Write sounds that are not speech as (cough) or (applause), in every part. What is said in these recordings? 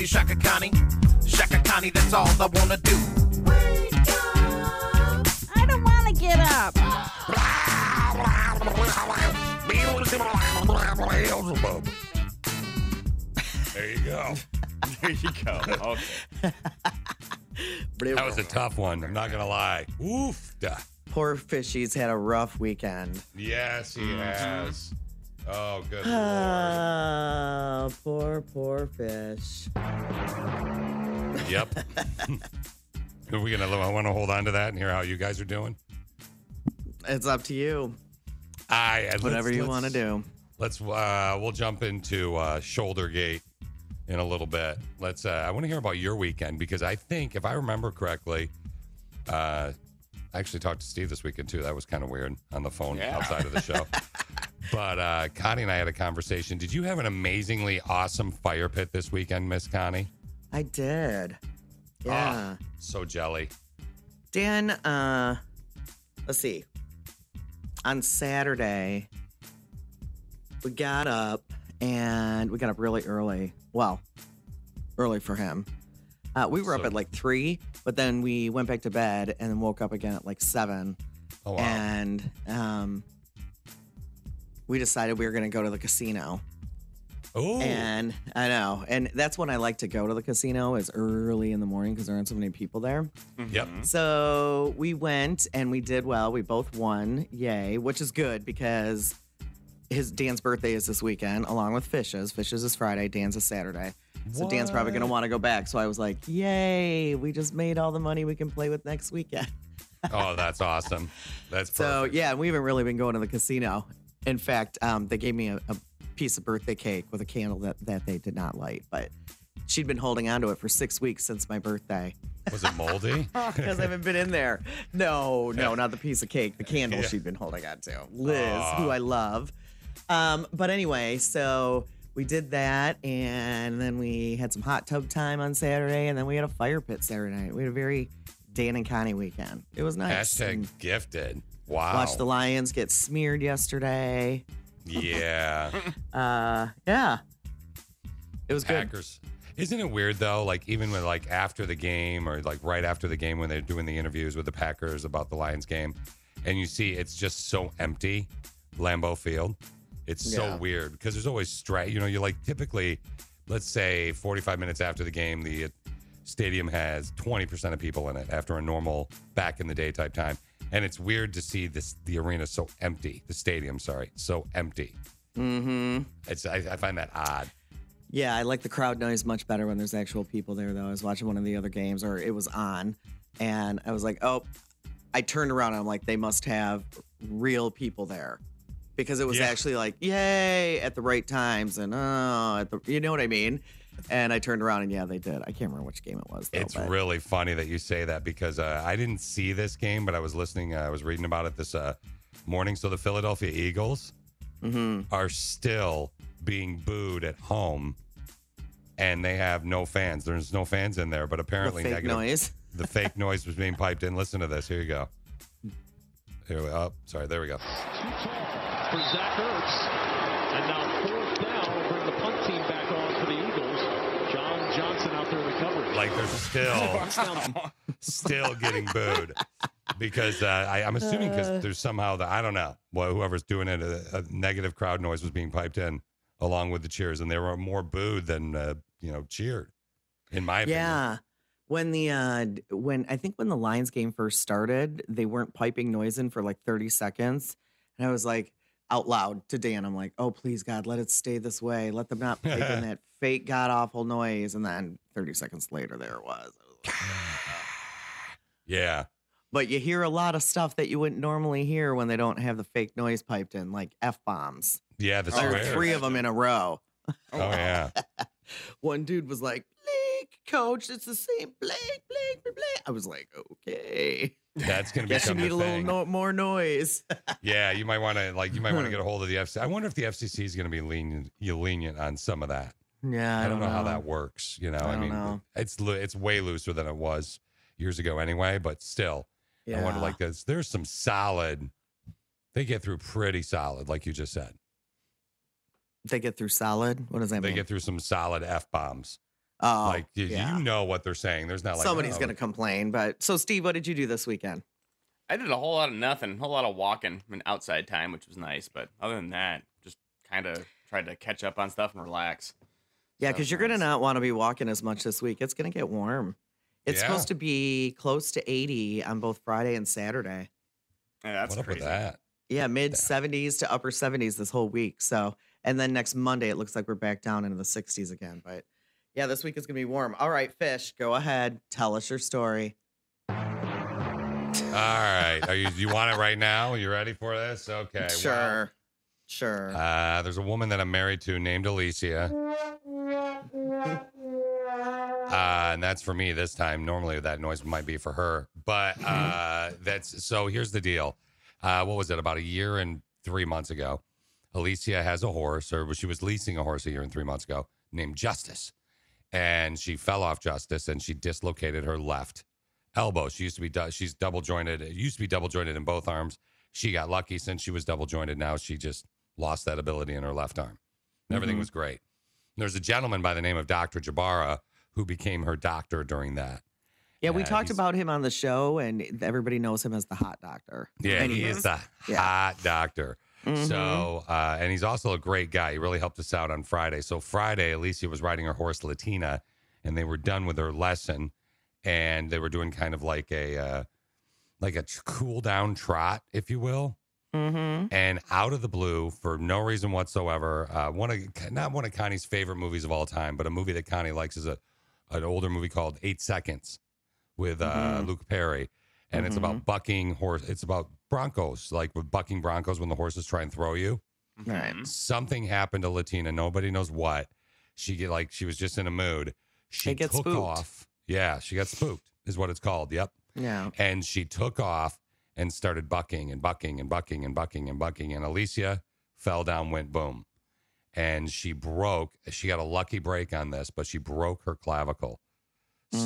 Connie, let me W Shaka Connie. Shaka Connie, that's all I wanna do. Wake up. I don't wanna get up. There you go. (laughs) There you go. Okay. That was a tough one. I'm not gonna lie. Oof. Duh. Poor fishy's had a rough weekend. Yes, he mm-hmm. has. Oh, good lord. Ah, poor, poor fish. Yep. (laughs) (laughs) Are we gonna? I want to hold on to that and hear how you guys are doing. It's up to you. I let's- Whatever you want to do. Let's. Uh, we'll jump into uh, shoulder gate in a little bit. Let's. Uh, I want to hear about your weekend because I think, if I remember correctly, uh, I actually talked to Steve this weekend too. That was kind of weird on the phone Yeah. outside of the show. (laughs) but uh, Connie and I had a conversation. Did you have an amazingly awesome fire pit this weekend, Miss Connie? I did. Yeah. Ah, so jelly. Dan, uh, let's see. On Saturday, we got up and we got up really early. Well, early for him. Uh, we were up at like three, but then we went back to bed and then woke up again at like seven. Oh wow. And um, we decided we were going to go to the casino. Oh, And I know. And that's when I like to go to the casino is early in the morning because there aren't so many people there. yep. So we went and we did well. We both won. Yay, which is good because his Dan's birthday is this weekend, along with Fish's. Fish's is Friday, Dan's is Saturday. So Dan's probably going to want to go back. So I was like, yay, we just made all the money we can play with next weekend. (laughs) Oh, that's awesome. That's So perfect. yeah, we haven't really been going to the casino. In fact, um, they gave me a, a piece of birthday cake with a candle that, that they did not light, but she'd been holding on to it for six weeks since my birthday. Was it moldy? (laughs) because I haven't been in there. No, no, not the piece of cake, the candle Yeah. she'd been holding on to. Liz, Aw. who I love. Um, but anyway, so we did that, and then we had some hot tub time on Saturday, and then we had a fire pit Saturday night. We had a very Dan and Connie weekend. It was nice. Hashtag And gifted. Wow. Watched the Lions get smeared yesterday. yeah. (laughs) Uh, yeah, it was good. Packers. Isn't it weird though? Like even when like after the game or like right after the game when they're doing the interviews with the Packers about the Lions game, and you see it's just so empty, Lambeau Field. It's so weird because there's always straight. You know, you're like typically, let's say 45 minutes after the game, the stadium has 20% of people in it after a normal back in the day type time, and it's weird to see this the arena so empty. The stadium, sorry, so empty. Mm-hmm. It's I, I find that odd. Yeah, I like the crowd noise much better when there's actual people there, though. I was watching one of the other games, or it was on, and I was like, oh, I turned around and I'm like, they must have real people there. Because it was Yeah. actually like, yay, at the right times, and oh, at the, you know what I mean? And I turned around and yeah, they did. I can't remember which game it was. Though, It's but- really funny that you say that because uh, I didn't see this game, but I was listening. Uh, I was reading about it this uh, morning. So the Philadelphia Eagles Mhm. are still being booed at home, and they have no fans. There's no fans in there, but the apparently fake negative. noise. (laughs) The fake noise was being piped in. Listen to this. Here you go. Here we. Oh, sorry. There we go. For Zach Ertz. And now fourth down will bring the punt team back on for the Eagles. John Johnson out there recovering. Like they're still (laughs) still getting booed because uh, I, I'm assuming because there's somehow that I don't know. Well, whoever's doing it, a, a negative crowd noise was being piped in along with the cheers, and they were more booed than uh, you know cheered. In my opinion, Yeah. When the uh when I think when the Lions game first started, they weren't piping noise in for like 30 seconds. And I was like out loud to Dan, I'm like, oh please God, let it stay this way. Let them not pipe in (laughs) that fake god awful noise. And then 30 seconds later there it was. I was like, oh, (sighs) yeah. but you hear a lot of stuff that you wouldn't normally hear when they don't have the fake noise piped in, like f bombs. Yeah, the oh, There were swears. three of them in a row. Oh, oh yeah. (laughs) One dude was like, "Blake, coach, it's the same Blake, Blake, Blake." Blake." I was like, "Okay, That's gonna (laughs) guess you become need a little no- more noise." Yeah, you might want to like you might want to (laughs) get a hold of the FCC. I wonder if the FCC is going to be lenient you lenient on some of that. yeah, I, don't know, how that works. You know, I I, don't mean, know. it's it's way looser than it was years ago anyway. But still, I wonder like there's there's some solid. They get through pretty solid, like you just said. They get through solid. What does that They mean? They get through some solid f bombs. oh, like you, yeah. you know what they're saying. There's not like somebody's oh, gonna complain. But so, Steve, what did you do this weekend? I did a whole lot of nothing, a whole lot of walking and outside time, which was nice. But other than that, just kind of tried to catch up on stuff and relax. Yeah, So because you're nice. gonna not want to be walking as much this week. It's gonna get warm. It's Yeah. supposed to be close to 80 on both Friday and Saturday. Yeah, that's what up with that? Yeah, mid 70s to upper 70s this whole week. So, and then next Monday, it looks like we're back down into the 60s again. But yeah, this week is gonna be warm. All right, Fish, go ahead, tell us your story. All right, are you you want it right now? Are You ready for this? Okay, well, sure, sure. Uh, there's a woman that I'm married to named Alicia. Uh, and that's for me this time. Normally that noise might be for her, but uh, that's so. Here's the deal. Uh, what was it? About a year and three months ago, Alicia has a horse, or she was leasing a horse a year and three months ago, named Justice, and she fell off Justice and she dislocated her left elbow. She used to be she's double jointed. It used to be double jointed in both arms. She got lucky since she was double jointed. Now she just lost that ability in her left arm. Everything Mhm. was great. There's a gentleman by the name of Dr. Jabara who became her doctor during that. yeah, we yeah, talked about him on the show, and everybody knows him as the hot doctor. Yeah, And he is the Yeah. hot doctor. Mhm. So, uh, and he's also a great guy. He really helped us out on Friday. So Friday, Alicia was riding her horse Latina, and they were done with her lesson, and they were doing kind of like a uh, like a cool down trot, if you will. Mhm. And out of the blue, for no reason whatsoever, uh, one of not one of Connie's favorite movies of all time, but a movie that Connie likes is a an older movie called Eight Seconds with uh, Mhm. Luke Perry, and it's about bucking horse. It's about Broncos, like with bucking Broncos when the horses try and throw you. Right. Mhm. Something happened to Latina. Nobody knows what. She get like she was just in a mood. She They get took spooked. off. Yeah, she got spooked. Is what it's called. Yep Yeah. and she took off and started bucking and bucking and bucking and bucking and bucking and alicia fell down went boom and she broke she got a lucky break on this but she broke her clavicle so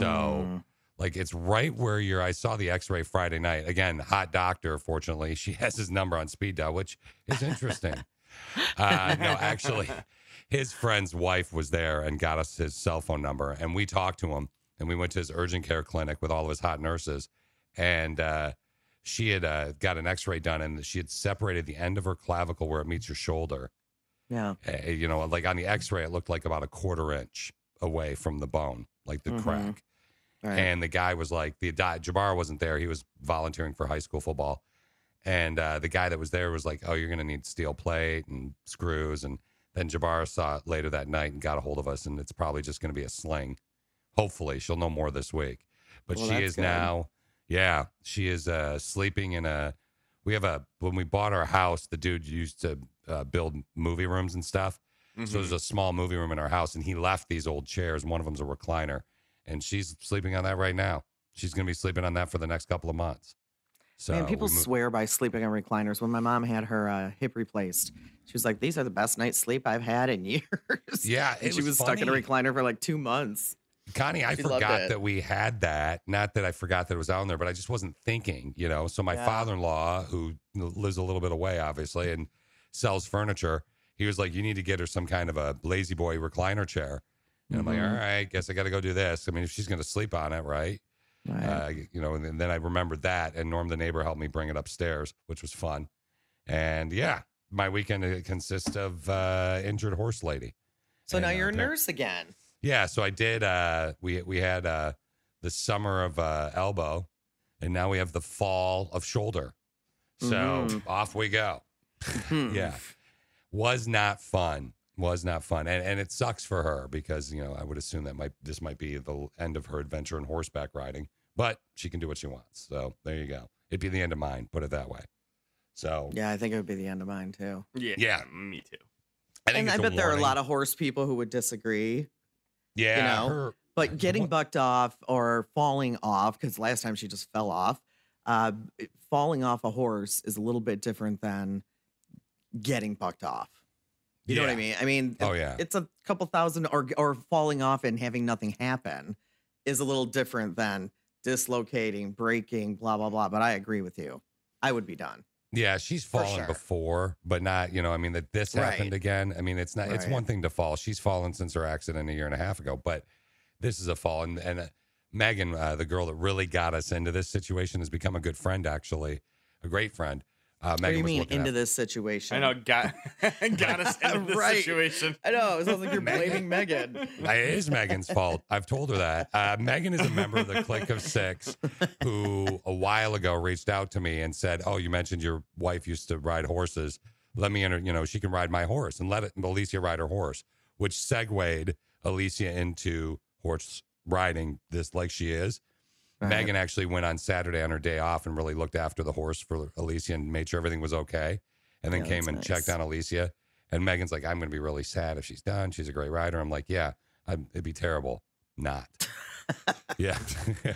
Mm. Like it's right where you're i saw the x-ray friday night again hot doctor fortunately (laughs) she has his number on speed dial which is interesting uh, no actually (laughs) his friend's wife was there and got us his cell phone number and we talked to him and we went to his urgent care clinic with all of his hot nurses and uh, she had uh, got an x-ray done and she had separated the end of her clavicle where it meets your shoulder Yeah. uh, you know like on the x-ray it looked like about a quarter inch away from the bone like the Mhm. crack Right. and the guy was like, the Jabbar wasn't there. He was volunteering for high school football. And uh, the guy that was there was like, oh, you're going to need steel plate and screws. And then Jabbar saw it later that night and got a hold of us. And it's probably just going to be a sling. Hopefully, she'll know more this week. But Well, she is good. now, yeah, she is uh, sleeping in a. We have a, when we bought our house, the dude used to uh, build movie rooms and stuff. So there's a small movie room in our house, and he left these old chairs. One of them's a recliner, and she's sleeping on that right now. She's going to be sleeping on that for the next couple of months. So Man, people swear by sleeping on recliners. When my mom had her uh, hip replaced, she was like, "These are the best night's sleep I've had in (laughs) years." Yeah, And she was was stuck in a recliner for like two months. Connie, I She forgot that we had that. Not that I forgot that it was on there, but I just wasn't thinking, you know. So my Yeah. father-in-law, who lives a little bit away, obviously, and sells furniture, he was like, "You need to get her some kind of a lazy boy recliner chair." And I'm like, Mhm. "All right, guess I got to go do this." I mean, if she's going to sleep on it, right? Right. Uh, you know, and then, I remembered that, and Norm the neighbor helped me bring it upstairs, which was fun. And yeah, my weekend uh, consists of uh, injured horse lady. so now and, uh, you're a nurse again. Yeah, so I did. Uh, we we had uh, the summer of uh, elbow, and now we have the fall of shoulder. So Mhm. off we go. Hmm. (laughs) Yeah, was not fun. Was not fun, and and it sucks for her because you know I would assume that might this might be the end of her adventure in horseback riding. but she can do what she wants. So there you go. It'd be the end of mine. Put it that way. So Yeah, I think it would be the end of mine too. Yeah, Yeah. me too. I think and I it's bet there are a lot of horse people who would disagree. yeah. you know, her- But getting What- bucked off or falling off, because last time she just fell off, uh, falling off a horse is a little bit different than getting bucked off. You know what I mean? I mean, Oh, yeah. it's a couple thousand, or or falling off and having nothing happen is a little different than dislocating, breaking, blah blah blah. But I agree with you. I would be done. Yeah, she's fallen sure. before, but not, you know, I mean, that this happened Right. again. I mean, it's not, it's one thing to fall. She's fallen since her accident a year and a half ago, but this is a fall. And, and uh, Megan, uh, the girl that really got us into this situation, has become a good friend, actually, a great friend. Uh, What do you mean into at- this situation? I know, got (laughs) got us into (laughs) this Right. situation. I know. It sounds like you're (laughs) blaming Megan. It is Megan's fault. I've told her that. Uh, Megan is a member of the Click of Six who a while ago reached out to me and said, Oh, you mentioned your wife used to ride horses. Let me enter, you know, she can ride my horse and let it, Alicia ride her horse, which segued Alicia into horse riding this like she is. Right. Megan actually went on Saturday on her day off and really looked after the horse for Alicia and made sure everything was okay. And then Yeah, came and checked on Alicia. And Megan's like, I'm going to be really sad if she's done. She's a great rider. I'm like, yeah, I'm, it'd be terrible. Not. (laughs) yeah. (laughs)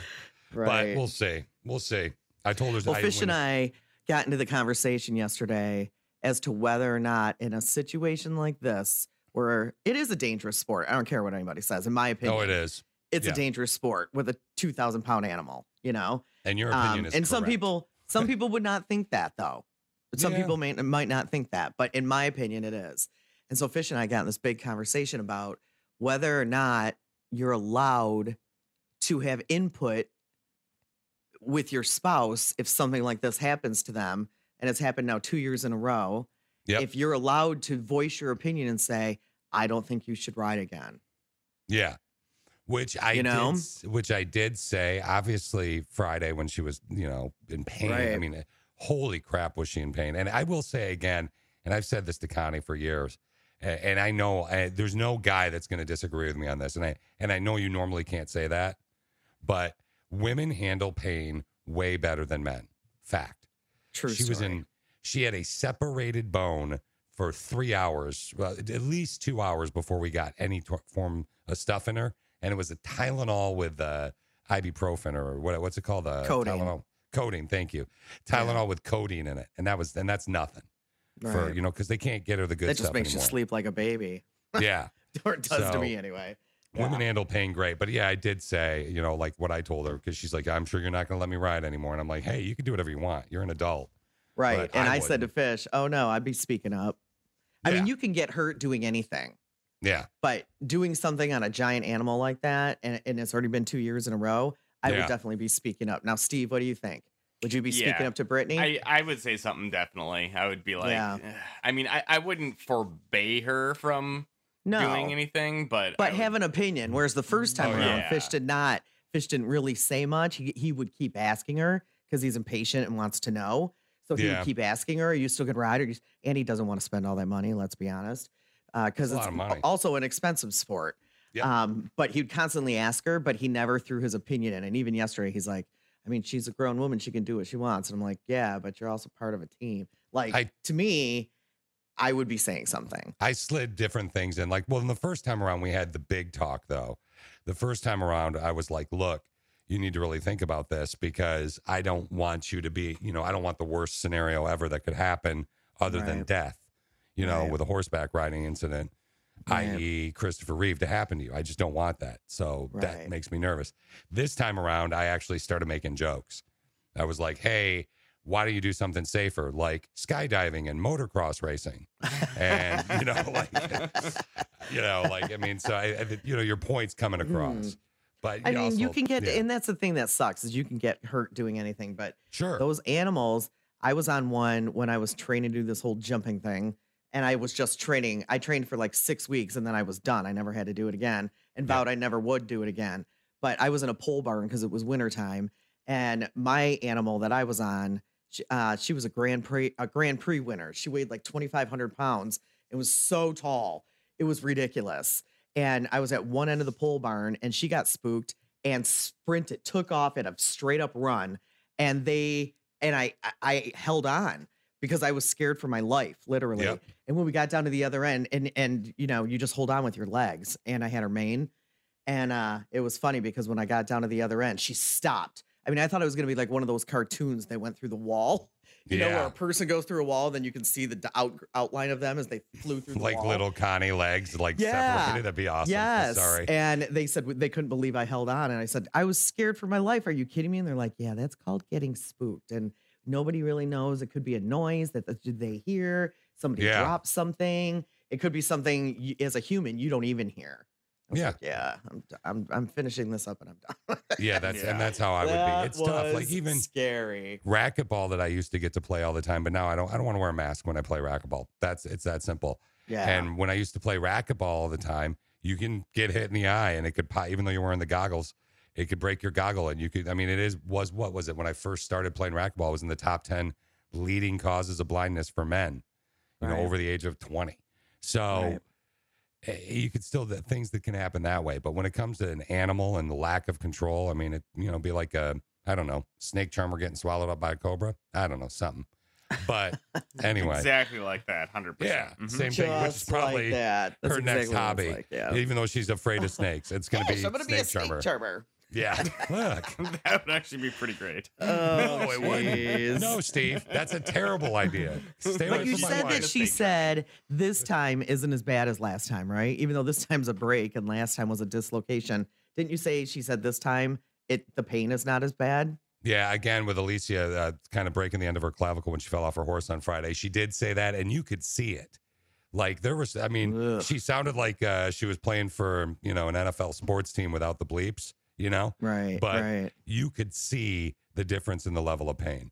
Right. But we'll see. We'll see. I told her. Well, I, Fish and I got into the conversation yesterday as to whether or not, in a situation like this, where it is a dangerous sport, I don't care what anybody says. In my opinion, Oh, it is. It's Yeah. a dangerous sport with a two thousand pound animal. You know, And your opinion Um, is and some people, some (laughs) people would not think that though. Some Yeah. people may might not think that, but in my opinion, it is. And so Fish and I got in this big conversation about whether or not you're allowed to have input with your spouse if something like this happens to them, and it's happened now two years in a row. Yep. If you're allowed to voice your opinion and say, "I don't think you should ride again," Yeah. Which I You know? did, which I did say, obviously Friday when she was, you know, in pain. I mean, uh, holy crap, was she in pain? And I will say again, and I've said this to Connie for years, and I know uh, there's no guy that's going to disagree with me on this, and I and I know you normally can't say that, but women handle pain way better than men. Fact. true she was in she had a separated bone for three hours well, at least two hours before we got any t- form of stuff in her and it was a tylenol with uh ibuprofen or what, what's it called uh, Codeine. tylenol codeine thank you tylenol with codeine in it and that was and that's nothing for you know because they can't get her the good that just makes you sleep like a baby, (laughs) yeah or it does to me anyway. Women handle pain great. But yeah, I did say, you know, like what I told her, because she's like, I'm sure you're not going to let me ride anymore. And I'm like, hey, you can do whatever you want. You're an adult. Right. but And I I, said to. Fish, oh no, I'd be speaking up. I mean, you can get hurt doing anything, Yeah. but doing something on a giant animal like that, and, and it's already been two years in a row, I Yeah. would definitely be speaking up. Now, Steve, what do you think? Would you be speaking Yeah. up to Brittany? I, I would say something definitely. I would be like, Yeah. I mean, I, I wouldn't forbade her from no. doing anything, but but would- have an opinion. Whereas the first oh, time Oh, around, yeah. Fish did not. Fish didn't really say much. He, he would keep asking her because he's impatient and wants to know. So he Yeah. would keep asking her, "Are you still gonna ride?" Or you- and he doesn't want to spend all that money. Let's be honest, because It's it's lot of money. also an expensive sport. Yep. Um, but he'd constantly ask her, but he never threw his opinion in. And even yesterday, he's like, "I mean, she's a grown woman; she can do what she wants." And I'm like, "Yeah, but you're also part of a team." Like I- to me, I would be saying something. I slid different things in. Like, well, in the first time around, we had the big talk, though. The first time around, I was like, look, you need to really think about this because I don't want you to be, you know, I don't want the worst scenario ever that could happen other than death, you know, Right. with a horseback riding incident, Right. i.e., Christopher Reeve, to happen to you. I just don't want that. So that makes me nervous. This time around, I actually started making jokes. I was like, hey, why don't you do something safer like skydiving and motocross racing? And, you know, (laughs) like, (laughs) you know, like, I mean, so I, I you know, your point's coming mm. across. But. I mean, you can get, yeah, and that's the thing that sucks is you can get hurt doing anything. But sure. those animals, I was on one when I was training to do this whole jumping thing, and I was just training. I trained for like six weeks, and then I was done. I never had to do it again, and Yeah. vowed I never would do it again. But I was in a pole barn because it was wintertime, and my animal that I was on, she, uh, she was a Grand Prix a Grand Prix winner. She weighed like twenty five hundred pounds. It was so tall, it was ridiculous. And I was at one end of the pole barn, and she got spooked and sprinted, took off at a straight up run. And they, and I- I held on because I was scared for my life, literally. Yep. And when we got down to the other end, and, and, you know, you just hold on with your legs. And I had her mane. And uh, it was funny because when I got down to the other end, she stopped. I mean, I thought it was going to be like one of those cartoons that went through the wall. (laughs) You know, where a person goes through a wall, then you can see the out, outline of them as they flew through the like wall. little Connie legs, like Yeah. separated. That'd be awesome. Yes. Sorry. And they said they couldn't believe I held on. And I said, I was scared for my life. Are you kidding me? And they're like, Yeah, that's called getting spooked. And nobody really knows. It could be a noise that that they hear. Somebody Yeah. dropped something. It could be something you, as a human you don't even hear. Yeah. like, yeah, I'm, I'm I'm finishing this up and I'm done. Yeah, (laughs) that's Yeah. and that's how I would That be. It's tough. Like even scary. racquetball that I used to get to play all the time, but now I don't. I don't want to wear a mask when I play racquetball. That's it's that simple. Yeah. And when I used to play racquetball all the time, you can get hit in the eye, and it could pop, even though you're wearing the goggles, it could break your goggle, and you could. I mean, it is was what was it when I first started playing racquetball? It was in the top ten leading causes of blindness for men, you know, over the age of twenty. So. Right. eh, You could still the things that can happen that way, but when it comes to an animal and the lack of control, I mean, it you know, be like a I don't know, snake charmer getting swallowed up by a cobra. I don't know, something. But (laughs) anyway, Exactly like that, hundred percent. yeah, percent. same thing, which is Just probably like that. Her next exactly what hobby. like, yeah. Even though she's afraid of snakes, it's going to Yes, be I'm gonna snake be a snake charmer. Charmer. Yeah, (laughs) look. (laughs) that would actually be pretty great. (laughs) Oh, it wouldn't. No, Steve, that's a terrible idea. Stay away But you said that she said this time isn't as bad as last time, right? Even though this time's a break and last time was a dislocation. Didn't you say she said this time it the pain is not as bad? Yeah, again with Alicia, uh, kind of breaking the end of her clavicle when she fell off her horse on Friday. She did say that, and you could see it. Like there was, I mean, Ugh. she sounded like uh, she was playing for you know an NFL sports team without the bleeps, you know. Right. But right. you could see the difference in the level of pain.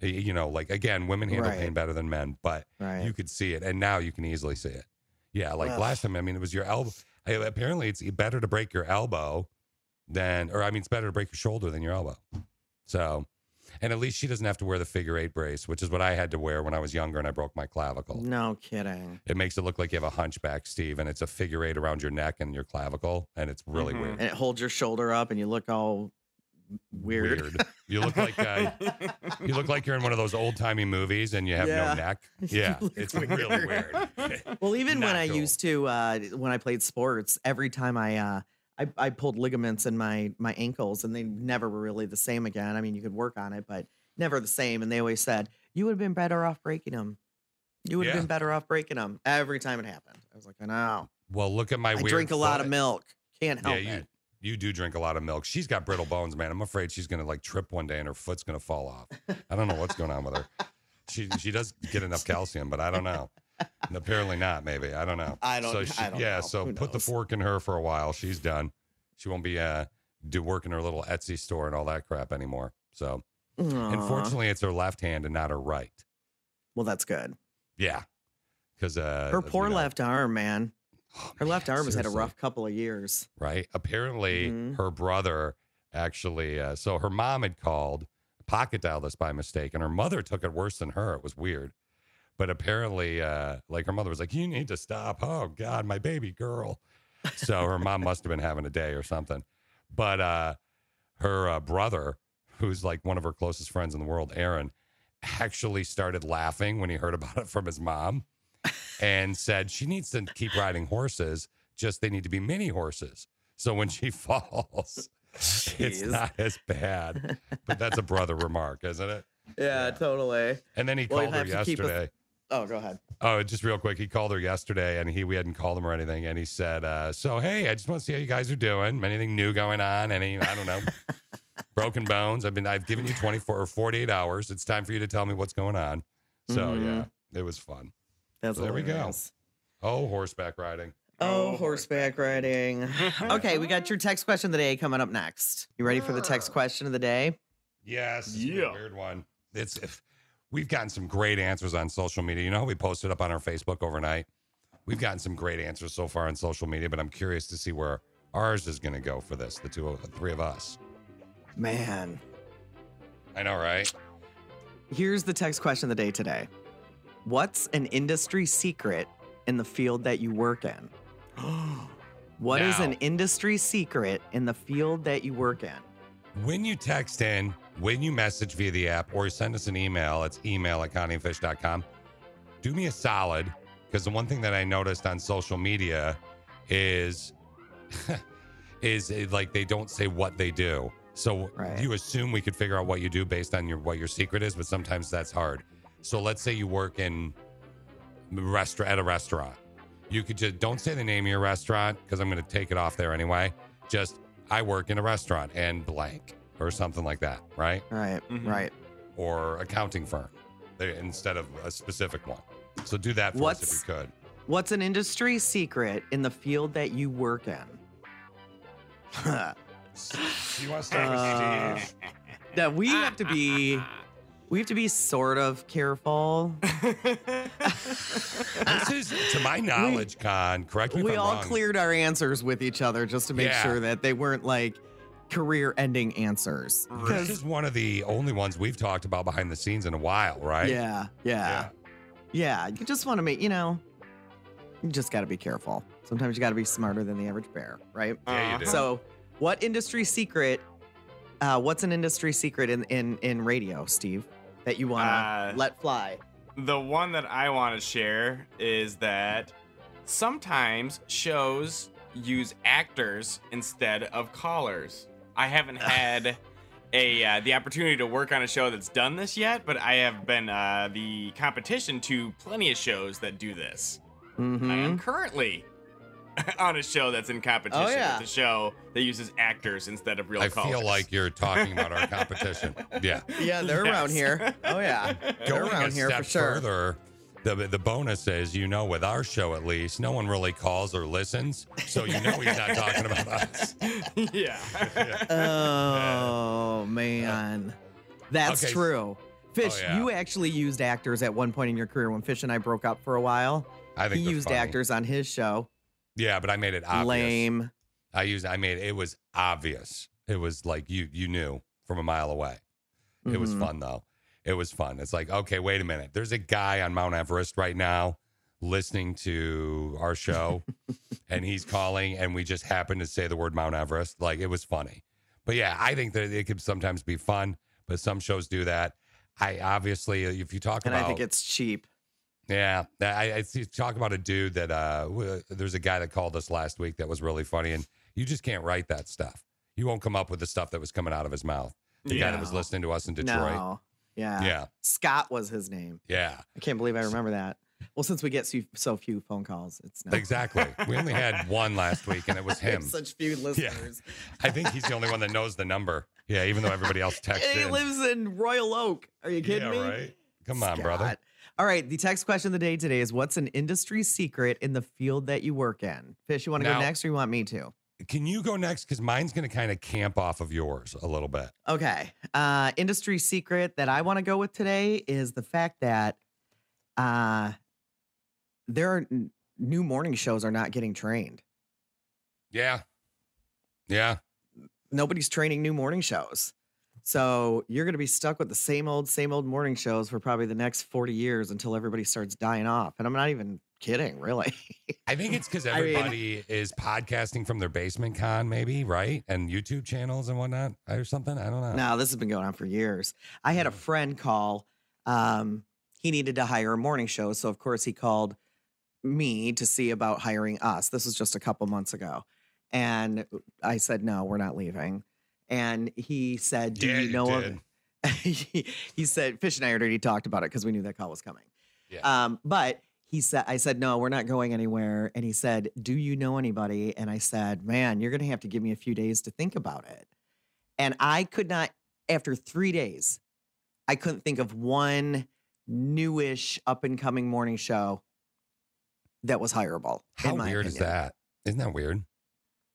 You know, like again, women handle Right. pain better than men, but Right. you could see it, and now you can easily see it. Yeah, like Ugh. last time, I mean, it was your elbow. Apparently, it's better to break your elbow than, or I mean, it's better to break your shoulder than your elbow. So, and at least she doesn't have to wear the figure eight brace, which is what I had to wear when I was younger and I broke my clavicle. no kidding. It makes it look like you have a hunchback, Steve, and it's a figure eight around your neck and your clavicle, and it's really Mhm. weird. And it holds your shoulder up and you look all weird. weird. You look like uh, (laughs) you look like you're in one of those old timey movies, and you have Yeah. no neck. (laughs) Yeah, it's weird. really weird. (laughs) Well, even when Not I cool. used to, uh, when I played sports, every time I, uh, I, I pulled ligaments in my my ankles, and they never were really the same again. I mean, you could work on it, but never the same. And they always said you would have been better off breaking them. You would have Yeah. been better off breaking them every time it happened. I was like, I know. Well, look at my I drink a lot of milk. Can't help Yeah, you it. you do drink a lot of milk. She's got brittle bones, man. I'm afraid she's gonna like trip one day and her foot's gonna fall off. I don't know what's going on with her. She she does get enough (laughs) calcium, but I don't know. (laughs) Apparently not. Maybe I don't know. I don't- So she, I don't yeah. know. So Who put the fork in her for a while. She's done. She won't be uh do work in her little Etsy store and all that crap anymore. So Aw. unfortunately, it's her left hand and not her right. well, that's good. Yeah. Because uh, Her poor know- left arm, man. Oh, Her left man, arm has had a rough couple of years. right? Apparently, Mhm. her brother actually, uh, so her mom had called, pocket dialed this by mistake, and her mother took it worse than her. It was weird. But apparently, uh, like her mother was like, You need to stop. Oh, God, my baby girl. So her mom must have been having a day or something. But uh, her uh, brother, who's like one of her closest friends in the world, Aaron, actually started laughing when he heard about it from his mom and said she needs to keep riding horses, just they need to be mini horses. So when she (laughs) falls, it's not as bad. But that's a brother remark, isn't it? Yeah, Yeah. totally. And then he Well, called her have keep a- yesterday. Oh, go ahead. Oh, just real quick, he called her yesterday, and he we hadn't called him or anything, and he said, uh, "So hey, I just want to see how you guys are doing. Anything new going on? Any I don't know, (laughs) broken bones? I've been I've given you 24 or 48 hours. It's time for you to tell me what's going on." So Mhm. yeah, it was fun. That's There we go. Oh, horseback riding. Oh, horseback riding. (laughs) okay, we got your text question of the day coming up next. You ready for the text question of the day? Yes, it's a Yeah. weird one. It's if we've gotten some great answers on social media. You know, how we posted up on our Facebook overnight. We've gotten some great answers so far on social media, but I'm curious to see where ours is going to go for this. The two, of, the three of us. Man, I know, right? here's the text question of the day today. What's an industry secret in the field that you work in? (gasps) What is Now. an industry secret in the field that you work in? When you text in, when you message via the app, or you send us an email, it's email at connieandfish.com. Do me a solid, because the one thing that I noticed on social media is (laughs) is eh, like they don't say what they do. So Right. you assume we could figure out what you do based on your what your secret is, but sometimes that's hard. So let's say you work in restaurant at a restaurant. You could just don't say the name of your restaurant because I'm going to take it off there anyway. Just I work in a restaurant and blank or something like that, right? Right, Mhm. right. Or accounting firm there- instead of a specific one. So do that for us if you could. What's an industry secret in the field that you work in? You want to start Uh, with Steve? that we have to be we have to be sort of careful. (laughs) This is, to my knowledge, Con. Correct me if we I'm all wrong. cleared our answers with each other just to make Yeah. sure that they weren't like career-ending answers. This is one of the only ones we've talked about behind the scenes in a while, right? Yeah, yeah, yeah. You just want to make you know. You just got to be careful. Sometimes you got to be smarter than the average bear, right? Yeah, you do. So, what industry secret? Uh, what's an industry secret in in in radio, Steve, that you want to Uh, let fly? The one that I want to share is that sometimes shows use actors instead of callers. I haven't (laughs) had a uh, the opportunity to work on a show that's done this yet, but I have been uh, the competition to plenty of shows that do this. I Mm-hmm. am currently (laughs) on a show that's in competition Oh, yeah. with a show that uses actors instead of real I callers. feel like you're talking about our competition. (laughs) Yeah. Yeah, they're around here. Oh yeah, they're around a here step for sure. further, the the bonus is, you know, with our show at least, no one really calls or listens, so you know he's not talking about us. (laughs) yeah. (laughs) Oh man, that's Okay. true. Fish, Oh, yeah. you actually used actors at one point in your career when Fish and I broke up for a while. I think He used funny. actors on his show. Yeah, but I made it obvious. Lame. I used. I made it was obvious. It was like you you knew from a mile away. It was Mhm. fun though. It was fun. It's like okay, wait a minute. There's a guy on Mount Everest right now listening to our show, (laughs) and he's calling, and we just happened to say the word Mount Everest. Like it was funny. But yeah, I think that it could sometimes be fun. But some shows do that. I obviously, if you talk And about I think it's cheap. yeah, I, I see, talk about a dude that uh, there's a guy that called us last week that was really funny, and you just can't write that stuff. You won't come up with the stuff that was coming out of his mouth. The guy that was listening to us in Detroit. No. Yeah. Yeah, Scott was his name. yeah, I can't believe I remember that. Well, since we get so, so few phone calls, it's not. exactly. (laughs) we only had one last week, and it was (laughs) him. Such few listeners. Yeah. I think he's the only one that knows the number. Yeah, even though everybody else texts he in. lives in Royal Oak. Are you kidding yeah, me? right. Come on, brother. All right. The text question of the day today is What's an industry secret in the field that you work in? Fish, you want to go next or you want me to? Can you go next? Because mine's going to kind of camp off of yours a little bit. Okay. Uh, industry secret that I want to go with today is the fact that uh, there are new morning shows are not getting trained. Yeah, yeah. Nobody's training new morning shows. So you're going to be stuck with the same old, same old morning shows for probably the next 40 years until everybody starts dying off. And I'm not even kidding, really. (laughs) I think it's because I mean- everybody is podcasting from their basement con, maybe, right? And YouTube channels and whatnot, or something. I don't know. No, this has been going on for years. I had a friend call. Um, he needed to hire a morning show. So, of course, he called me to see about hiring us. This was just a couple months ago. And I said, no, we're not leaving. And he said, do Yeah, you you know did. of. (laughs) he, he said, Fish and I already talked about it because we knew that call was coming. Yeah. Um, but he said, I said, no, we're not going anywhere. And he said, do you know anybody? And I said, man, you're going to have to give me a few days to think about it. And I could not, after three days, I couldn't think of one newish up and coming morning show that was hireable. How weird is that? Isn't that weird?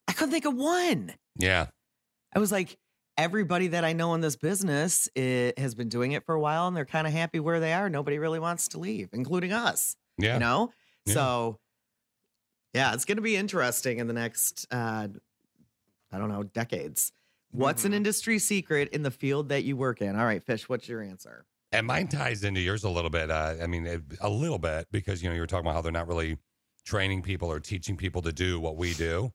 I couldn't think of one. Yeah. I was like, everybody that I know in this business it, has been doing it for a while and they're kind of happy where they are. Nobody really wants to leave, including us, Yeah. you know? Yeah. So, yeah, it's going to be interesting in the next, uh, I don't know, decades. What's an Mhm. industry secret in the field that you work in? All right, Fish, what's your answer? And mine ties into yours a little bit. Uh, I mean, a little bit because, you know, you were talking about how they're not really training people or teaching people to do what we do.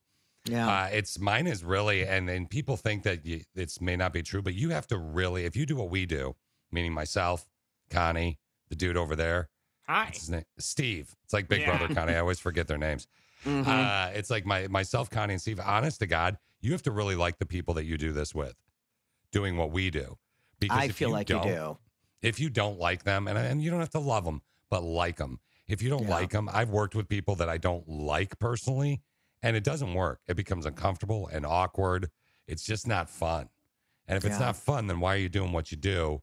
Yeah. Uh, it's mine is really, and and people think that you, it's may not be true, but you have to really, if you do what we do, meaning myself, Connie, the dude over there, Hi. what's his name? Steve. It's like Big Yeah. Brother Connie. I (laughs) always forget their names. Mhm. Uh, it's like my myself, Connie, and Steve. Honest to God, you have to really like the people that you do this with, doing what we do. Because I if feel like you don't- do. if you don't like them, and and you don't have to love them, but like them. If you don't Yeah. like them, I've worked with people that I don't like personally, and it doesn't work. It becomes uncomfortable and awkward. It's just not fun. And if it's not fun, then why are you doing what you do?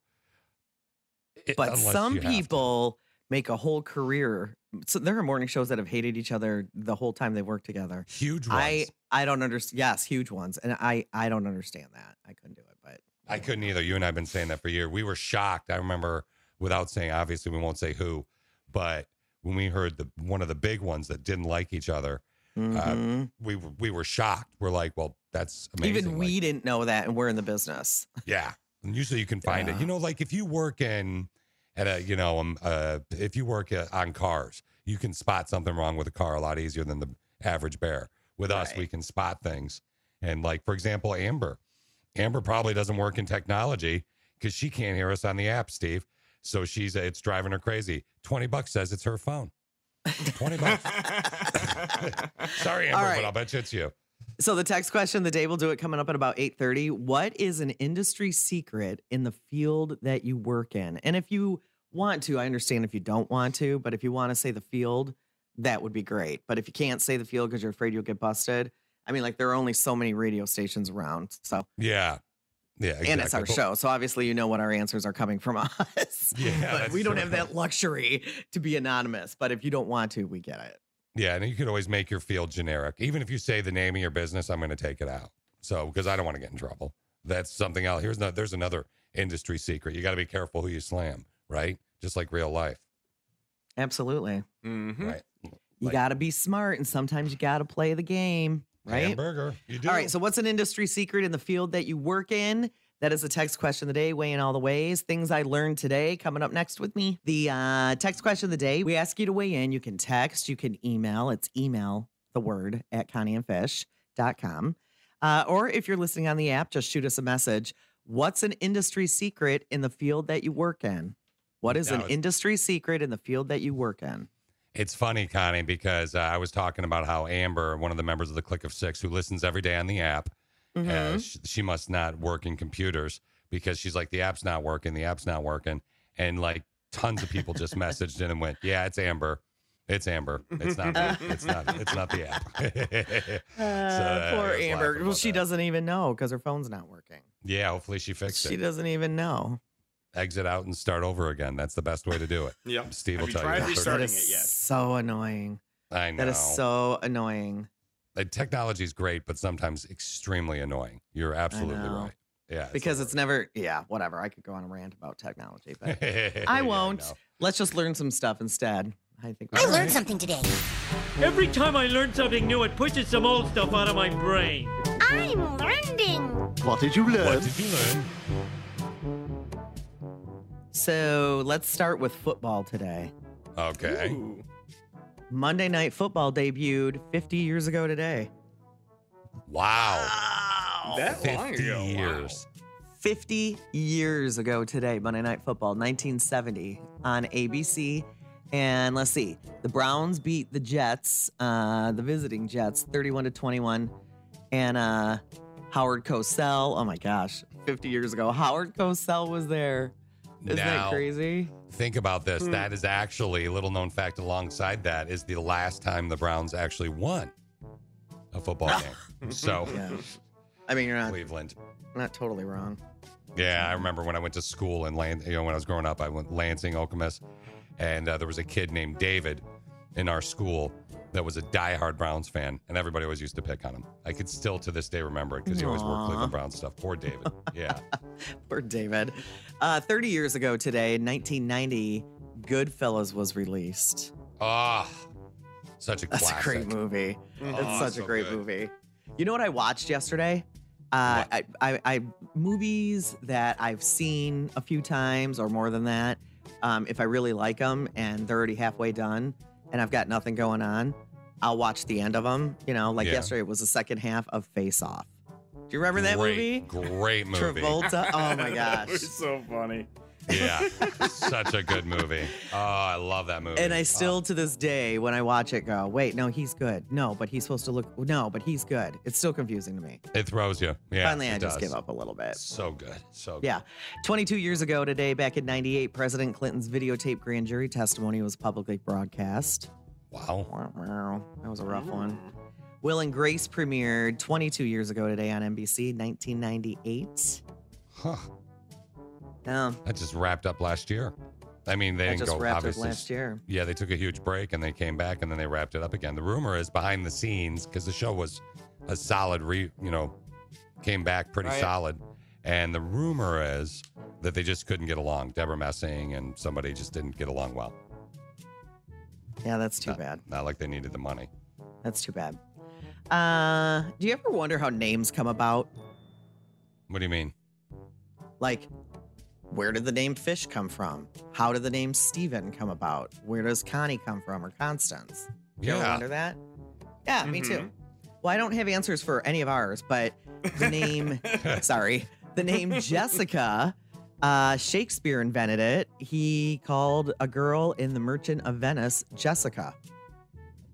It- But some you have to. people make a whole career. So there are morning shows that have hated each other the whole time they worked together. huge ones. I I don't understand. Yes, huge ones, and I I don't understand that. I couldn't do it, but I couldn't either. You and I have been saying that for years. We were shocked. I remember, without saying, obviously, we won't say who, but when we heard the one of the big ones that didn't like each other, Mhm. we were- we were shocked. We're like, well, that's amazing. even Like, we didn't know that, and we're in the business. (laughs) Yeah. And usually you can find it. You know, like if you work in at a, you know, um, uh, if you work uh, on cars, you can spot something wrong with a car a lot easier than the average bear. With us, Right. we can spot things. And like, for example, Amber. Amber probably doesn't work in technology because she can't hear us on the app, Steve. So she's, it's driving her crazy. 20 bucks says it's her phone. 20 bucks. (laughs) Sorry, Amber, All but. I'll bet you it's you. So the text question of the day we'll do it coming up at about 8:30. What is an industry secret in the field that you work in? And if you want to, I understand if you don't want to, but if you want to say the field, that would be great. But if you can't say the field because you're afraid you'll get busted, I mean, like there are only so many radio stations around. So Yeah. Yeah. and it's our show. So obviously you know what our answers are coming from (laughs) us. Yeah, but we don't true. have that luxury to be anonymous. But if you don't want to, we get it. Yeah, and you could always make your field generic. Even if you say the name of your business, I'm going to take it out. So because I don't want to get in trouble. That's something else. Here's no, there's another industry secret. You got to be careful who you slam, right? Just like real life, Absolutely. Mhm. right? You Like got to be smart and sometimes you got to play the game, right? Hamburger, you do. All right. So, what's an industry secret in the field that you work in? That is the text question of the day, weighing all the ways. Things I learned today coming up next with me. The uh, text question of the day, we ask you to weigh in. You can text, you can email. It's email the word at connieandfish.com. Uh, or if you're listening on the app, just shoot us a message. What's an industry secret in the field that you work in? What is an industry secret in the field that you work in? It's funny, Connie, because uh, I was talking about how Amber, one of the members of the Click of Six, who listens every day on the app, Mm-hmm. uh, sh- she must not work in computers because she's like, the app's not working, the app's not working. And like tons of people just (laughs) messaged in and went, yeah, it's Amber. It's Amber. It's not. (laughs) it's not. It's not the app. (laughs) So, Uh, I poor Amber. Well, she that. doesn't even know because her phone's not working. Yeah, hopefully she fixed She it. She doesn't even know. Exit out and start over again. That's the best way to do it. (laughs) Yep. Steve Have will you tell you. tried that. restarting that is it yet? so annoying. I know. That is so annoying. Technology is great, but sometimes extremely annoying. You're absolutely know. right. Yeah. because it's never, yeah, whatever. I could go on a rant about technology, but (laughs) I I won't. Let's just learn some stuff instead. I think I learned something today. Every time I learn something new, it pushes some old stuff out of my brain. I'm learning. What did you learn? What did you learn? So let's start with football today. Okay. Ooh. Monday Night Football debuted 50 years ago today. Wow. That long 50 ago. wow. years. 50 years ago today, Monday Night Football, 1970 on ABC. And let's see, the Browns beat the Jets, uh, the visiting Jets, 31 to 21. And uh, Howard Cosell, oh my gosh, 50 years ago, Howard Cosell was there. Isn't Now- that crazy? Think about this. That is actually a little known fact alongside that is the last time the Browns actually won a football (laughs) game. So, Yeah. I mean, you're not, Cleveland. not totally wrong. Yeah, I remember when I went to school in Lan- you know, when I was growing up, I went Lansing, Okemos, and uh, there was a kid named David in our school that was a diehard Browns fan, and everybody always used to pick on him. I could still to this day remember it because he always wore Cleveland Browns stuff. Poor David. Yeah. (laughs) Poor David. Uh, 30 years ago today, in 1990, Goodfellas was released. Ah, such a That's classic. a great movie. Mhm. It's Oh, such so a great good. movie. You know what I watched yesterday? Uh, I, I, I movies that I've seen a few times or more than that. Um, if I really like them and they're already halfway done and I've got nothing going on, I'll watch the end of them. You know, like Yeah. yesterday was the second half of Face Off. Do you remember that movie? great, Great movie. Travolta. Oh my (laughs) gosh. was so funny. Yeah, (laughs) such a good movie. Oh, I love that movie. And I Oh, still to this day, when I watch it, go, wait, no, he's good. No, but he's supposed to look. No, but he's good. It's still confusing to me. it throws you. Yeah. Finally, it I just does. give up a little bit. So good. So good. Yeah. 22 years ago today, back in 98, President Clinton's videotape grand jury testimony was publicly broadcast. Wow. Wow, wow. That was a rough one. Will and Grace premiered 22 years ago today on NBC, 1998. Huh. Yeah, That just wrapped up last year. I mean, they that didn't just go wrapped up last year. Yeah, they took a huge break and they came back and then they wrapped it up again. The rumor is behind the scenes because the show was a solid re, you know, came back pretty Right. solid. And the rumor is that they just couldn't get along. Debra Messing and somebody just didn't get along well. Yeah, that's too Not- bad. Not like they needed the money. That's too bad. Uh, do you ever wonder how names come about? What do you mean? Like, where did the name Fish come from? How did the name Steven come about? Where does Connie come from or Constance? Do you ever Yeah. wonder that? Yeah, me too. Mhm. Well, I don't have answers for any of ours, but the name, (laughs) (laughs) sorry, the name Jessica, uh, Shakespeare invented it. He called a girl in The Merchant of Venice Jessica.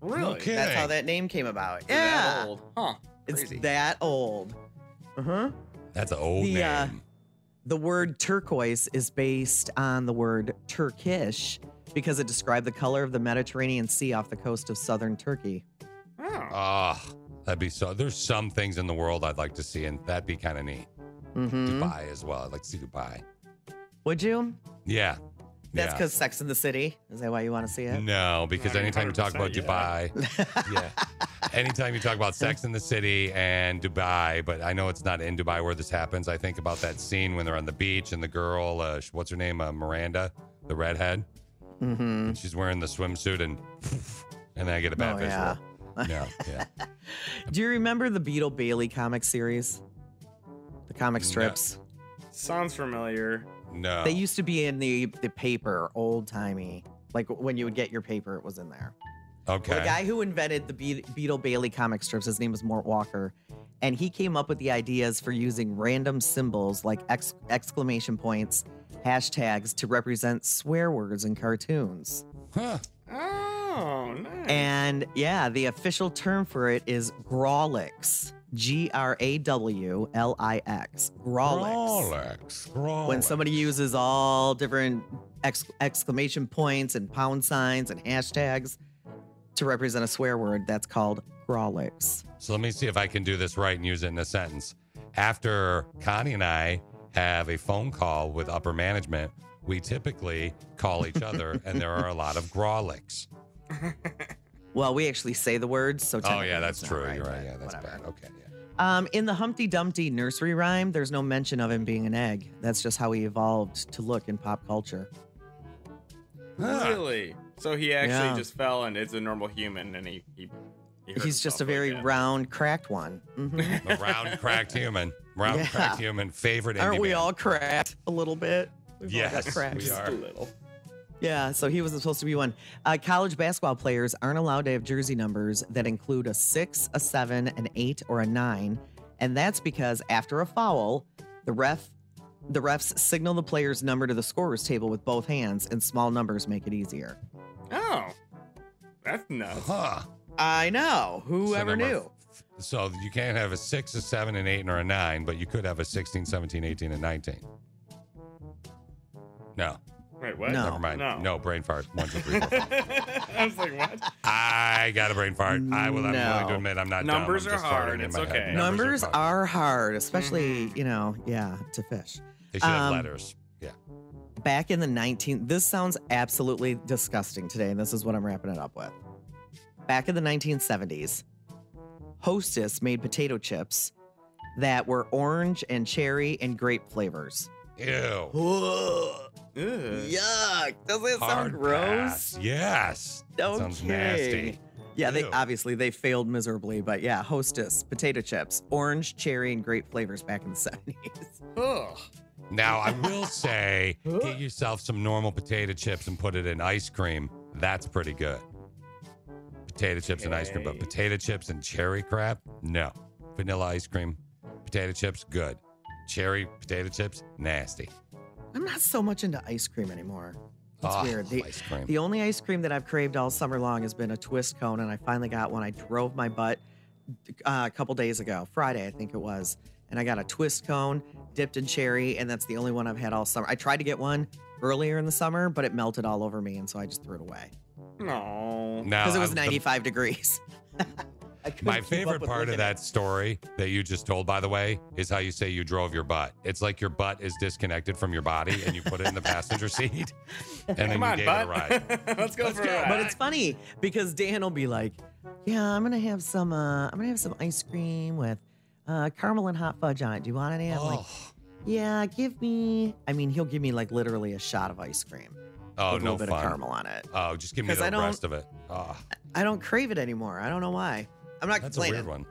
Really? Okay. That's how that name came about. They're that old. Huh. it's Crazy. that old. Uh huh. That's an old The, uh. The word turquoise is based on the word Turkish because it described the color of the Mediterranean Sea off the coast of southern Turkey. Oh. Ah, that'd be so. There's some things in the world I'd like to see, and that'd be kind of neat. Mm-hmm. Dubai as well. I'd like to see Dubai. Would you? Yeah. That's yeah. because Sex in the City. Is that why you want to see it? No, because anytime you talk about 100%, Dubai, yeah. Anytime you talk about Sex in the City and Dubai, but I know it's not in Dubai where this happens. I think about that scene when they're on the beach and the girl, uh, sh- what's her name, uh, Miranda, the redhead, Mm-hmm. she's wearing the swimsuit, and and then I get a bad Oh, visual. yeah. Yeah, yeah. (laughs) Do you remember the Beetle Bailey comic series? The comic No. strips. Sounds familiar. No. They used to be in the the paper, old timey. Like when you would get your paper, it was in there. okay. Well, the guy who invented the Be- Beetle Bailey comic strips, his name was Mort Walker, and he came up with the ideas for using random symbols like ex- exclamation points, hashtags to represent swear words in cartoons. Huh. Oh, nice. And yeah, the official term for it is Grawlix. G R A W L I X. Grawlix. Rolex. When somebody uses all different ex- exclamation points and pound signs and hashtags to represent a swear word, that's called Grawlix. So let me see if I can do this right and use it in a sentence. After Connie and I have a phone call with upper management, we typically call each other, (laughs) and there are a lot of grawlix. (laughs) Well, we actually say the words, so Oh yeah, that's true. right, You're right. Yeah, that's whatever. bad. Okay. Yeah. Um, in the Humpty Dumpty nursery rhyme, there's no mention of him being an egg. That's just how he evolved to look in pop culture. Huh. Really? So he actually Yeah. just fell and it's a normal human and he. he, he He's just a very like round, cracked one. Mhm. (laughs) A round cracked human. Round (laughs) Yeah. cracked human. Favorite. Aren't indie we band. all cracked a little bit? We've all got Yes, cracked. we Just are. a little. Yeah, so he wasn't supposed to be one. Uh, college basketball players aren't allowed to have jersey numbers that include a six, a seven, an eight, or a nine, and that's because after a foul, the ref, the refs signal the player's number to the scorer's table with both hands, and small numbers make it easier. Oh. That's nuts. Huh. I know. So Whoever number knew? f- So you can't have a six, a seven, an eight, or a nine, but you could have a 16, 17, 18, and 19. No, Wait, what? No. never mind. No. No, brain fart. One, two, three, four, five. (laughs) I was like, what? I got a brain fart. I will. I'm willing No. to admit I'm not. Numbers dumb. I'm are just hard. farting in It's my okay. head. Numbers hard. are hard, especially, you know, yeah, to fish. They should have um, letters. Yeah. back in the 19 this sounds absolutely disgusting today and this is what i'm wrapping it up with back in the 1970s hostess made potato chips that were orange and cherry and grape flavors Ew. Ugh, Ugh. yuck doesn't it sound gross pass. Yes. okay. Sounds nasty. yeah they obviously they failed miserably but yeah hostess potato chips orange cherry and grape flavors back in the (laughs) 70s Ugh. Now I will say, get yourself some normal potato chips and put it in ice cream. That's pretty good. potato chips and ice cream. But potato chips and cherry crap, no. Vanilla ice cream, potato chips, good. Cherry potato chips, nasty. I'm not so much into ice cream anymore. That's Oh, weird. The, ice cream. the only ice cream that I've craved all summer long has been a twist cone, and I finally got one. I drove my butt uh, a couple days ago, Friday, I think it was, and I got a twist cone dipped in cherry, and that's the only one I've had all summer. I tried to get one earlier in the summer, but it melted all over me, and so I just threw it away No. Because it was I- the- 95 degrees. (laughs) I couldn't My favorite part of that at story that you just told, by the way, is how you say you drove your butt. It's like your butt is disconnected from your body and you put it in the (laughs) passenger seat and then Come you on, gave bud. it a ride. (laughs) Let's go Let's for go. a ride. But it's funny because Dan will be like, "Yeah, I'm gonna have some. Uh, I'm gonna have some ice cream with uh, caramel and hot fudge on it. Do you want any?" I'm like, Oh, "Yeah, give me." I mean, he'll give me like literally a shot of ice cream oh with a no little bit fun. of caramel on it. Oh, just give me the I don't- rest of it. Oh, I don't crave it anymore. I don't know why. I'm not that's a weird one.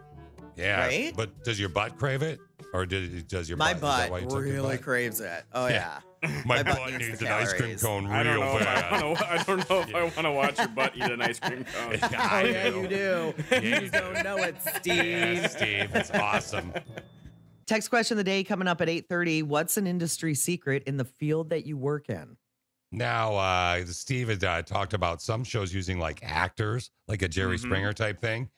Yeah. Right? But does your butt crave it? Or did, does your My butt? is butt you really butt? craves it. Oh yeah. Yeah. (laughs) my My, butt butt needs needs the an ice cream calories. cone I don't real know. Bad. I, wanna, I don't know if I (laughs) want to watch your butt eat an ice cream cone. (laughs) Oh I yeah, do. you do. Yeah, you you don't do. know it, Steve. Yeah, Steve, it's awesome. Text question of the day coming up at 8:30. What's an industry secret in the field that you work in? Now, uh, Steve had uh, talked about some shows using like actors, like a Jerry Mhm. Springer type thing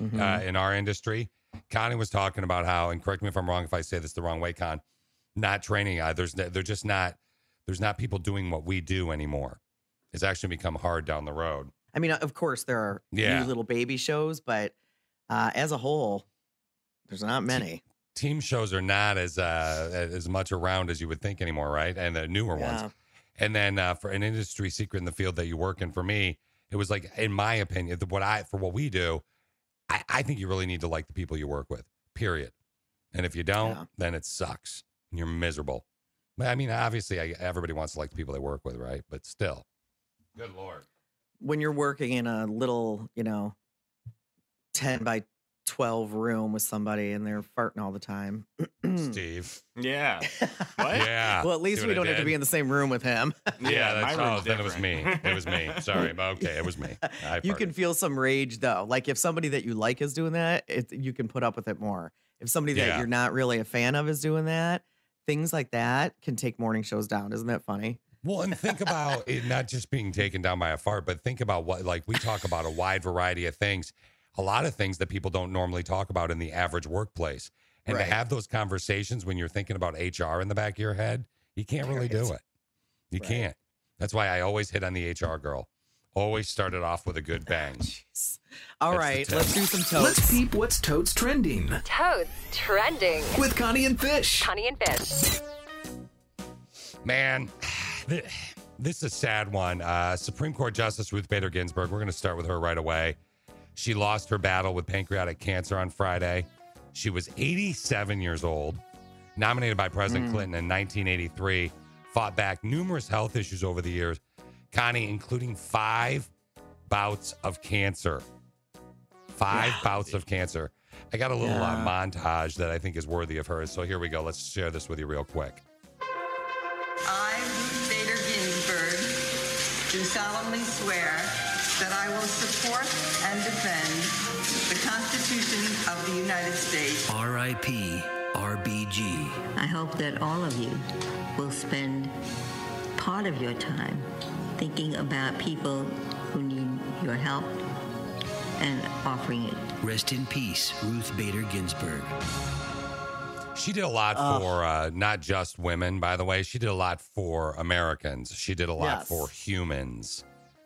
Mhm. uh, in our industry. Connie was talking about how, and correct me if I'm wrong if I say this the wrong way, Con, not training. Uh, there's they're just not there's not people doing what we do anymore. It's actually become hard down the road. I mean, of course, there are Yeah. new little baby shows, but uh, as a whole, there's not many. Team shows are not as uh, as much around as you would think anymore, right? And the newer ones. And then uh, for an industry secret in the field that you work in, for me, it was like, in my opinion, what I for what we do, I, I think you really need to like the people you work with. Period. And if you don't, Yeah. then it sucks. And you're miserable. But I mean, obviously, I, everybody wants to like the people they work with, right? But still, good lord. When you're working in a little, you know, 10 by 12 room with somebody and they're farting all the time. (clears throat) Steve. Yeah. (laughs) What? Yeah. well, at least See we don't have to be in the same room with him. (laughs) Yeah, that's my oh, then it was me. It was me. (laughs) Sorry, but okay, it was me. I you farted. can feel some rage though. Like if somebody that you like is doing that, it, you can put up with it more. If somebody that Yeah. you're not really a fan of is doing that, things like that can take morning shows down. Isn't that funny? Well, and think about it not just being taken down by a fart, but think about what, like, we talk about a wide variety of things, a lot of things that people don't normally talk about in the average workplace. And Right. to have those conversations when you're thinking about HR in the back of your head, you can't really do it. You Right. can't. That's why I always hit on the HR girl. Always started off with a good bang. (laughs) Jeez. All That's right, let's do some toasts. Let's peep what's totes trending Toads trending. with Connie and Fish. Connie and Fish. Man, (sighs) th- this is a sad one. Uh, Supreme Court Justice Ruth Bader Ginsburg, we're going to start with her right away. She lost her battle with pancreatic cancer on Friday. She was 87 years old, nominated by President Clinton in 1983, fought back numerous health issues over the years, Connie, including five bouts of cancer. Five bouts of cancer. I got a little uh, montage that I think is worthy of hers. So here we go. Let's share this with you real quick. I, Ruth Bader Ginsburg, do solemnly swear that I will support and defend the Constitution of the United States. R.I.P. RBG. I hope that all of you will spend part of your time thinking about people who need your help and offering it. Rest in peace, Ruth Bader Ginsburg. She did a lot for uh, not just women, by the way. She did a lot for Americans. She did a lot Yes. for humans.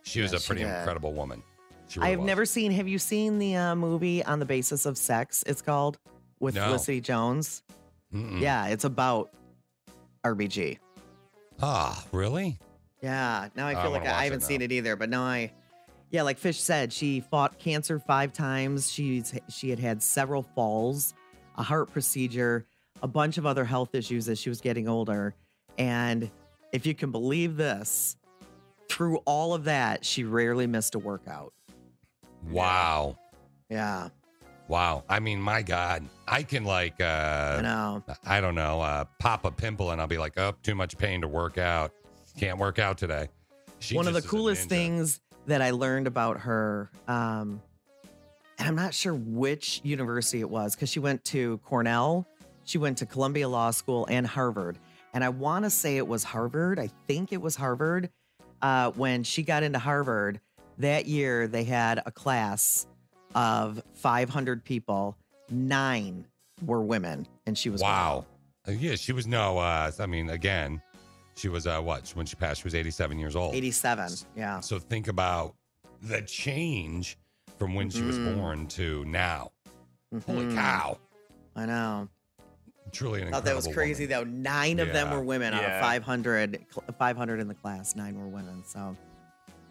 She was Yes, a pretty incredible woman. She I've was. never seen. Have you seen the uh, movie on the basis of sex? It's called with No. Felicity Jones. Mm-mm. Yeah, it's about RBG. Ah, really? Yeah. Now I I feel wanna like I, it haven't seen it either, but now I. Yeah, like Fish said, she fought cancer five times. She's she had had several falls, a heart procedure, a bunch of other health issues as she was getting older, and if you can believe this, through all of that, she rarely missed a workout. Wow. Yeah, Wow. I mean, my God. I can like I uh know. I don't know, uh pop a pimple and I'll be like, oh, too much pain to work out. Can't work out today. She One of the just is a coolest things that I learned about her. Um, and I'm not sure which university it was because she went to Cornell, she went to Columbia Law School, and Harvard. And I want to say it was Harvard. I think it was Harvard. Uh, when she got into Harvard that year, they had a class of 500 people. Nine were women, and she was. Wow. Uh, yeah, she was no. Uh, I mean, again, she was uh, what when she passed? She was 87 years old. 87. Yeah. So think about the change from when she was Mhm. born to now. Holy Mhm. cow! I know. Truly an I thought that was crazy woman. though. Nine of them were women out of 500, 500 in the class. Nine were women. So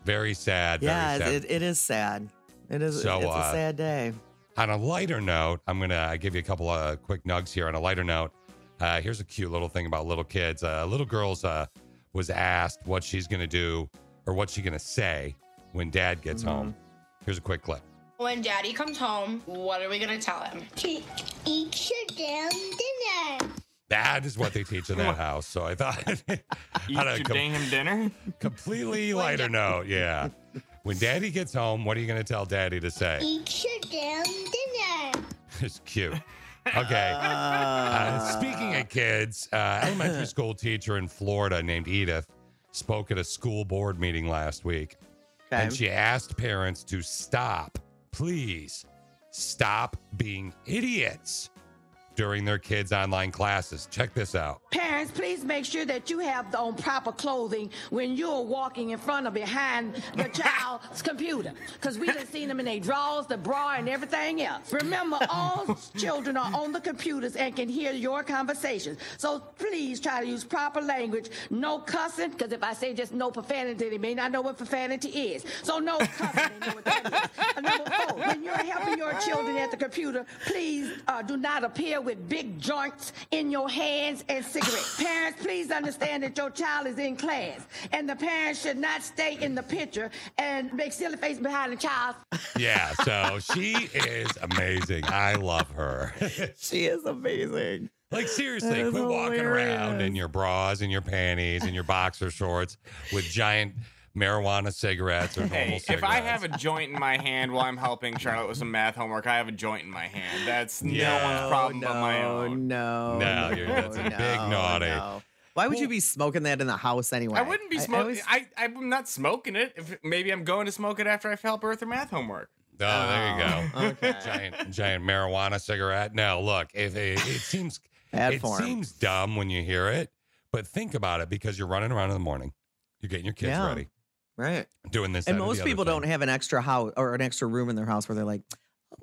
Very sad. Very yeah, sad. it, it is sad. It is. So, it's a uh, sad day. On a lighter note, I'm going to give you a couple of quick nugs here. On a lighter note, uh, here's a cute little thing about little kids. Uh, little girls uh, was asked what she's going to do or what she's going to say when dad gets Mm-hmm. home. Here's a quick clip. When daddy comes home, what are we gonna tell him? To eat your damn dinner. That is what they teach in that house. So I thought, (laughs) Eat on your com- damn dinner. (laughs) completely lighter note, yeah. When daddy gets home, what are you going to tell daddy to say? Eat your damn dinner. (laughs) It's cute. Okay. Uh, speaking of kids, uh, elementary school teacher in Florida named Edith spoke at a school board meeting last week. And she asked parents to stop, please stop being idiots during their kids' online classes. Check this out. Parents, please make sure that you have on proper clothing when you're walking in front or behind the (laughs) child's computer. Because we done seen them in their drawers, the bra, and everything else. Remember, (laughs) all children are on the computers and can hear your conversations. So please try to use proper language. No cussing, because if I say just no profanity, they may not know what profanity is. So no (laughs) cussing, they know what that is. Number four, when you're helping your children at the computer, please uh, do not appear with big joints in your hands and cigarettes. (laughs) Parents, please understand that your child is in class, and the parents should not stay in the picture and make silly face behind the child. (laughs) Yeah, so she is amazing. I love her. (laughs) she is amazing. Like seriously, quit is walking around in your bras and your panties and your boxer shorts with giant marijuana cigarettes or (laughs) normal Hey, cigarettes. if I have a joint in my hand while I'm helping Charlotte with some math homework, I have a joint in my hand. That's Yeah. no one's problem no, but my own. No, No, you're- that's a big naughty. no. Why would you be smoking that in the house anyway? I wouldn't be I- I smoking. always- I, I, am not smoking it. If maybe I'm going to smoke it after I help her with her math homework. Oh, there you go. Oh, okay. (laughs) giant, giant marijuana cigarette. Now, look, if it, it (laughs) seems Bad it form. seems dumb when you hear it, but think about it because you're running around in the morning, you're getting your kids Yeah. ready, right. doing this. And most people thing. don't have an extra house or an extra room in their house where they're like,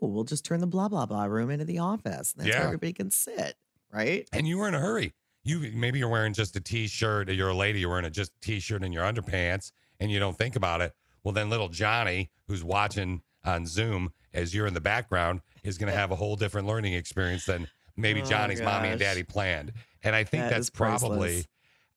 oh, we'll just turn the blah blah blah room into the office. That's Yeah. where everybody can sit, right? and you were in a hurry. You maybe you're wearing just a t-shirt. You're a lady. You're wearing a just t-shirt and your underpants, and you don't think about it. Well, then little Johnny, who's watching on Zoom as you're in the background, is going to have a whole different learning experience than maybe (laughs) Oh, Johnny's mommy and daddy planned. And I think That that's probably.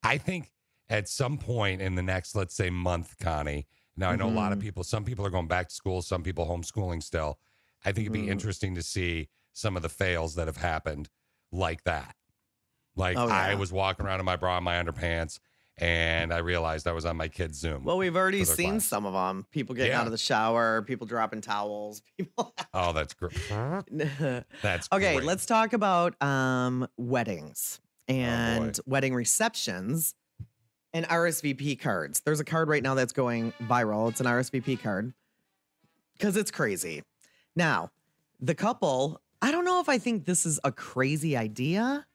I think at some point in the next, let's say, month, Connie. Now I know a lot of Mhm. people. Some people are going back to school. Some people homeschooling still. I think it'd be Mhm. interesting to see some of the fails that have happened like that. Like Oh, I was walking around in my bra and my underpants, and I realized I was on my kid's Zoom. Well, we've already seen class. some of them. People getting Yeah. out of the shower, people dropping towels. (laughs) People. Oh, that's great. (laughs) That's okay, great. let's talk about um, weddings Oh, and wedding receptions and RSVP cards. There's a card right now that's going viral. It's an RSVP card because it's crazy. Now, the couple, I don't know if I think this is a crazy idea.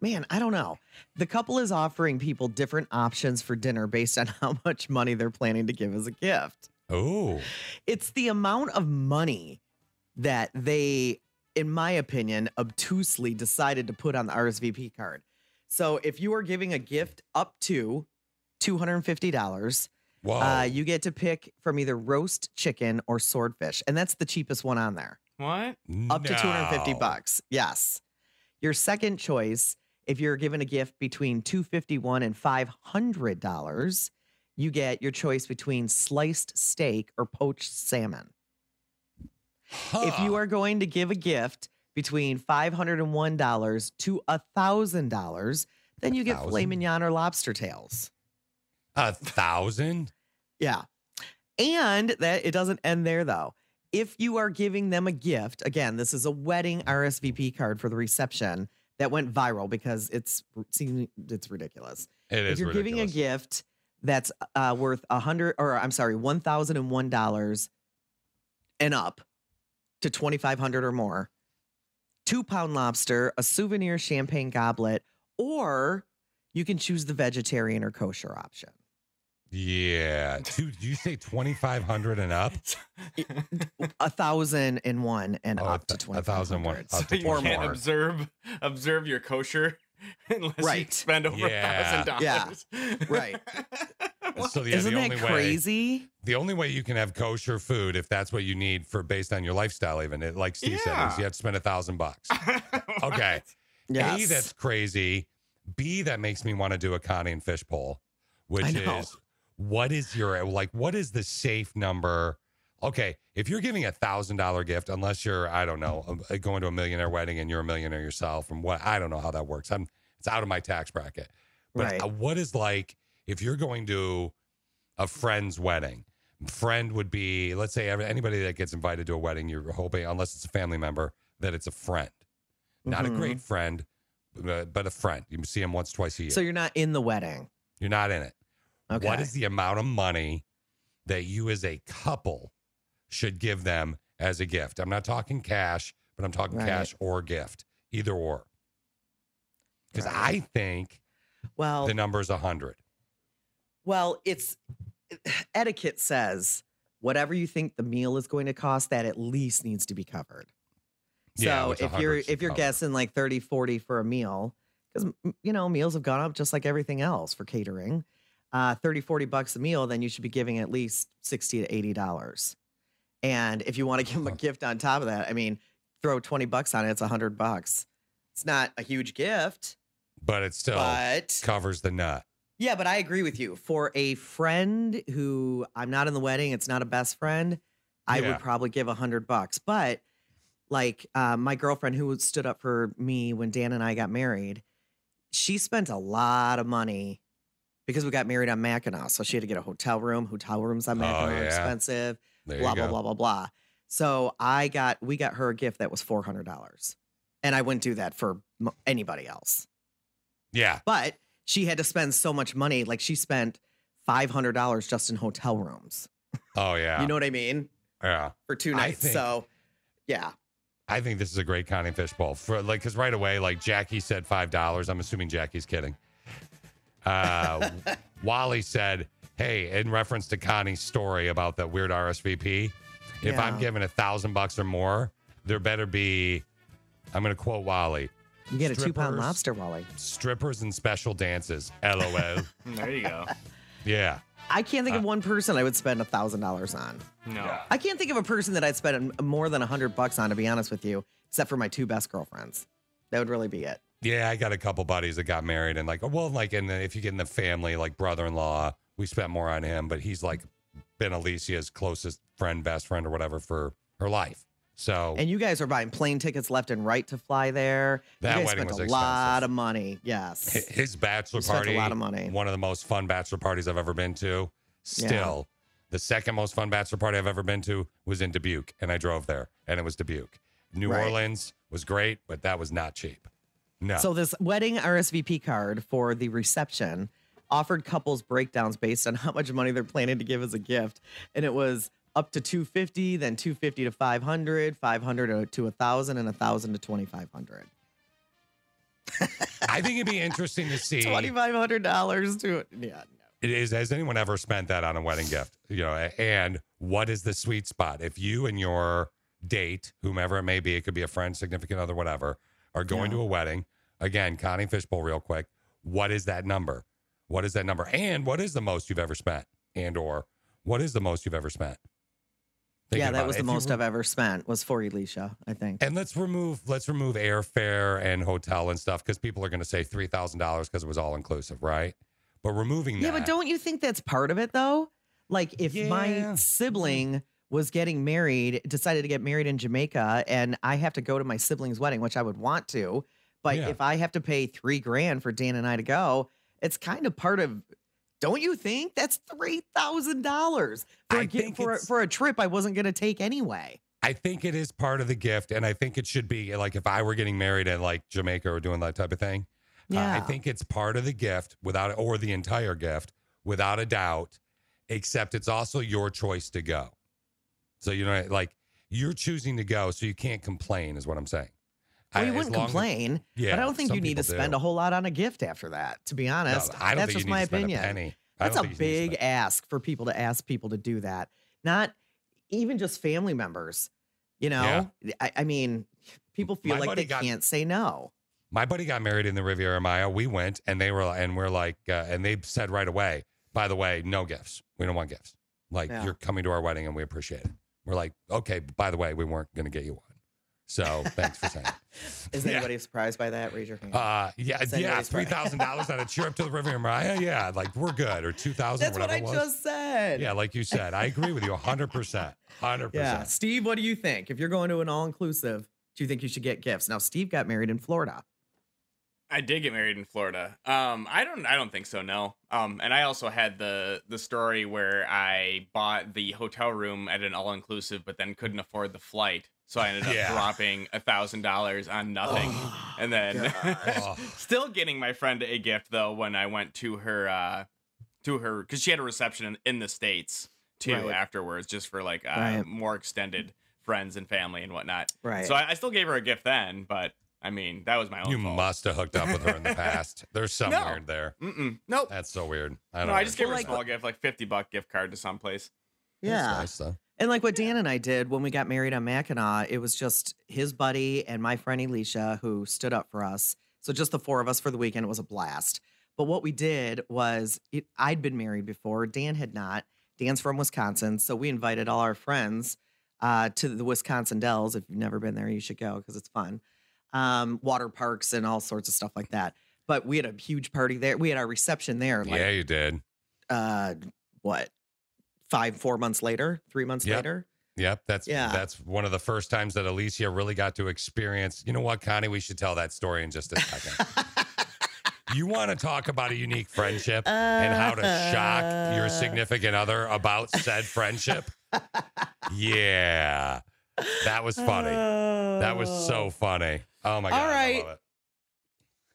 Man, I don't know. The couple is offering people different options for dinner based on (laughs) how much money they're planning to give as a gift. Oh, It's the amount of money that they, in my opinion, obtusely decided to put on the RSVP card. So if you are giving a gift up to $250, Whoa. uh, you get to pick from either roast chicken or swordfish. And that's the cheapest one on there. What? Up to 250 No. bucks. Yes. Your second choice, if you're given a gift between 251 and $500, you get your choice between sliced steak or poached salmon. If you are going to give a gift between $501 to $1,000, then you get filet mignon or lobster tails. a thousand. Yeah. And that it doesn't end there though. If you are giving them a gift, again, this is a wedding RSVP card for the reception that went viral because it's it's ridiculous. It if is you're giving a gift that's uh, worth a hundred or I'm sorry, one thousand and one dollars and up to twenty five hundred or more, two pound lobster, a souvenir champagne goblet, or you can choose the vegetarian or kosher option. Yeah. (laughs) Dude, did you say 2,500 and up? (laughs) A thousand and one and Oh, up to th- twenty a thousand one. So Up to you can't observe observe your kosher (laughs) unless you Right. spend over a Yeah. thousand Yeah. dollars. Right. (laughs) So yeah, Isn't the that only way crazy? the only way you can have kosher food if that's what you need for based on your lifestyle, even it, like Steve said, is you have to spend a thousand bucks. (laughs) Okay. A, that's crazy. B, that makes me want to do a Connie and Fish poll, which is what is your like what is the safe number? Okay, if you're giving a thousand dollar gift, unless you're I don't know uh, going to a millionaire wedding and you're a millionaire yourself, and what I don't know how that works. I'm it's out of my tax bracket. But Right. uh, what is like if you're going to a friend's wedding? Friend would be let's say anybody that gets invited to a wedding. You're hoping unless it's a family member that it's a friend, not Mhm. a great friend, but, but a friend. You see him once, twice a year. So you're not in the wedding. You're not in it. Okay. What is the amount of money that you as a couple should give them as a gift? I'm not talking cash, but I'm talking Right. cash or gift, either or. Because I think Well, the number is a hundred. well, it's etiquette says whatever you think the meal is going to cost, that at least needs to be covered. Yeah, So if you're if you're guessing like 30, 40 for a meal, because you know, meals have gone up just like everything else for catering. Uh 30, 40 bucks a meal, then you should be giving at least 60 to 80 dollars. And if you want to (laughs) give them a gift on top of that, I mean, throw 20 bucks on it, it's a hundred bucks. It's not a huge gift. but it still But- covers the nut. Yeah, but I agree with you. For a friend who I'm not in the wedding, it's not a best friend, I Yeah. would probably give a hundred bucks. But like uh, my girlfriend who stood up for me when Dan and I got married, she spent a lot of money because we got married on Mackinac. So she had to get a hotel room. Hotel rooms on Mackinac are Oh, yeah. expensive. There blah blah blah blah blah. So I got we got her a gift that was four hundred dollars, and I wouldn't do that for anybody else. Yeah. But she had to spend so much money. Like she spent five hundred dollars just in hotel rooms. Oh yeah. You know what I mean? yeah. For two nights. think- so yeah. I think this is a great Connie Fishbowl for like because right away, like Jackie said five dollars. I'm assuming Jackie's kidding. Uh, (laughs) Wally said, "Hey, in reference to Connie's story about that weird RSVP, if I'm given a thousand bucks or more, there better be. I'm going to quote Wally: You get a two pound lobster, Wally. strippers and special dances. LOL. (laughs) There you go. yeah. I can't Uh, think of one person I would spend a thousand dollars on. No. I can't think of a person that I'd spend more than a hundred bucks on, to be honest with you, except for my two best girlfriends. That would really be it. Yeah, I got a couple buddies that got married, and like, well, like, and if you get in the family, like brother-in-law, we spent more on him, but he's like been Alicia's closest friend, best friend, or whatever for her life. So And you guys are buying plane tickets left and right to fly there. That you guys wedding spent was a lot of money. Yes. hi- his bachelor You spent a lot of money. one of the most fun bachelor parties I've ever been to. Still, the second most fun bachelor party I've ever been to was in Dubuque, and I drove there, and it was Dubuque. New Right. Orleans was great, but that was not cheap. No. So this wedding RSVP card for the reception offered couples breakdowns based on (laughs) how much money they're planning to give as a gift, and it was up to 250, then 250 to 500, 500 to 1000 and 1000 to 2500. I think it'd be interesting to see. $2500 to yeah. It is. Has anyone ever spent that on a wedding gift? You know, and what is the sweet spot? If you and your date, whomever it may be, it could be a friend, significant other, whatever, are going Yeah. to a wedding. Again, Connie Fishbowl, real quick. What is that number? What is that number? And what is the most you've ever spent? And or what is the most you've ever spent? Thinking yeah, that was it. the If most were- I've ever spent was for Elisha, I think. And let's remove let's remove airfare and hotel and stuff because people are going to say three thousand dollars because it was all inclusive, right? But removing Yeah, but don't you think that's part of it though? Like if Yeah. my sibling was getting married, decided to get married in Jamaica, and I have to go to my sibling's wedding, which I would want to, but Yeah. if I have to pay three grand for Dan and I to go, it's kind of part of Don't you think that's three thousand dollars for I a gift think for a, for a trip I wasn't going to take anyway? I think it is part of the gift, and I think it should be like if I were getting married in like Jamaica or doing that type of thing. uh, I think it's part of the gift without, or the entire gift without a doubt. Except it's also your choice to go. So you know, like you're choosing to go, so you can't complain. Is what I'm saying. Well, I- you as wouldn't long as- complain, Yeah, but I don't think you need to spend do. a whole lot on a gift after that. To be honest, I don't that's just my need to spend opinion. I That's a don't think you need to big ask for people to ask people to do that. Not even just family members. You know, I, I mean, people feel My like they got- can't say no. My buddy got married in the Riviera Maya. We went and they were and we're like uh, and they said right away, by the way, no gifts. We don't want gifts. Like Yeah. you're coming to our wedding and we appreciate it. We're like, okay, by the way, we weren't going to get you one. So thanks for saying. it. (laughs) Is Yeah. anybody surprised by that? Raise your hand. Uh, yeah, yeah, three thousand three surprised? thousand dollars (laughs) on a trip to the Riviera Maya. Yeah, like we're good, or two thousand, That's what I it was. just said. Yeah, like you said, I agree with you hundred percent, hundred percent. Steve, what do you think? If you're going to an all inclusive, do you think you should get gifts? Now, Steve got married in Florida. I did get married in Florida. Um, I don't. I don't think so. No. Um, and I also had the the story where I bought the hotel room at an all inclusive, but then couldn't afford the flight, so I ended up Yeah. dropping a thousand dollars on nothing, and then (laughs) Oh. (laughs) still getting my friend a gift though when I went to her uh to her because she had a reception in, in the states too Right. afterwards, just for like uh, Right. more extended friends and family and whatnot. Right. So I, I still gave her a gift then, but I mean that was my own. You fault. must have hooked up with her in the (laughs) past. There's some No. weird there. Mm-mm. Nope. That's so weird. I don't No, know. I just gave her like, a small gift, like fifty buck gift card to someplace. Yeah. That's nice, though. And like what Dan and I did when we got married on Mackinac, it was just his buddy and my friend Alicia who stood up for us. So just the four of us for the weekend. It was a blast. But what we did was it, I'd been married before. Dan had not. Dan's from Wisconsin. So we invited all our friends uh, to the Wisconsin Dells. If you've never been there, you should go because it's fun. Um, water parks and all sorts of stuff like that. But we had a huge party there. We had our reception there. Like, yeah, you did. uh, what, five, four months later, three months Yep. later? Yep, that's Yeah. that's one of the first times that Alicia really got to experience. You know what, Connie? We should tell that story in just a second. (laughs) you want to talk about a unique friendship and how to shock your uh. significant other about said friendship? Yeah, that was funny. That was so oh. funny. Oh my god! All right, I right. love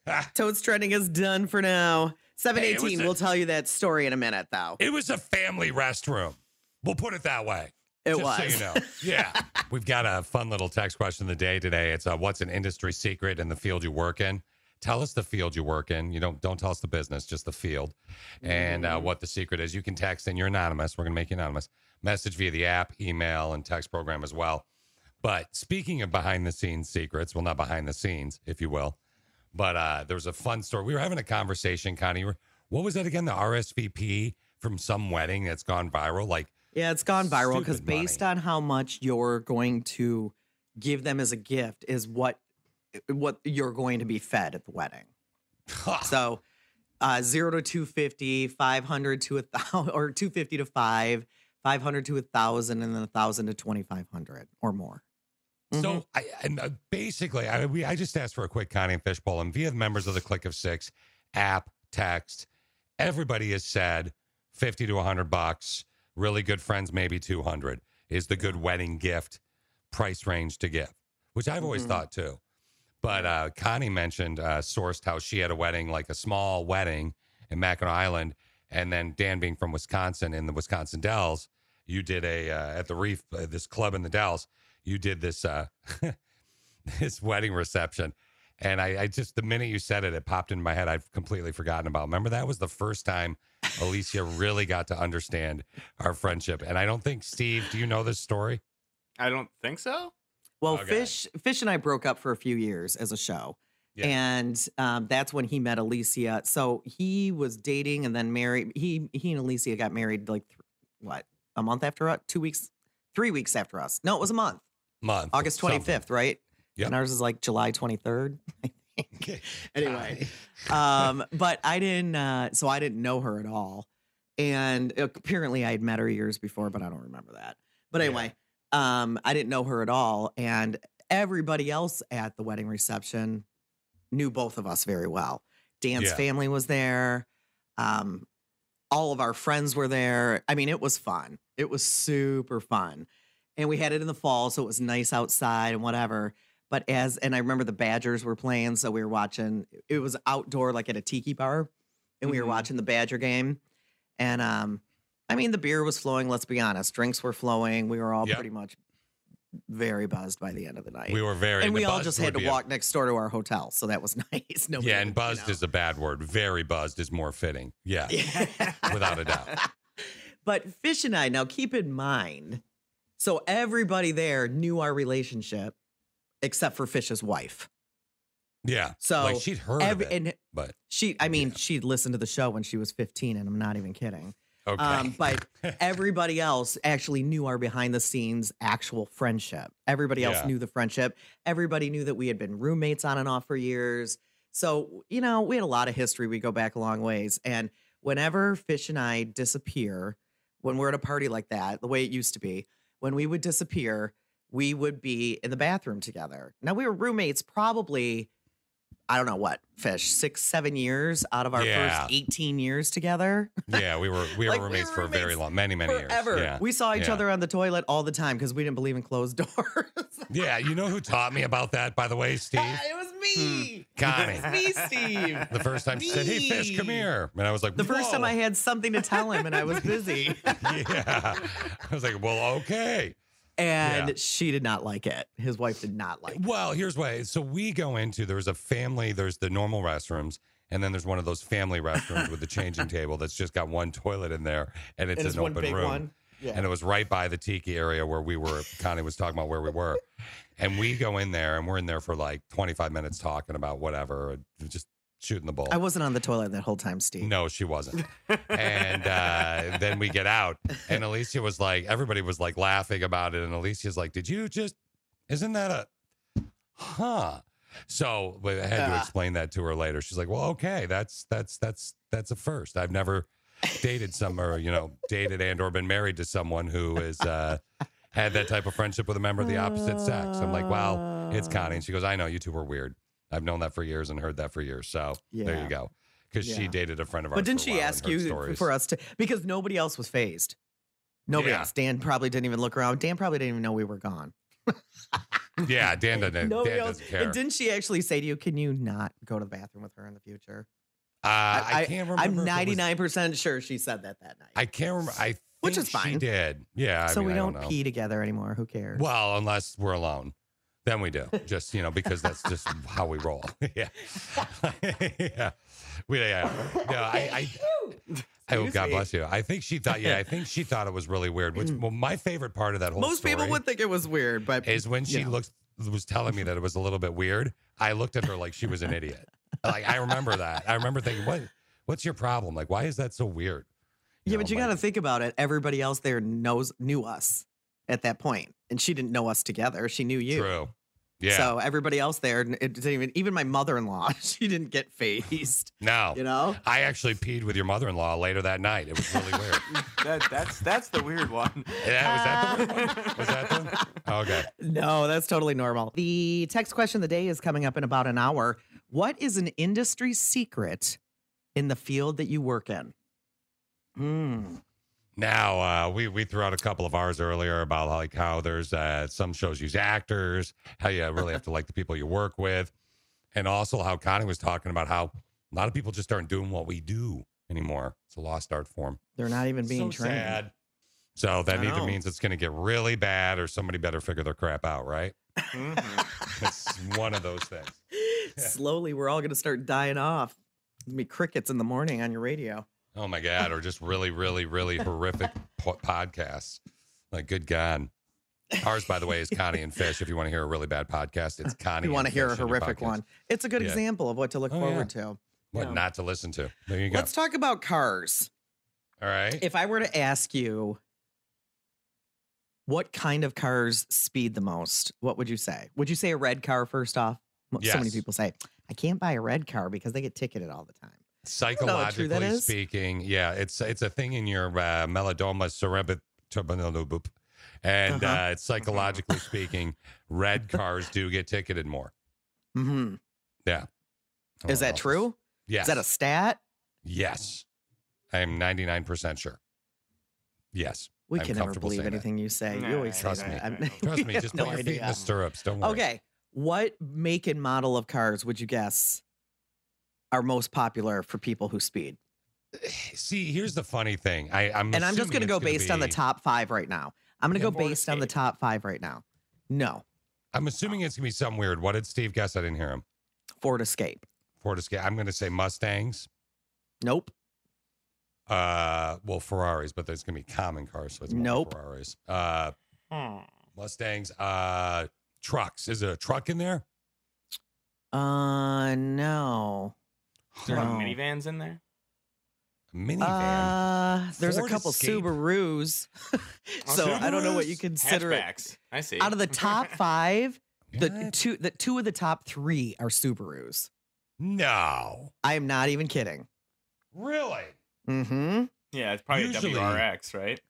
it. (laughs) Toads trending is done for now. Hey, 718, a- we'll tell you that story in a minute, though. It was a family restroom. We'll put it that way. It Just was. So you know. (laughs) Yeah. We've got a fun little text question of the day today. It's uh, what's an industry secret in the field you work in? Tell us the field you work in. You don't don't tell us the business, just the field, and uh, what the secret is. You can text, and you're anonymous. We're gonna make you anonymous. Message via the app, email, and text program as well. But speaking of behind the scenes secrets, well, not behind the scenes, if you will, but uh, there was a fun story. We were having a conversation, Connie. What was that again? The RSVP from some wedding that's gone viral. Like, Yeah, it's gone viral because based on how much you're going to give them as a gift is what what you're going to be fed at the wedding. (laughs) so uh, zero to 250, 500 to a thousand, or 250 to five, 500 to a thousand, and then a thousand to 2,500 or more. Mm-hmm. So I and basically, I we I just asked for a quick Connie and Fishbowl, and via the members of the Click of Six app, text, everybody has said fifty to hundred bucks. Really good friends, maybe two hundred is the good wedding gift price range to give, which I've always Mhm. thought too. But uh, Connie mentioned uh, sourced how she had a wedding, like a small wedding in Mackinac Island, and then Dan being from Wisconsin in the Wisconsin Dells, you did a uh, at the Reef, uh, this club in the Dells, you did this uh, (laughs) this wedding reception, and I, I just the minute you said it, it popped into my head. I've completely forgotten about. Remember that was the first time Alicia really got to understand our friendship, and I don't think Steve. Do you know this story? I don't think so. Well, Okay. Fish Fish and I broke up for a few years as a show. Yeah. And um, that's when he met Alicia. So he was dating and then married. He he and Alicia got married like th- what a month after us, two weeks, three weeks after us. No, it was a month. Month, August 25th, something. right? Yep. And ours is like July twenty third. (laughs) (laughs) anyway, (laughs) um, but I didn't. Uh, so I didn't know her at all, and apparently I had met her years before, but I don't remember that. But anyway, um, I didn't know her at all, and everybody else at the wedding reception knew both of us very well. Dan's Yeah. family was there. Um, all of our friends were there. I mean, it was fun. It was super fun. And we had it in the fall, so it was nice outside and whatever. But as and I remember the Badgers were playing, so we were watching. It was outdoor, like at a tiki bar, and we were Mhm. watching the Badger game. And um, I mean, the beer was flowing. Let's be honest, drinks were flowing. We were all Yep. pretty much very buzzed by the end of the night. We were very and we all just had to be a- walk next door to our hotel, so that was (laughs) nice. No, yeah, and buzzed is a bad word. Very buzzed is more fitting. Yeah, (laughs) without a doubt. But Fish and I, now keep in mind, so everybody there knew our relationship except for Fish's wife. Yeah. So like she'd heard every- it, and but she, I mean, she'd listened to the show when she was 15, and I'm not even kidding. Okay. Um, but (laughs) everybody else actually knew our behind the scenes actual friendship. Everybody else Yeah. knew the friendship. Everybody knew that we had been roommates on and off for years. So, you know, we had a lot of history. We go back a long ways. And whenever Fish and I disappear, when we're at a party like that, the way it used to be, when we would disappear, we would be in the bathroom together. Now, we were roommates probably, I don't know what, Fish, six, seven years out of our Yeah. first 18 years together. (laughs) yeah, we were we were Like, we roommates were for a very long, many many Forever. years. Yeah. We saw each Yeah. other on the toilet all the time because we didn't believe in closed (laughs) doors. Yeah, you know who taught me about that, by the way, (laughs) Steve? it was me. Hmm. Connie. It was me, Steve. The first time she said, "Hey, fish, come here," and I was like, The first time I had something to tell him and I was busy. yeah, I was like, "Well, okay." And Yeah. she did not like it. His wife did not like it. Well, here's why. So we go into there's a family. There's the normal restrooms, and then there's one of those family restrooms with the changing (laughs) table that's just got one toilet in there, and it's And it's an open room. one. Yeah. And it was right by the tiki area where we were. Connie was talking about where we were, and we go in there, and we're in there for like 25 minutes talking about whatever, just shooting the bull. I wasn't on the toilet that whole time, Steve. No, she wasn't. and uh, then we get out, and Alicia was like, everybody was like laughing about it, and Alicia's like, "Did you just? Isn't that a? Huh?" So I had to Ah. explain that to her later. She's like, "Well, okay, that's that's that's that's a first. I've never dated some, or you know, dated and or been married to someone who is." Uh, had that type of friendship with a member of the opposite sex. I'm like, well, it's Connie. And she goes, I know you two were weird. I've known that for years and heard that for years. So there you go. Because she dated a friend of ours. But didn't she ask you stories. for us to? Because nobody else was phased. Nobody Yeah. else. Dan probably didn't even look around. Dan probably didn't even know we were gone. Yeah, Dan (laughs) doesn't. Nobody Dan else. doesn't care. And didn't she actually say to you, "Can you not go to the bathroom with her in the future?" uh, I, can't remember. I'm if it was- 99 percent sure she said that that night. I can't remember. I Which is fine. She did. Yeah. I so mean, we I don't, know. pee together anymore. Who cares? Well, unless we're alone, then we do. Just you know, because that's just how we roll. (laughs) yeah. (laughs) yeah. We yeah. No, I. I Oh, God bless you. I think she thought, yeah, I (laughs) think she thought it was really weird. Which, mm. well, my favorite part of that whole Most people would think it was weird, but is when she you know. looked was telling me that it was a little bit weird. I looked at her like she was an idiot. Like I remember that. I remember thinking, what what's your problem? Like, why is that so weird? Yeah, but you got to think about it. Everybody else there knows knew us at that point, and she didn't know us together. She knew you. True. Yeah. So everybody else there, it didn't even even my mother-in-law, (laughs) she didn't get phased. No. You know? I actually peed with your mother in law later that night. It was really weird. (laughs) That that's that's the weird one. Yeah, was that the weird (laughs) one? Was that the Okay. No, that's totally normal. The text question of the day is coming up in about an hour. What is an industry secret in the field that you work in? Hmm. Now uh, we we threw out a couple of ours earlier about like how there's uh, some shows use actors, how you really have to like the people you work with, and also how Connie was talking about how a lot of people just aren't doing what we do anymore. It's a lost art form. They're not even being so trained. sad. So that I either know. means it's going to get really bad, or somebody better figure their crap out, right? it's one of those things. (laughs) Slowly, we're all going to start dying off. There's gonna be crickets in the morning on your radio. Oh my God, or just really, really, really horrific po- podcasts. Like, good God. Ours, by the way, is Connie and Fish. If you want to hear a really bad podcast, it's Connie. If you want to hear a Fish horrific one, it's a good Yeah. example of what to look Oh, forward yeah. to. What Yeah. not to listen to? There you go. Let's talk about cars. All right. If I were to ask you what kind of cars speed the most, what would you say? Would you say a red car first off? Mo- So many people say, I can't buy a red car because they get ticketed all the time. Know how true that Psychologically is. speaking, yeah, it's it's a thing in your uh, melodoma cerebellum, and Uh-huh. uh, psychologically speaking, red (laughs) cars do get ticketed more. Mm-hmm. Yeah. Is that know. true? Yes. Is that a stat? Yes. I am 99% sure. Yes. We I'm can never believe saying that. anything you say. Nah, you always say Trust that. me. (laughs) Trust me. (laughs) Just no put your feet in the stirrups. Don't worry. Okay. What make and model of cars would you guess are most popular for people who speed? (sighs) See, here's the funny thing. I, I'm and I'm just going to go it's gonna based on the top five right now. I'm going to Yeah, go based on the top five right now. No, I'm assuming it's gonna be something weird. What did Steve guess? I didn't hear him. Ford Escape. Ford Escape. I'm gonna say Mustangs. Nope. Uh, well, Ferraris, but there's gonna be common cars, so it's Nope. Ferraris. Uh, Hmm. Mustangs. Uh, trucks. Is there a truck in there? Uh, no. Is there any No. minivans in there? Minivan. Uh, there's Ford a couple Escape. Subarus. (laughs) so I don't know what you Subarus? consider it. Hatchbacks. I see. Out of the top (laughs) five, the two the two of the top three are Subarus. no. I am not even kidding. Really? Mm-hmm. yeah, it's probably Usually- a WRX, right?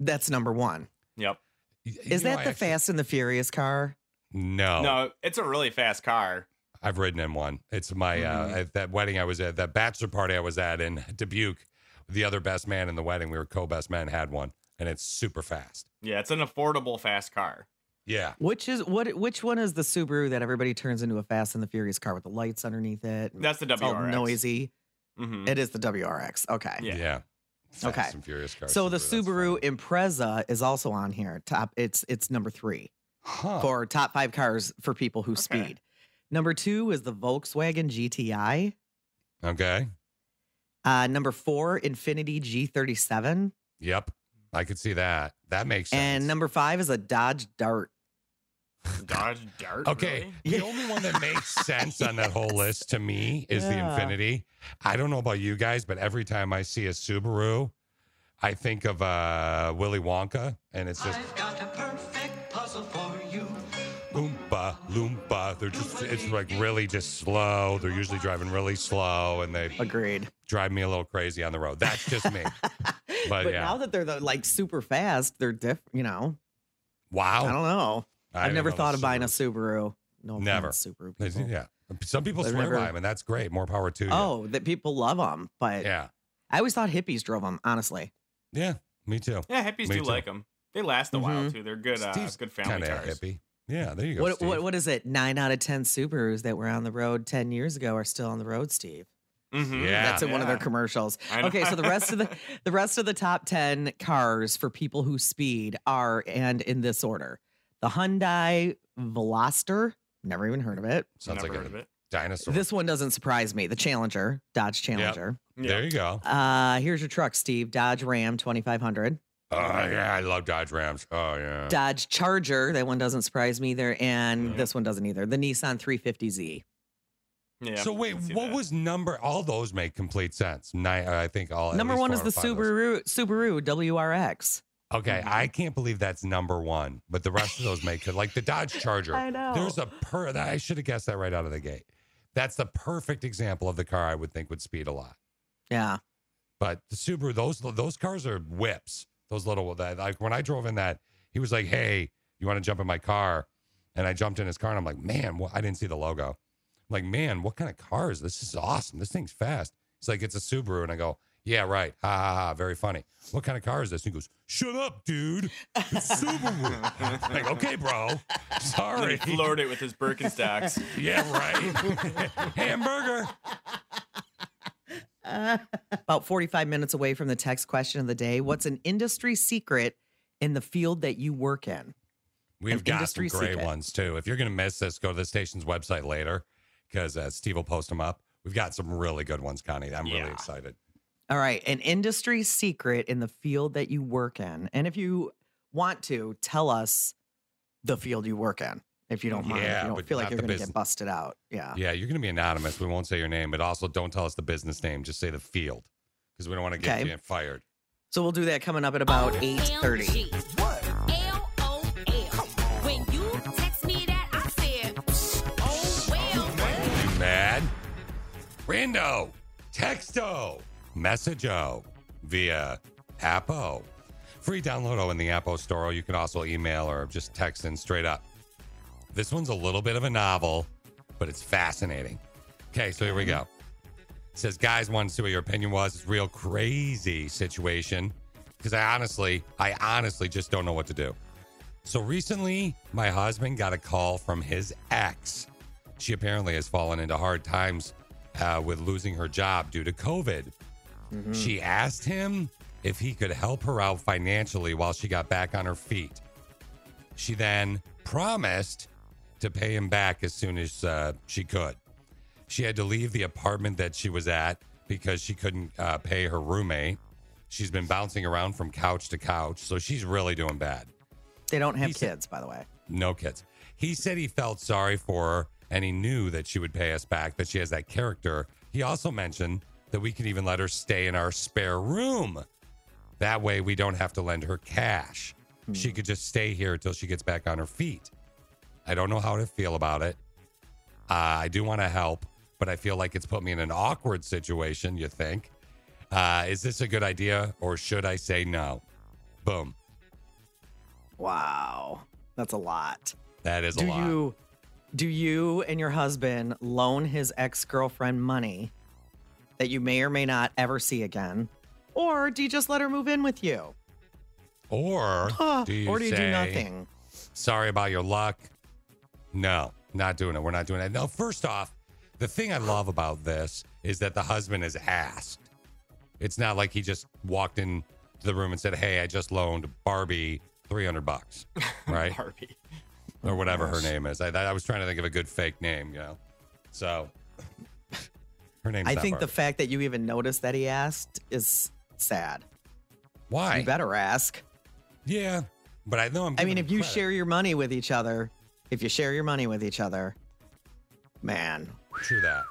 That's number one. Yep. Is that the Fast and the Furious car? No. No, it's a really fast car. I've ridden in one. It's my Mm-hmm. uh, at that wedding I was at, that bachelor party I was at in Dubuque. The other best man in the wedding, we were co-best men, had one, and it's super fast. Yeah, it's an affordable fast car. Yeah. Which is what? Which one is the Subaru that everybody turns into a Fast and the Furious car with the lights underneath it? That's the it's all WRX. noisy. hmm It is the WRX. Okay. Yeah. Yeah. Fast Okay. and Furious cars. So the Subaru fun. Impreza is also on here. Top. It's it's number three Huh. for top five cars for people who Okay. speed. Number two is the Volkswagen GTI. Okay. Uh, number four, Infiniti G37. Yep. I could see that. That makes sense. And number five is a Dodge Dart. (laughs) Dodge Dart. Okay. really? The only one that makes (laughs) sense on that whole list to me is the Yeah. Infiniti. I don't know about you guys, but every time I see a Subaru, I think of uh, Willy Wonka, and it's just Oompa Loompa. They're just, it's like really just slow. They're usually driving really slow, and they Agreed. drive me a little crazy on the road. That's just me. (laughs) But, But yeah. now that they're the, like super fast, they're diff. You know, wow. I don't know. I I've never know thought the of buying a Subaru. Subaru. No, Never. Subaru. People. Yeah. Some people I've swear never- by them, and that's great. More power to you. Oh, that people love them, but yeah. I always thought hippies drove them. Honestly, Yeah. Me too. Yeah, hippies Me do too. like them. They last a while Mhm. too. They're good. Uh, Steve's good family kinda cars. hippie. Yeah, there you go. what, Steve. what what is it? Nine out of ten Subarus that were on the road ten years ago are still on the road, Steve. Mhm. Yeah. That's in one of their commercials. Okay, so the rest of the (laughs) the rest of the top ten cars for people who speed are and in this order: the Hyundai Veloster. Never even heard of it. Sounds Never like heard a of it. dinosaur. This one doesn't surprise me. The Challenger, Dodge Challenger. There you go. Uh, here's your truck, Steve. Dodge Ram 2500. Oh yeah, I love Dodge Rams. Oh yeah. Dodge Charger. That one doesn't surprise me either. And this one doesn't either. The Nissan 350Z. Yeah. so wait, what that. was number? All those make complete sense. Nine, I think all. Number one is the or five of those. Subaru Subaru WRX. Okay, mm-hmm. I can't believe that's number one, but the rest of those make. Like the Dodge (laughs) Charger. I know. There's a per. I should have guessed that right out of the gate. That's the perfect example of the car I would think would speed a lot. Yeah. But the Subaru, those those cars are whips. Those little that like when I drove in that, he was like, "Hey, you want to jump in my car?" And I jumped in his car, and I'm like, "Man, what? I didn't see the logo." I'm like, "Man, what kind of car is this? This is awesome. This thing's fast." He's like, "It's a Subaru," and I go, "Yeah, right. Ha ha ha. Very funny. What kind of car is this?" And he goes, "Shut up, dude. It's Subaru." (laughs) I'm like, okay, bro. And Sorry. he floored it with his Birkenstocks. (laughs) yeah, right. (laughs) Hamburger. (laughs) About 45 minutes away from the text question of the day. What's an industry secret in the field that you work in? We've An got some great secret. ones too. If you're going to miss this, go to the station's website later because uh, Steve will post them up. We've got some really good ones, Connie. I'm really excited. All right. An industry secret in the field that you work in. And if you want to, tell us the field you work in. If you don't mind. If you don't feel like you're going to get busted out. Yeah. Yeah, you're going to be anonymous. We won't say your name, but also don't tell us the business name. Just say the field because we don't want to get Okay. you fired. So we'll do that coming up at about 8.30. When you text me that, I said, oh, well. You mad? Rando, texto, messageo via Appo. Free downloado in the Appo store. You can also email or just text in straight up. This one's a little bit of a novel, but it's fascinating. Okay, so here we go. says, guys, wanted to see what your opinion was. It's a real crazy situation because I honestly, I honestly just don't know what to do. So recently, my husband got a call from his ex. She apparently has fallen into hard times uh, with losing her job due to COVID. She asked him if he could help her out financially while she got back on her feet. She then promised to pay him back as soon as uh, she could. She had to leave the apartment that she was at because she couldn't uh, pay her roommate. She's been bouncing around from couch to couch, so she's really doing bad. They don't have He said- kids, by the way. No kids. He said he felt sorry for her and he knew that she would pay us back, that she has that character. He also mentioned that we can even let her stay in our spare room. That way we don't have to lend her cash. She could just stay here until she gets back on her feet. I don't know how to feel about it. Uh, I do want to help, but I feel like it's put me in an awkward situation, you think. Uh, is this a good idea or should I say no? Boom. Wow. That's a lot. That is do a lot. you do you and your husband loan his ex-girlfriend money that you may or may not ever see again? Or do you just let her move in with you? Or do you or do you do nothing? Sorry about your luck. No, not doing it. We're not doing it. No, first off, the thing I love about this is that the husband is asked. It's not like he just walked in the room and said, "Hey, I just loaned Barbie 300 bucks." (laughs) Right? Barbie. or whatever her name is. I, I was trying to think of a good fake name, you know. So her name's I not think the fact that you even noticed that he asked is sad. Why? You better ask. Yeah, but I know I'm. I mean, if you credit. share your money with each other, if you share your money with each other, man. True that.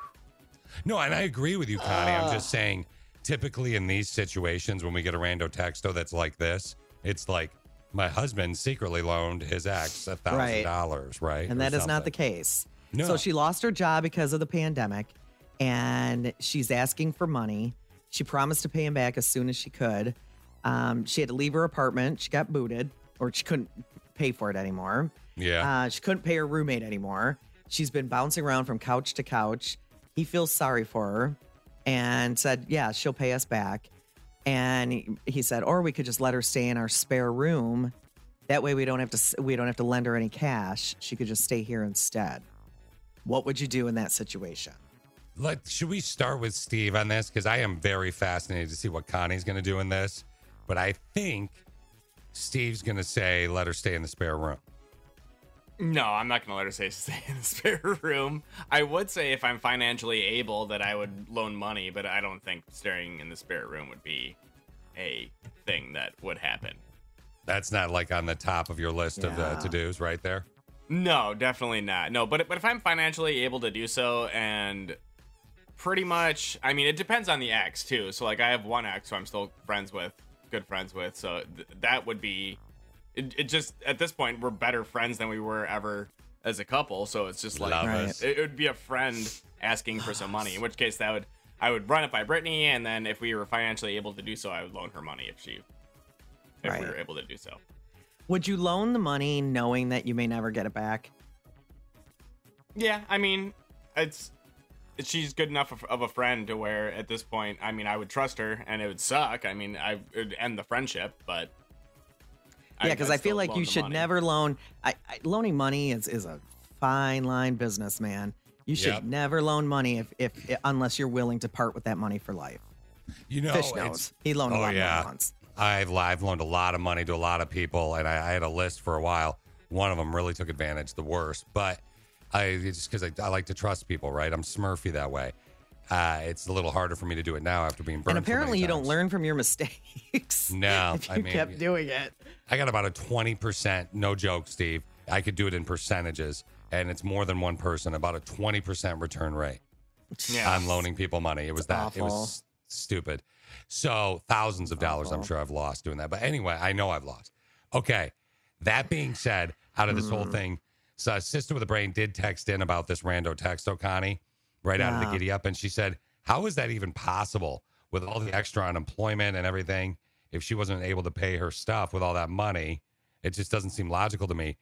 No, and I agree with you, Connie. I'm Ah. just saying, typically in these situations, when we get a rando texto that's like this, it's like my husband secretly loaned his ex a thousand Right. dollars, right? And that is not the case. No. So she lost her job because of the pandemic and she's asking for money. She promised to pay him back as soon as she could. Um, she had to leave her apartment. She got booted or she couldn't pay for it anymore. Yeah. Uh, she couldn't pay her roommate anymore. She's been bouncing around from couch to couch. He feels sorry for her and said, Yeah, she'll pay us back. And he, he said, Or we could just let her stay in our spare room. That way we don't have to we don't have to lend her any cash. She could just stay here instead. What would you do in that situation? Let should we start with Steve on this because I am very fascinated to see what Connie's going to do in this, but I think Steve's going to say let her stay in the spare room. No, I'm not gonna let her say (laughs) stay in the spare room. I would say if I'm financially able that I would loan money, but I don't think staying in the spare room would be a thing that would happen. That's not like on the top of your list of uh, Yeah. the to dos right there. No, definitely not. No, but but if I'm financially able to do so and pretty much, I mean, it depends on the ex too. So like I have one ex who I'm still friends with, good friends with. So th- that would be it, it just at this point we're better friends than we were ever as a couple. So it's just like Love us. it, it would be a friend asking for some money. In which case that would I would run it by Brittany, and then if we were financially able to do so, I would loan her money if she if we Right. were able to do so. Would you loan the money knowing that you may never get it back? Yeah, I mean, it's she's good enough of, of a friend to where at this point, I mean, I would trust her, and it would suck. I mean, I would end the friendship, but Yeah, because I'd I, feel like you should money. never loan. I, I loaning money is is a fine line business, man. You should Yep. never loan money if, if unless you're willing to part with that money for life. You know, Fish knows. He loaned a oh, lot of yeah. money once. I've I've loaned a lot of money to a lot of people, and I, I had a list for a while. One of them really took advantage, the worst. But I just because I, I like to trust people, right? I'm Smurfy that way. Uh, it's a little harder for me to do it now after being burned. And so apparently, you don't learn from your mistakes. (laughs) No, if you I mean, kept doing it. I got about a 20%, no joke, Steve. I could do it in percentages, and it's more than one person, about a 20% return rate Yeah. on loaning people money. It was that. It was stupid. So thousands of dollars, I'm sure I've lost doing that. But anyway, I know I've lost. Okay. That being said, out of this whole Hmm. thing, so Sister with a Brain did text in about this rando text, Connie, right out of the giddy up. And she said, How is that even possible with all the extra unemployment and everything? If she wasn't able to pay her stuff with all that money, it just doesn't seem logical to me.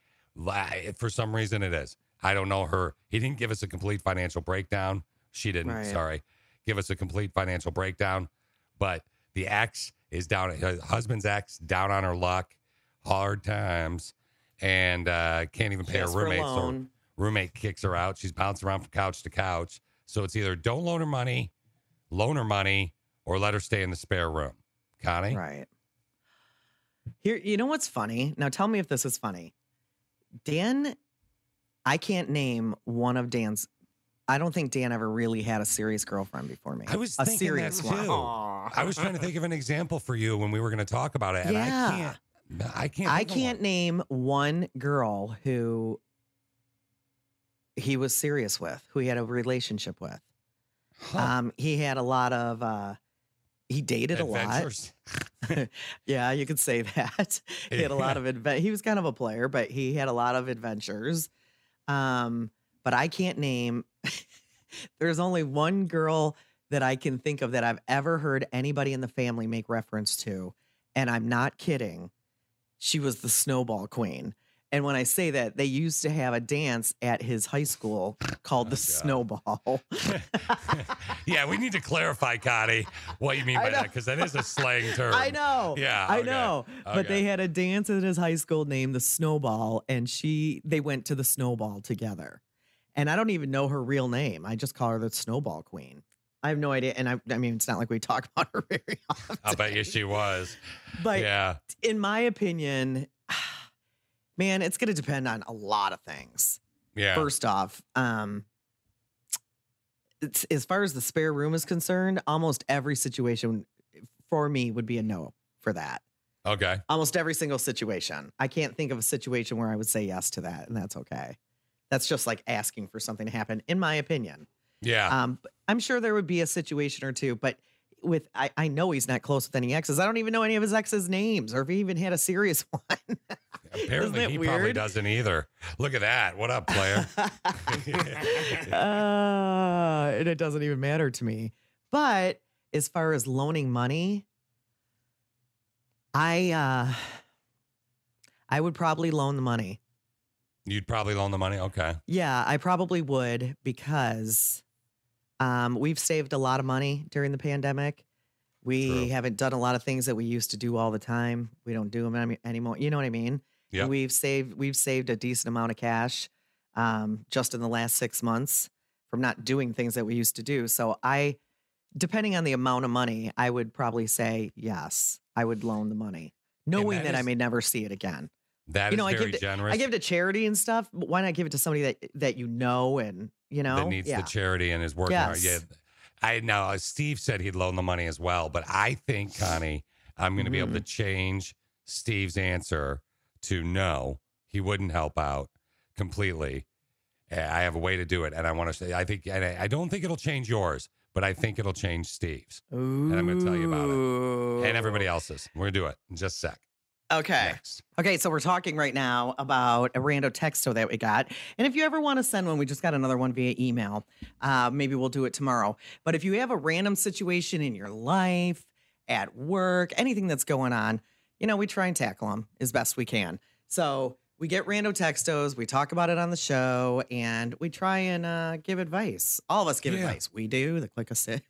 For some reason, it is. I don't know her. He didn't give us a complete financial breakdown. She didn't. Right. Sorry. give us a complete financial breakdown. But the ex is down, her husband's ex down on her luck, hard times, and uh, can't even pay her roommate. So roommate kicks her out. She's bouncing around from couch to couch. So it's either don't loan her money, loan her money, or let her stay in the spare room. Connie? Right. Here, you know what's funny? Now tell me if this is funny. Dan, I can't name one of Dan's. I don't think Dan ever really had a serious girlfriend before me. I was a thinking serious one. too. I was trying to think of an example for you when we were going to talk about it, and I Yeah. can't. I can't. I can't one. name one girl who he was serious with, who he had a relationship with. Um, he had a lot of. uh He dated a lot. (laughs) (laughs) Yeah, you could say that. (laughs) he had a lot of advent. He was kind of a player, but he had a lot of adventures. Um, but I can't name. There's only one girl that I can think of that I've ever heard anybody in the family make reference to, and I'm not kidding. She was the snowball queen. And when I say that, they used to have a dance at his high school called oh, the snowball. (laughs) (laughs) Yeah, we need to clarify, Connie, what you mean by that because that is a slang (laughs) term. I know. Yeah, I okay. know. But they had a dance at his high school named the Snowball, and she they went to the Snowball together. And I don't even know her real name. I just call her the Snowball Queen. I have no idea. And I, I mean, it's not like we talk about her very often. I'll bet you she was. But yeah, in my opinion, man, it's going to depend on a lot of things. yeah. First off, um, it's, as far as the spare room is concerned, almost every situation for me would be a no for that. Okay. Almost every single situation. I can't think of a situation where I would say yes to that, and that's okay. That's just like asking for something to happen, in my opinion. Yeah. Um, I'm sure there would be a situation or two, but with I, I know he's not close with any exes. I don't even know any of his exes' names, or if he even had a serious (laughs) one. Apparently, he probably doesn't either. Look at that. What up, player? (laughs) uh, and it doesn't even matter to me. But as far as loaning money, I uh I would probably loan the money. You'd probably loan the money. Okay. Yeah, I probably would because um we've saved a lot of money during the pandemic. We True. haven't done a lot of things that we used to do all the time. We don't do them any, anymore. You know what I mean? Yeah. We've saved we've saved a decent amount of cash um, just in the last six months from not doing things that we used to do. So I, depending on the amount of money, I would probably say yes. I would loan the money, knowing that that, I may never see it again. That you is know, I very give to, generous. I give it to charity and stuff. But why not give it to somebody that that you know and you know that needs yeah. the charity and is working hard. Yeah. Yes. I know uh, Steve said he'd loan the money as well, but I think, Connie, I'm going to be able Mm-hmm. to change Steve's answer to no, he wouldn't help out completely. I have a way to do it, and I want to say, I think, and I I don't think it'll change yours, but I think it'll change Steve's, and I'm going to tell you about it, and everybody else's. We're going to do it in just a sec. Okay. Next. Okay, so we're talking right now about a rando texto that we got. And if you ever want to send one, we just got another one via email. Uh, maybe we'll do it tomorrow. But if you have a random situation in your life, at work, anything that's going on, you know, we try and tackle them as best we can. So we get rando textos, we talk about it on the show, and we try and uh, give advice. All of us give Yeah. advice. We do, the click of six.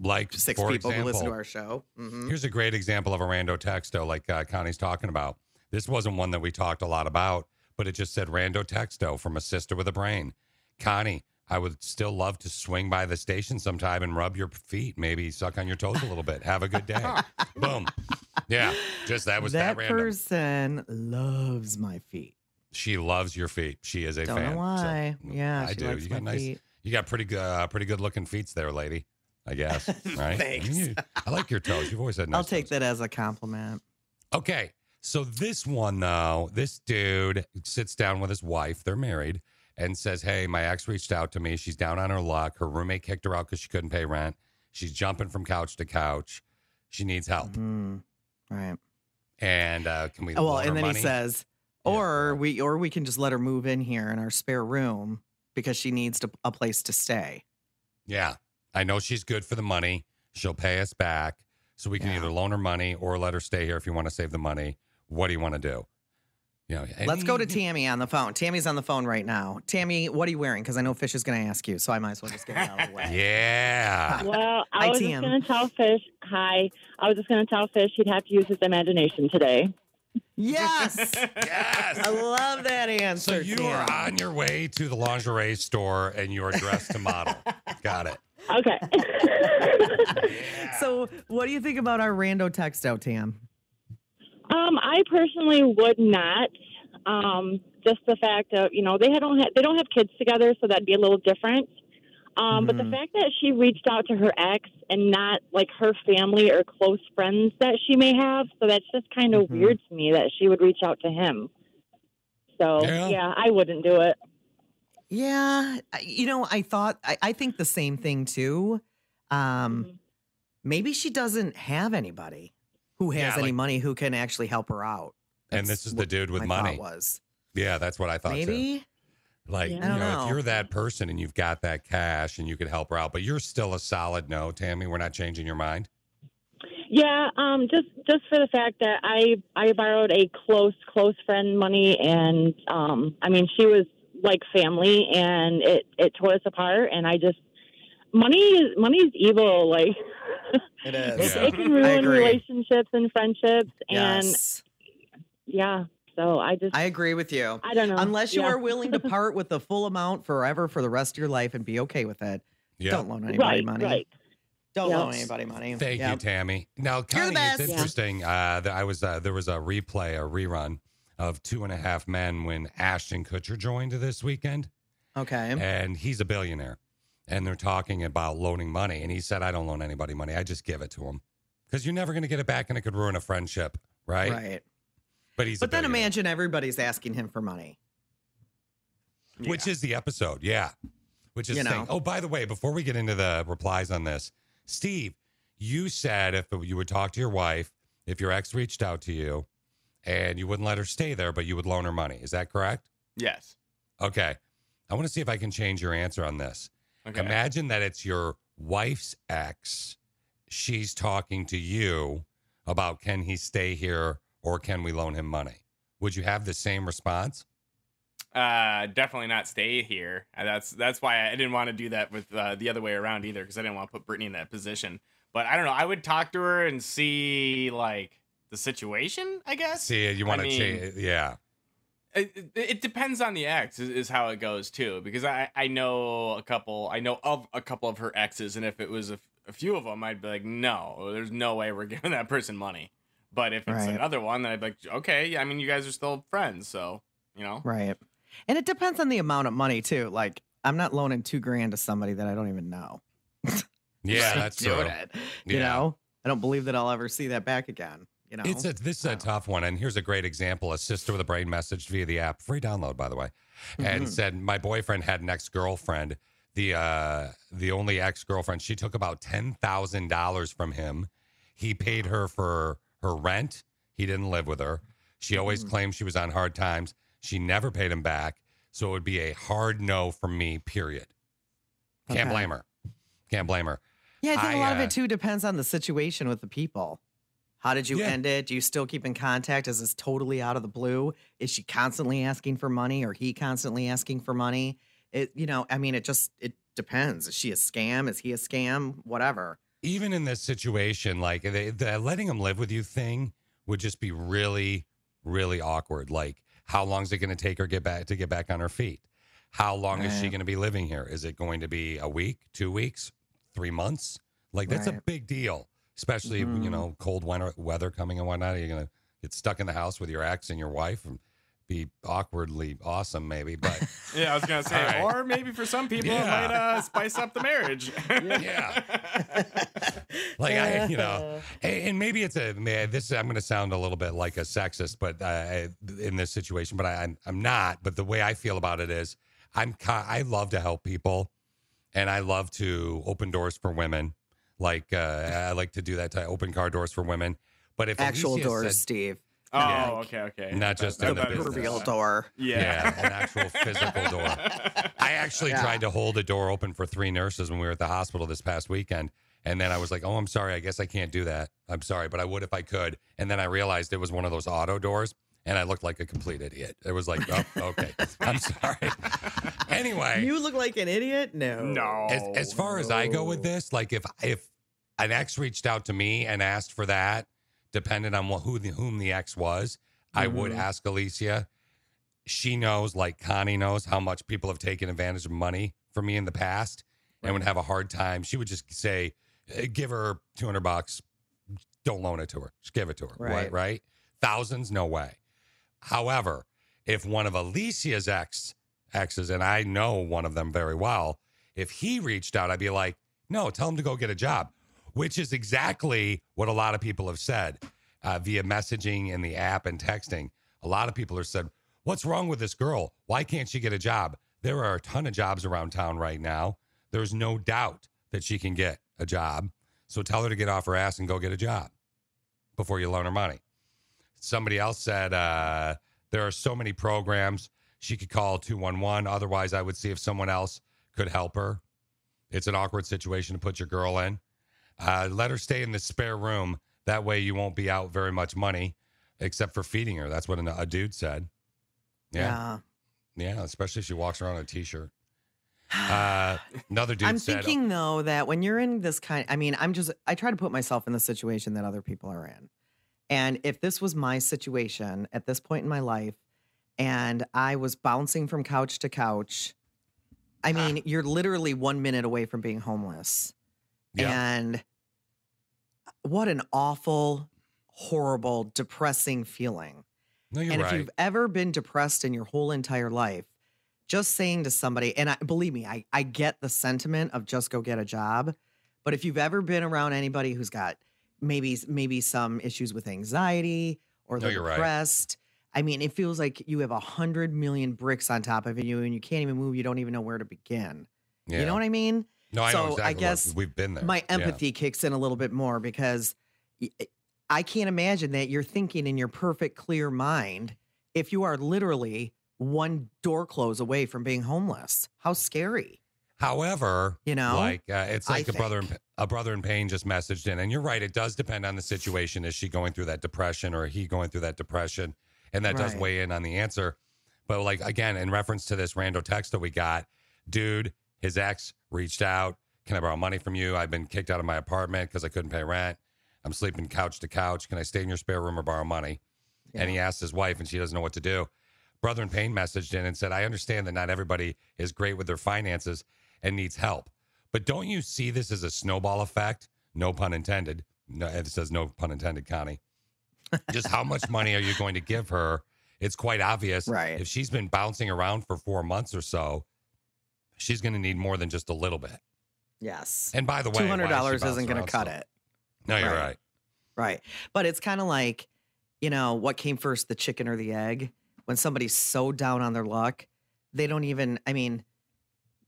Like Six people who listen to our show. Mhm. Here's a great example of a rando texto, like uh, Connie's talking about. This wasn't one that we talked a lot about, but it just said rando texto from a sister with a brain. Connie, I would still love to swing by the station sometime and rub your feet, maybe suck on your toes a little bit. Have a good day. (laughs) Boom. Yeah, just that was that, that random. person loves my feet. she loves your feet. She is a Don't fan. know so why. yeah, I do. You got nice. feet. You got pretty good, uh, pretty good looking feet there, lady. I guess. (laughs) Right. Thanks. I, mean, you- I like your toes. You've always had nice. I'll take that as a compliment. Okay. So this one though, this dude sits down with his wife, they're married, and says, Hey, my ex reached out to me. She's down on her luck. Her roommate kicked her out because she couldn't pay rent. She's jumping from couch to couch. She needs help. Mm, right. And uh, can we Oh, well, and then money? he says, or we or we can just let her move in here in our spare room because she needs to, a place to stay. Yeah. I know she's good for the money. She'll pay us back. So we can Yeah. either loan her money or let her stay here if you want to save the money. What do you want to do? You know, Let's go to Tammy on the phone. Tammy's on the phone right now. Tammy, what are you wearing? Because I know Fish is going to ask you, so I might as well just get it out of the way. (laughs) Yeah. (laughs) Well, I Hi, was Tam. just going to tell Fish. Hi. I was just going to tell Fish he'd have to use his imagination today. Yes. (laughs) yes. I love that So answer. you Tam. are on your way to the lingerie store and you are dressed to model. Got it. Okay. (laughs) So, what do you think about our rando text out, Tam? Um, I personally would not. Um, just the fact of you know they don't have they don't have kids together, so that'd be a little different. Um, But the Mhm. fact that she reached out to her ex and not like her family or close friends that she may have, so that's just kind of Mhm. weird to me that she would reach out to him. So Yeah. yeah, I wouldn't do it. Yeah, you know, I thought I, I think the same thing too. Um, Mhm. maybe she doesn't have anybody who has Yeah, any like- money who can actually help her out. And this is the dude with my money. Was Yeah, that's what I thought too. maybe Like, Yeah. you know, know. if you're that person and you've got that cash and you could help her out, but you're still a solid no, Tammy. We're not changing your mind. Yeah, um, just just for the fact that I I borrowed a close close friend money, and um, I mean she was like family, and it it tore us apart, and I just money is money is evil. Like (laughs) it it, is. Yeah. it can ruin relationships and friendships, and Yes, yeah. So I just I I, agree with you. I don't know. Unless you Yeah. are willing to (laughs) part with the full amount forever for the rest of your life and be okay with it, Yeah. don't loan anybody right, money. right. Don't Yeah. loan anybody money. Thank you, Tammy. Now, You're Connie, best. it's Yeah. interesting. Uh, that I was uh, there was a replay, a rerun of Two and a Half Men when Ashton Kutcher joined this weekend, Okay. and he's a billionaire, and they're talking about loaning money, and he said, "I don't loan anybody money. I just give it to them because you're never going to get it back, and it could ruin a friendship, right?" Right. But he's, But then imagine everybody's asking him for money. which is the episode, yeah. Which is You know. Oh, by the way, before we get into the replies on this, Steve, you said if you would talk to your wife, if your ex reached out to you, and you wouldn't let her stay there, but you would loan her money. Is that correct? Yes. Okay. I want to see if I can change your answer on this. Okay. Imagine that it's your wife's ex. She's talking to you about can he stay here or can we loan him money? Would you have the same response? Uh, definitely not stay here. That's that's why I didn't want to do that with uh, the other way around either, because I didn't want to put Brittany in that position. But I don't know. I would talk to her and see like the situation. I guess. See, you want to change. Yeah. It, it- it depends on the ex is, is how it goes too because I, I know a couple i know of a couple of her exes and if it was a, f- a few of them i'd be like no there's no way we're (laughs) giving that person money but if it's Right. another one then i'd be like okay yeah, i mean you guys are still friends so you know Right. And it depends on the amount of money too. Like I'm not loaning two grand to somebody that I don't even know. (laughs) Yeah, that's true. Doing it. You know? I don't believe that I'll ever see that back again. You know? It's a this is a tough one, and here's a great example. A sister with a brain messaged via the app, free download by the way, and Mhm. said my boyfriend had an ex girlfriend. The uh the only ex girlfriend. She took about ten thousand dollars from him. He paid her for her rent. He didn't live with her. She always Mhm. claimed she was on hard times. She never paid him back. So it would be a hard no from me. Period. Can't Okay. blame her. Can't blame her. yeah, I think a lot of uh, it too depends on the situation with the people. How did you Yeah. end it? Do you still keep in contact? Is this totally out of the blue? Is she constantly asking for money or he constantly asking for money? It you know, I mean it just it depends. Is she a scam? Is he a scam? Whatever. even in this situation, like the, the letting him live with you thing would just be really, really awkward. Like, how long is it going to take her get back to get back on her feet? How long is she going to be living here? Is it going to be a week, two weeks, three months? Like, that's a big deal, especially you Mhm. know cold winter weather coming and whatnot. You're going to get stuck in the house with your ex and your wife and be awkwardly awesome, maybe. But (laughs) yeah i was gonna say All right. or maybe for some people it might uh, spice up the marriage yeah. (laughs) like I, you know, (laughs) and, and maybe it's a man. This I'm going to sound a little bit like a sexist, but uh, in this situation, but I, I'm I'm not. But the way I feel about it is, I'm I love to help people, and I love to open doors for women. Like uh, I like to do that to open car doors for women. But if Actual Alicia doors, said- Steve. oh Yeah. okay okay Not just That- in the that is- business. Proverbial door. yeah, Yeah, an (laughs) actual physical door. I actually Yeah. tried to hold a door open for three nurses when we were at the hospital this past weekend. And then I was like, oh, I'm sorry. I guess I can't do that. I'm sorry, but I would if I could. And then I realized it was one of those auto doors. And I looked like a complete idiot. It was like, oh, okay, (laughs) I'm sorry. anyway, You look like an idiot? No. No. as, as far as I go with this, like if if an ex reached out to me and asked for that, depending on what, who the, whom the ex was, I would Mhm. ask Alicia. She knows, like Connie knows, how much people have taken advantage of money from me in the past, and would have a hard time. She would just say, "Eh, "Give her two hundred bucks. Don't loan it to her. Just give it to her." Right. Right. Right. Thousands, no way. However, if one of Alicia's ex exes, and I know one of them very well, if he reached out, I'd be like, no, tell him to go get a job, which is exactly what a lot of people have said uh, via messaging in the app and texting. A lot of people have said, what's wrong with this girl? Why can't she get a job? There are a ton of jobs around town right now. There's no doubt that she can get a job. So tell her to get off her ass and go get a job before you loan her money. Somebody else said uh, there are so many programs she could call 211. Otherwise, I would see if someone else could help her. It's an awkward situation to put your girl in. Uh, let her stay in the spare room. That way, you won't be out very much money, except for feeding her. That's what an, a dude said. Yeah. yeah, especially if she walks around in a t-shirt. (sighs) Uh, another dude I'm said, thinking though that when you're in this kind, I mean, I'm just I try to put myself in the situation that other people are in, and if this was my situation at this point in my life, and I was bouncing from couch to couch, I ah. mean, you're literally one minute away from being homeless, Yeah. and uh, what an awful, horrible, depressing feeling. No, you're and right. if you've ever been depressed in your whole entire life, just saying to somebody, and I, believe me, I, I get the sentiment of just go get a job. But if you've ever been around anybody who's got maybe maybe some issues with anxiety or No, you're right. I mean, it feels like you have a hundred million bricks on top of you and you can't even move. You don't even know where to begin. You know what I mean? no, I so know exactly. I what- guess we've been there. my Yeah. empathy kicks in a little bit more because I can't imagine that you're thinking in your perfect, clear mind if you are literally one door close away from being homeless. How scary. However, You know, like uh, it's I like a brother in, a brother in pain just messaged in, and you're right. It does depend on the situation. Is she going through that depression, or he going through that depression, and that does weigh in on the answer. But like again, in reference to this rando text that we got, dude, his ex reached out. Can I borrow money from you? I've been kicked out of my apartment because I couldn't pay rent. I'm sleeping couch to couch. Can I stay in your spare room or borrow money? And he asked his wife, and she doesn't know what to do. Brother in Pain messaged in and said, I understand that not everybody is great with their finances and needs help. But don't you see this as a snowball effect? No pun intended. No, it says no pun intended, Connie. Just how much money are you (laughs) going to give her? It's quite obvious. Right. If she's been bouncing around for four months or so, she's going to need more than just a little bit. yes. And by the way, two hundred is dollars isn't going to cut still? it. No, you're Right. right. Right. But it's kind of like, you know, what came first, the chicken or the egg? When somebody's so down on their luck, they don't even, I mean,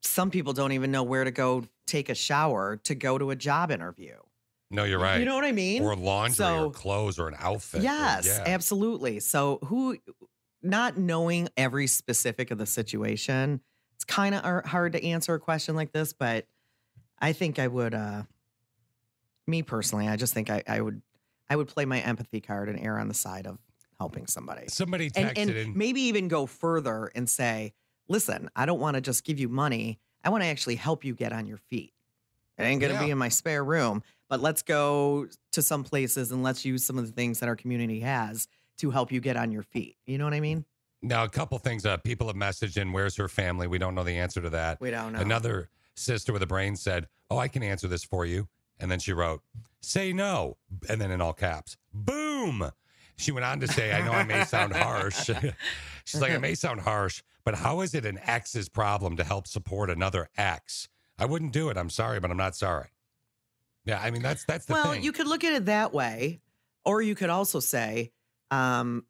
some people don't even know where to go take a shower to go to a job interview. No, you're right. You know what I mean? Or laundry So- or clothes or an outfit. or- Yes, yeah. absolutely. So who not knowing every specific of the situation, it's kind of hard to answer a question like this, but I think I would uh me personally, I just think I, I would I would play my empathy card and err on the side of helping somebody. Somebody And, texted and in. maybe even go further and say, listen, I don't want to just give you money. I want to actually help you get on your feet. It ain't going to be in my spare room, but let's go to some places and let's use some of the things that our community has to help you get on your feet. You know what I mean? Now, a couple things. Uh, people have messaged in, where's her family? We don't know the answer to that. We don't know. Another sister with a brain said, Oh, I can answer this for you. And then she wrote, Say no. And then in all caps, boom. She went on to say, I know I may sound harsh. (laughs) She's like, it may sound harsh, but how is it an ex's problem to help support another ex? I wouldn't do it. I'm sorry, but I'm not sorry. Yeah, I mean that's that's the well, thing. you could look at it that way, or you could also say, um,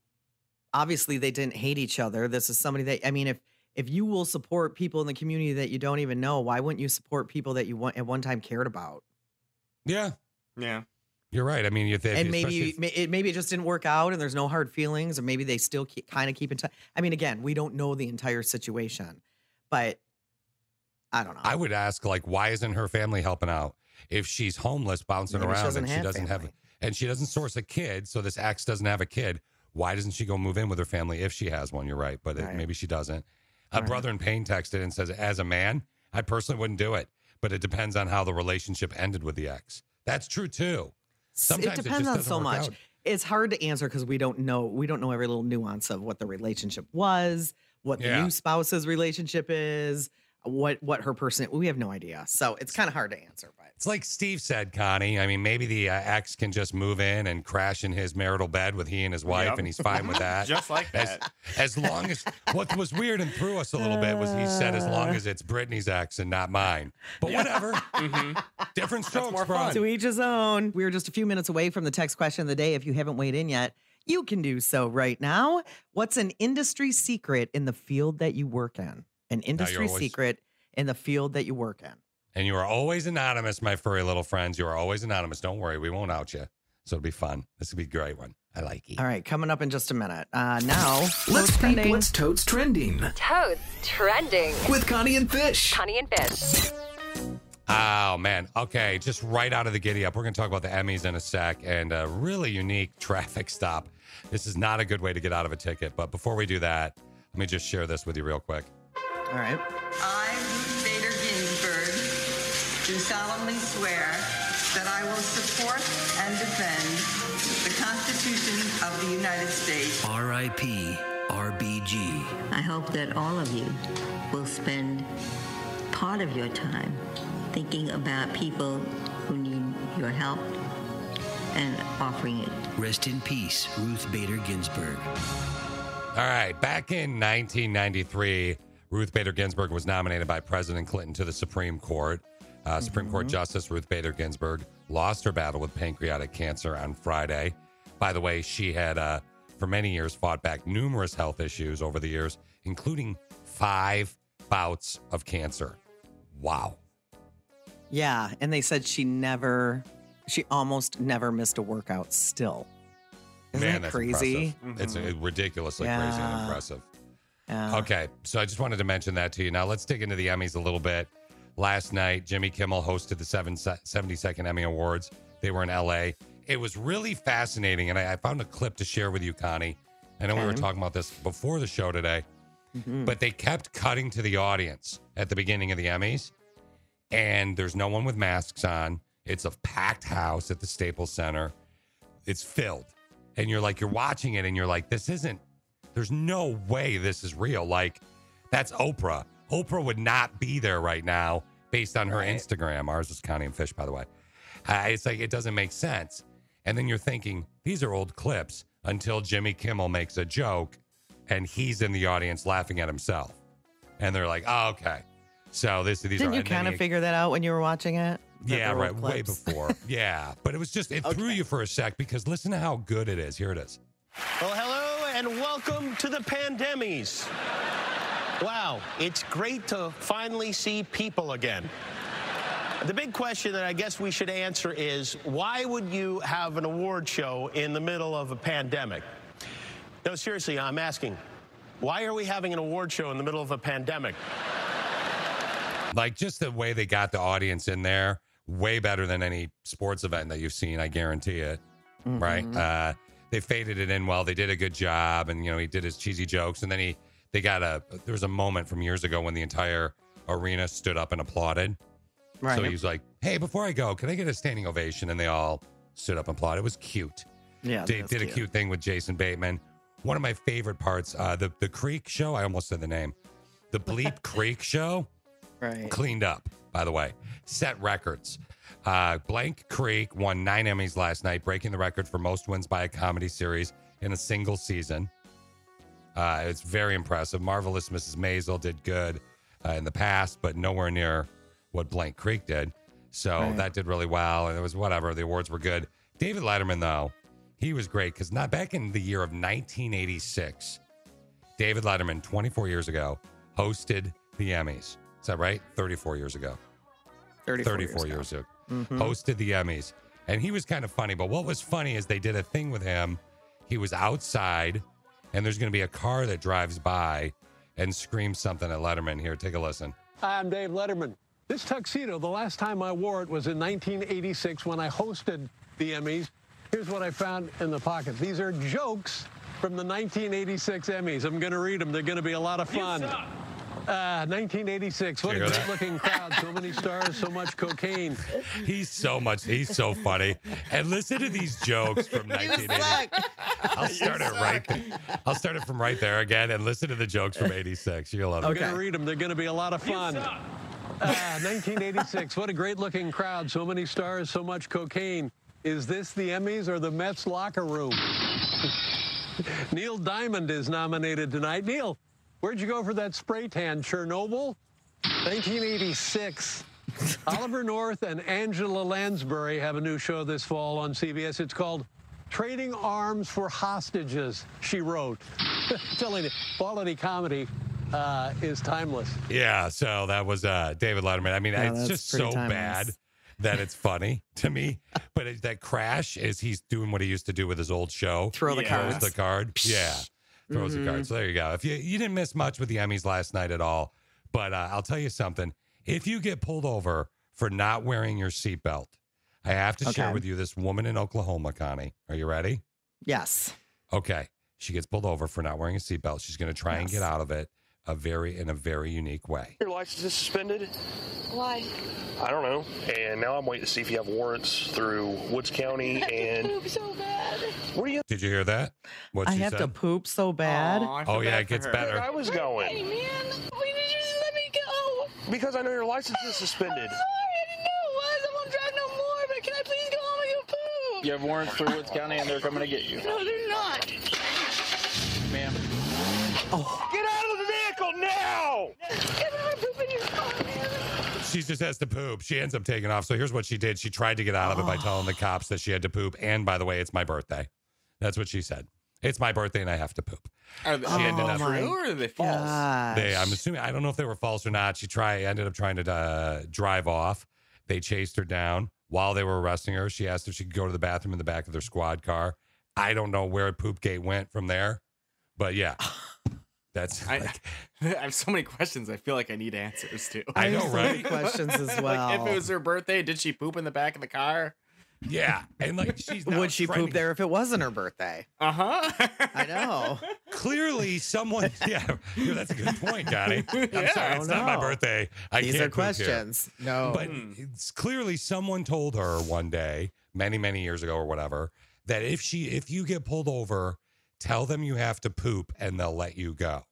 obviously they didn't hate each other. This is somebody that I mean, if if you will support people in the community that you don't even know, why wouldn't you support people that you want, at one time cared about? yeah, Yeah. You're right. I mean, if, if and maybe if- it, maybe it just didn't work out, and there's no hard feelings, or maybe they still keep, kind of keep in touch. I mean, again, we don't know the entire situation, but I don't know. I would ask, like, why isn't her family helping out? If she's homeless, bouncing Maybe around, doesn't and she doesn't have, and she doesn't source a kid, so this ex doesn't have a kid. Why doesn't she go move in with her family if she has one? You're right, but it, maybe she doesn't. A Right. brother in pain texted and says, as a man, I personally wouldn't do it, but it depends on how the relationship ended with the ex. That's true too. Sometimes it depends just on so much. out. It's hard to answer because we don't know. We don't know every little nuance of what the relationship was, what the Yeah. new spouse's relationship is, what what her person. We have no idea. So it's kind of hard to answer. But It's like Steve said, Connie. I mean, maybe the uh, ex can just move in and crash in his marital bed with he and his wife, Yep. and he's fine with (laughs) that. Just like that. As long as what was weird and threw us a little bit was he said, as long as it's Brittany's ex and not mine. But whatever. (laughs) Different strokes, more bro. fun. to each his own. We're just a few minutes away from the text question of the day. If you haven't weighed in yet, you can do so right now. What's an industry secret in the field that you work in? An industry always- secret in the field that you work in. And you are always anonymous, my furry little friends. You are always anonymous. Don't worry, we won't out you. So it'll be fun. This will be a great one. I like it. All right, coming up in just a minute. Uh, now, Let's what's peep trending? what's totes trending Toads trending. with Connie and Fish. Connie and Fish. Oh man. Okay, just right out of the giddy up. We're going to talk about the Emmys in a sec and a really unique (laughs) traffic stop. This is not a good way to get out of a ticket. But before we do that, let me just share this with you real quick. All right. I, Ruth Bader Ginsburg, do solemnly swear that I will support and defend the Constitution of the United States R.I.P. R.B.G. I hope that all of you will spend part of your time thinking about people who need your help and offering it. Rest in peace, Ruth Bader Ginsburg. All right, back in 1993, Ruth Bader Ginsburg was nominated by President Clinton to the Supreme Court. Uh, Supreme Court Justice Ruth Bader Ginsburg lost her battle with pancreatic cancer on Friday. By the way, she had, uh, for many years, fought back numerous health issues over the years, including five bouts of cancer. Wow. Yeah, and they said she never, she almost never missed a workout. Still, isn't Man, that that's crazy? impressive. It's ridiculously crazy and impressive. Yeah. Okay, so I just wanted to mention that to you. Now let's dig into the Emmys a little bit. Last night, Jimmy Kimmel hosted the seven, 72nd Emmy Awards. They were in LA. It was really fascinating, and I, I found a clip to share with you, Connie. I know we were talking about this before the show today, mm-hmm. but they kept cutting to the audience at the beginning of the Emmys, and there's no one with masks on. It's a packed house at the Staples Center. It's filled, and you're like, you're watching it, and you're like, this isn't there's no way this is real. Like, that's Oprah. Oprah would not be there right now based on her Instagram. Ours is Connie and Fish, by the way. Uh, it's like, it doesn't make sense. And then you're thinking, these are old clips until Jimmy Kimmel makes a joke and he's in the audience laughing at himself. And they're like, oh, okay. So this, these Didn't are. you kind of he- figure that out when you were watching it? Yeah, there were right. Way before. (laughs) yeah. But it was just, it threw you for a sec because listen to how good it is. Here it is. Well, hello and welcome to the Pandemmys. Wow, it's great to finally see people again. The big question that I guess we should answer is why would you have an award show in the middle of a pandemic? No, seriously, I'm asking. Why are we having an award show in the middle of a pandemic? Like just the way they got the audience in there, way better than any sports event that you've seen. I guarantee it. Right? Uh, they faded it in well. They did a good job, and you know he did his cheesy jokes, and then he they got a. There was a moment from years ago when the entire arena stood up and applauded. So Right. he was like, "Hey, before I go, can I get a standing ovation?" And they all stood up and applauded. It was cute. Yeah, They did a cute. cute thing with Jason Bateman. One of my favorite parts, uh, the the Creek show. I almost said the name. The Bleep (laughs) Creek show Right. cleaned up, by the way, set records. Uh, Blank Creek won nine Emmys last night, breaking the record for most wins by a comedy series in a single season. Uh, it's very impressive. Marvelous Mrs. Maisel did good uh, in the past, but nowhere near what Blank Creek did. So Right. that did really well, and it was whatever. The awards were good. David Letterman, though, he was great because not back in the year of 1986, David Letterman, 24 years ago, hosted the Emmys. Is that right? 34 years ago. 34 years ago. Mhm. Hosted the Emmys. And he was kind of funny. But what was funny is they did a thing with him. He was outside, and there's going to be a car that drives by and screams something at Letterman. Here, take a listen. Hi, I'm Dave Letterman. This tuxedo, the last time I wore it was in 1986 when I hosted the Emmys. Here's what I found in the pocket. These are jokes from the 1986 Emmys. I'm going to read them. They're going to be a lot of fun. Uh, 1986. What a Did you hear great looking crowd. So many stars, so much cocaine. He's so much. He's so funny. And listen to these jokes from 1986. I'll start it right. There. I'll start it from right there again, and listen to the jokes from '86. You'll love it. I'm it. going to read them. They're going to be a lot of fun. Uh, 1986. What a great looking crowd. So many stars, so much cocaine. Is this the Emmys or the Mets locker room? (laughs) Neil Diamond is nominated tonight. Neil, where'd you go for that spray tan? Chernobyl? 1986. (laughs) Oliver North and Angela Lansbury have a new show this fall on CBS. It's called Trading Arms for Hostages, she wrote. (laughs) Telling you, quality comedy uh, is timeless. Yeah, so that was uh, David Letterman. I mean, Yeah, it's just so timeless. bad that it's funny (laughs) to me. But it, that crash is he's doing what he used to do with his old show. Throw the Throws cards. the card. Yeah, throws the Mhm. card. So there you go. If you you didn't miss much with the Emmys last night at all, but uh, I'll tell you something. If you get pulled over for not wearing your seatbelt, I have to share with you this woman in Oklahoma, Connie. Are you ready? Yes. Okay. She gets pulled over for not wearing a seatbelt. She's going to try and get out of it a very in a very unique way. Your license is suspended? Why? I don't know. And now I'm waiting to see if you have warrants through Woods County and. Poop so bad. What are you? Did you hear that? What I she have said? to poop so bad. oh yeah, it gets better. I was going. Hey, man. Why did you just let me go? Because I know your license is suspended. Sorry, I didn't know it. I won't drive no more, but can I please go home and poop? You have warrants through Woods County and they're coming to get you. No, they're not. Ma'am. Get now! Get out poop in your car, man. She just has to poop. She ends up taking off. So here's what she did. She tried to get out of it by telling the cops that she had to poop. And by the way, it's my birthday. That's what she said. It's my birthday and I have to poop. Are they, She ended up- true or are they false? They, I'm assuming. I don't know if they were false or not. She tried. Ended up trying to uh, drive off. They chased her down while they were arresting her. She asked if she could go to the bathroom in the back of their squad car. I don't know where Poopgate went from there, but yeah, (laughs) that's. I, (laughs) I have so many questions. I feel like I need answers to. I know, so right? questions as well. (laughs) like if it was her birthday, did she poop in the back of the car? Yeah, and like she's now (laughs) Would she poop to- there if it wasn't her birthday? Uh huh. I know. Clearly, someone. Yeah, yeah, that's a good point, Connie. I'm Yeah, sorry, it's don't my birthday. I These can't are poop here. questions. No. but it's clearly someone told her one day, many many years ago or whatever, that if she if you get pulled over, tell them you have to poop and they'll let you go.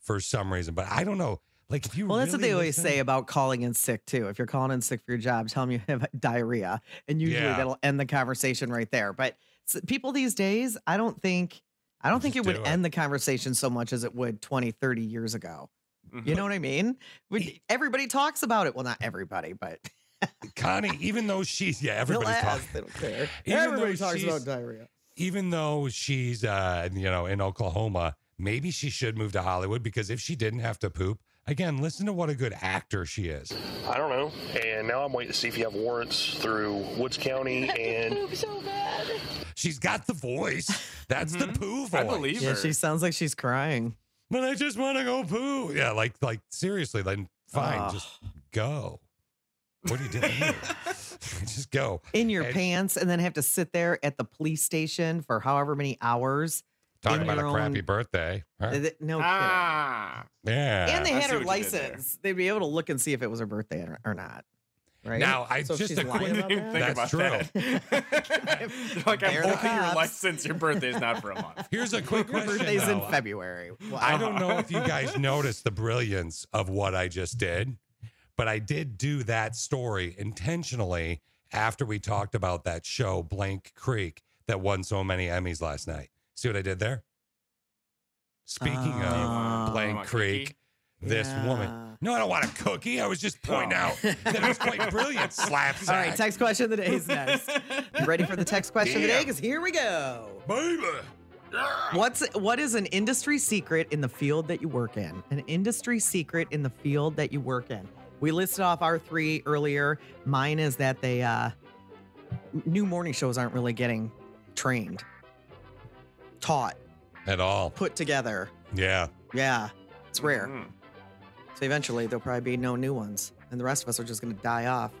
For some reason, but I don't know. Like if you Well, that's what they always listen- say about calling in sick too. If you're calling in sick for your job, tell them you have (laughs) diarrhea, and usually Yeah. that'll end the conversation right there. But people these days, I don't think, I don't think it would it. end the conversation so much as it would 20, 30 years ago. You know mm-hmm. what I mean? Everybody talks about it. Well, not everybody, but Connie, even though she's yeah, (laughs) everybody talks. They don't care. Even Everybody talks about diarrhea. Even though she's uh you know in Oklahoma, maybe she should move to Hollywood because if she didn't have to poop, again, listen to what a good actor she is. I don't know. And now I'm waiting to see if you have warrants through Woods County (laughs) and. Poop so bad. She's got the voice. That's the poo voice. I believe her. Yeah, she sounds like she's crying. But I just want to go poo. Yeah, like like seriously, then fine, Ugh. just go. What are you doing? (laughs) here? (laughs) just go. in your And pants and then have to sit there at the police station for however many hours. Talking about a your crappy birthday. huh? Uh, th- No kidding. Ah. Yeah. and they I had her what you did there. license. They'd be able to look and see if it was her birthday or, or not. Right Now, I So just she's a quick- about Think? That's about that. (laughs) like I'm holding your license. Your birthday's not for a month. Here's a quick Your question. birthday's in. February. Wow. I don't know if you guys noticed the brilliance of what I just did, but I did do that story intentionally after we talked about that show, Blank Creek, that won so many Emmys last night. See what I did there? Speaking of oh. Blank want Creek, this Yeah. woman. No, I don't want a cookie. I was just oh. pointing Oh. out (laughs) that it was quite brilliant. Slap All right, text question of the day is next. You ready for the text question of the day? Because here we go. Baby. What's what is an industry secret in the field that you work in? An industry secret in the field that you work in. We listed off our three earlier. Mine is that they uh new morning shows aren't really getting trained, taught, At all. put together. Yeah. Yeah, it's rare. Mhm. So eventually there'll probably be no new ones, and the rest of us are just going to die off.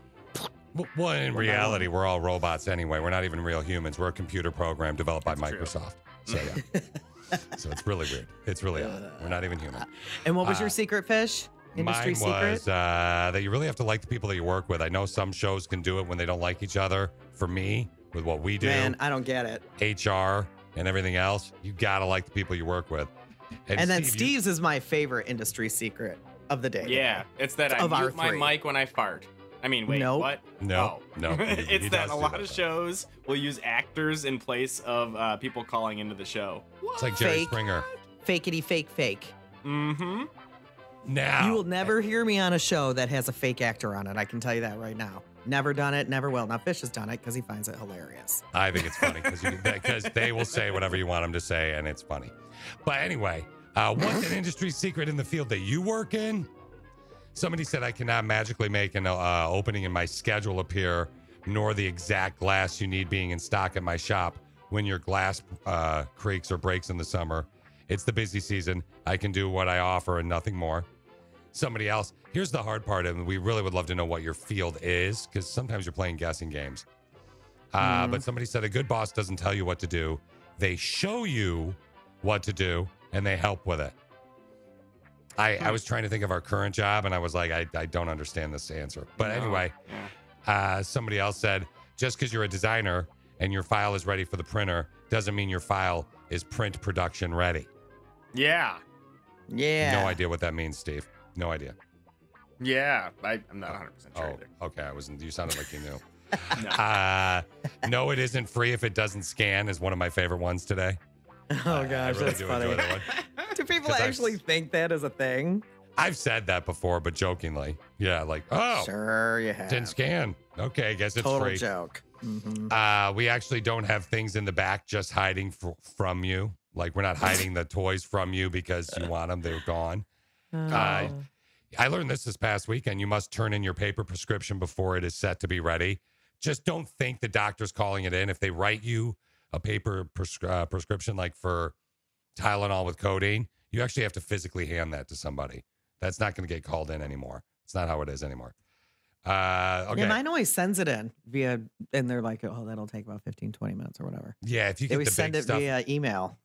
Well, in reality, we're all robots anyway. We're not even real humans. We're a computer program developed by That's true. Microsoft. So yeah. (laughs) so it's really weird. It's really odd. We're not even human. And what was Uh, your secret fish? Industry Mine secret? was uh, that you really have to like the people that you work with. I know some shows can do it when they don't like each other. For me, with what we do, Man, I don't get it. HR and everything else, you gotta like the people you work with. And, then Steve, you- Steve's is my favorite industry secret of the day. Yeah, it's that I Of our mute my mic when I fart. I mean, wait, Nope. what? No, Oh. no, (laughs) he- it's he that a lot that, of though. shows will use actors in place of uh, people calling into the show. It's like Jerry Fake. Springer. Fakety fake fake. Mm-hmm. Now You will never hear me on a show that has a fake actor on it. I can tell you that right now. Never done it, never will. Now Fish has done it because he finds it hilarious. I think it's funny because (laughs) they will say whatever you want them to say, and it's funny. But anyway, uh, what's an industry secret in the field that you work in? Somebody said I cannot magically make an uh, opening in my schedule appear, nor the exact glass you need being in stock at my shop when your glass uh, creaks or breaks in the summer. It's the busy season. I can do what I offer and nothing more. Somebody else. Here's the hard part, and we really would love to know what your field is because sometimes you're playing guessing games. Uh, Mhm. But somebody said a good boss doesn't tell you what to do. They show you what to do and they help with it. I, I was trying to think of our current job and I was like, I, I don't understand this answer. But No. anyway, uh, somebody else said just because you're a designer and your file is ready for the printer doesn't mean your file is print production ready. Yeah. Yeah. No idea what that means, Steve. No idea. Yeah. I, I'm not 100% sure Oh, either. okay. I wasn't. You sounded like you knew. (laughs) No. Uh, no, it isn't free if it doesn't scan. Is one of my favorite ones today. (laughs) Oh I- I gosh, really that's do funny. enjoy that one. (laughs) Do people 'Cause I've actually s- think that is a thing? I've said that before, but jokingly. Yeah, like oh, Sure, you have. didn't scan. Okay, I guess it's Total free. joke. Mhm. Uh, we actually don't have things in the back just hiding fr- from you. Like we're not (laughs) hiding the toys from you because you want them; they're gone. Uh, Oh. I learned this this past weekend. You must turn in your paper prescription before it is set to be ready. Just don't think the doctor's calling it in. If they write you a paper prescri- uh, prescription, like for Tylenol with codeine, you actually have to physically hand that to somebody. That's not going to get called in anymore. It's not how it is anymore. Uh, okay. Yeah, mine always sends it in via, and they're like, oh, that'll take about 15, 20 minutes or whatever. yeah, if you They get the always send big it stuff, via email.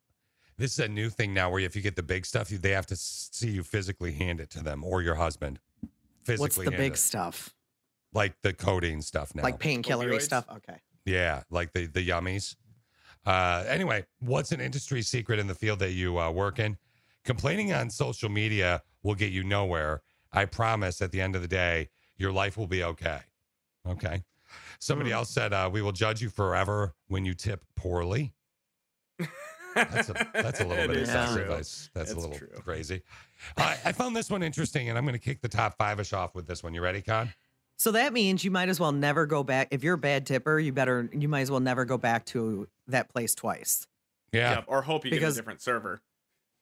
This is a new thing now where if you get the big stuff, you, they have to see you physically hand it to them or your husband. Physically What's the hand big it. stuff? Like the codeine stuff now. Like painkiller stuff? Okay. yeah, like the, the yummies. Uh, anyway, what's an industry secret in the field that you uh, work in? Complaining on social media will get you nowhere. I promise at the end of the day, your life will be okay. Okay. Somebody Hmm. else said, uh, we will judge you forever when you tip poorly. (laughs) That's a, that's a little bit is excessive. true. That's, that's a little true. crazy. I I found this one interesting, and I'm going to kick the top five ish off with this one. You ready, Con? So that means you might as well never go back. If you're a bad tipper, you better, you might as well never go back to that place twice. Yeah. Yep, Or hope you get a different server.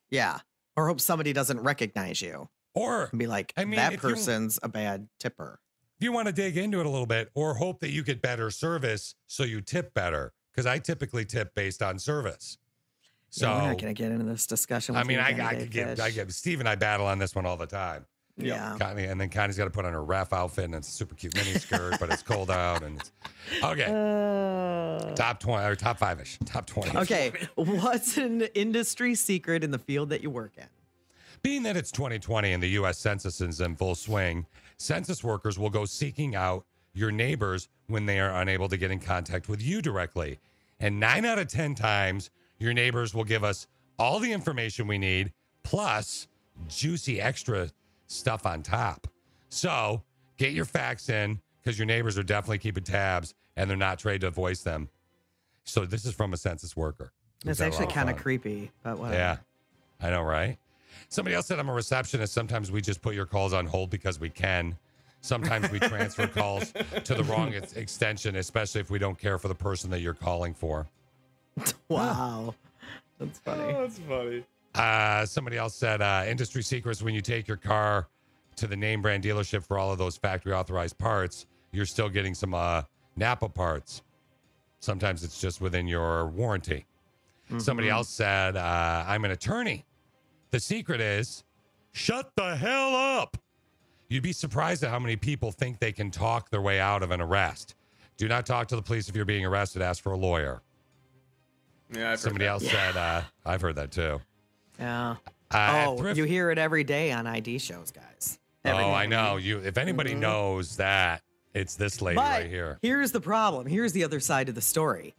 Yeah. Or hope somebody doesn't recognize you Or and be like, I mean, that if you- person's a bad tipper. if you want to dig into it a little bit, or hope that you get better service so you tip better, because I typically tip based on service. So Yeah, we're not going to get into this discussion. I mean, you I, I could get, I get Steve and I battle on this one all the time. Yeah. Connie, and then Connie's got to put on her ref outfit and it's a super cute mini skirt, but it's cold out and it's okay. Uh, top twenty or top five ish, top twenty. okay. (laughs) What's an industry secret in the field that you work in? Being that it's 2020 and the U.S. Census is in full swing, census workers will go seeking out your neighbors when they are unable to get in contact with you directly. And nine out of 10 times, your neighbors will give us all the information we need, plus juicy extra stuff on top. So get your facts in because your neighbors are definitely keeping tabs and they're not trained to voice them. So this is from a census worker. That's Who's had a actually kind of creepy, but whatever. Yeah, I know, right? Somebody else said I'm a receptionist. Sometimes we just put your calls on hold because we can. Sometimes we transfer (laughs) calls to the wrong ex- extension, especially if we don't care for the person that you're calling for. (laughs) Wow. That's funny. Oh, that's funny. Uh, somebody else said uh, industry secrets when you take your car to the name brand dealership for all of those factory authorized parts, you're still getting some uh, Napa parts. Sometimes it's just within your warranty. Somebody else said, uh, I'm an attorney. The secret is shut the hell up. You'd be surprised at how many people think they can talk their way out of an arrest. Do not talk to the police if you're being arrested. Ask for a lawyer. Yeah, I've heard Somebody that. else said, uh, I've heard that too. Yeah. Uh, oh, thrift- you hear it every day on ID shows, guys. Oh, I know. You. If anybody Mhm. knows that, it's this lady But right here. Here's the problem. Here's the other side of the story.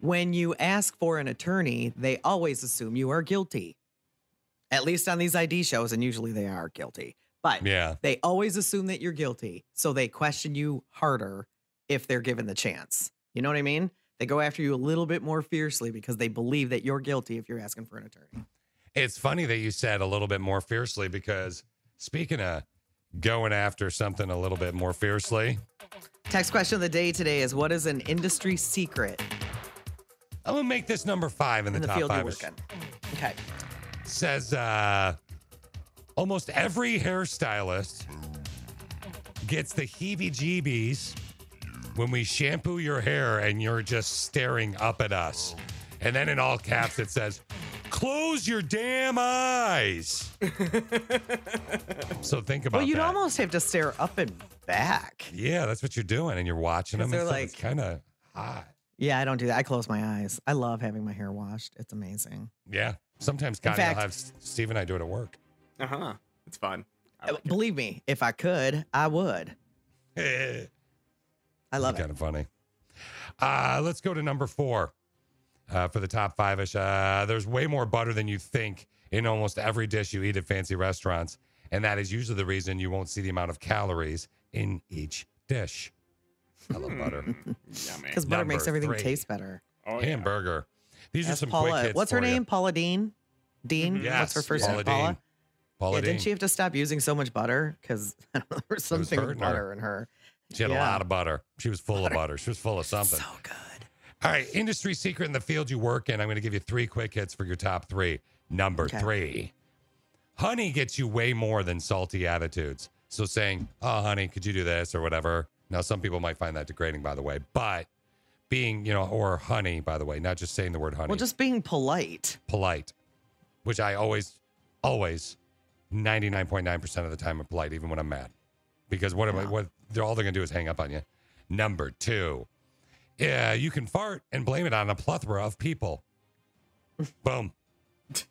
When you ask for an attorney, they always assume you are guilty. At least on these ID shows, and usually they are guilty. But Yeah. they always assume that you're guilty. So they question you harder if they're given the chance. You know what I mean? They go after you a little bit more fiercely because they believe that you're guilty if you're asking for an attorney. It's funny that you said a little bit more fiercely because speaking of going after something a little bit more fiercely, Text question of the day today is what is an industry secret I'm gonna make this number five in the, in the top five. Okay. Says uh, almost every hairstylist gets the heebie-jeebies when we shampoo your hair and you're just staring up at us. And then in all caps it says, "Close your damn eyes." so think about Well, you'd that. almost have to stare up and back. Yeah, that's what you're doing, and you're watching them. They're stuff. it's like- kind of hot. Yeah, I don't do that. I close my eyes. I love having my hair washed. It's amazing. Yeah. Sometimes In Connie fact- will have S- Steve and I do it at work. Uh huh. It's fun. Uh, Believe me, if I could, I would. (laughs) I love it. Kind of funny. Uh, let's go to number four uh, for the top five ish. Uh, there's way more butter than you think in almost every dish you eat at fancy restaurants. And that is usually the reason you won't see the amount of calories in each dish. I love butter. (laughs) Yummy. Because butter makes everything three. taste better. Oh, yeah. Hamburger. These are some Paula. quick hits. What's her for you. name? Paula Deen? Deen? What's Yes, her first Paula name? Paula? Deen. Paula yeah, Deen. didn't she have to stop using so much butter? Because (laughs) there was something with hurting her. butter in her. She had a lot of butter. She was full of butter. She was full of something. So good. All right, industry secret in the field you work in. I'm going to give you three quick hits for your top three. Number Okay. three, honey gets you way more than salty attitudes. So saying, "Oh, honey, could you do this or whatever?" Now, some people might find that degrading, by the way, but being, you know, or honey, by the way, not just saying the word honey Well, just being polite. polite, which I always, always, 99.9% of the time, am polite, even when I'm mad. Because what am I, what, they're all they're going to do is hang up on you. Number two, yeah, you can fart and blame it on a plethora of people. (laughs) Boom.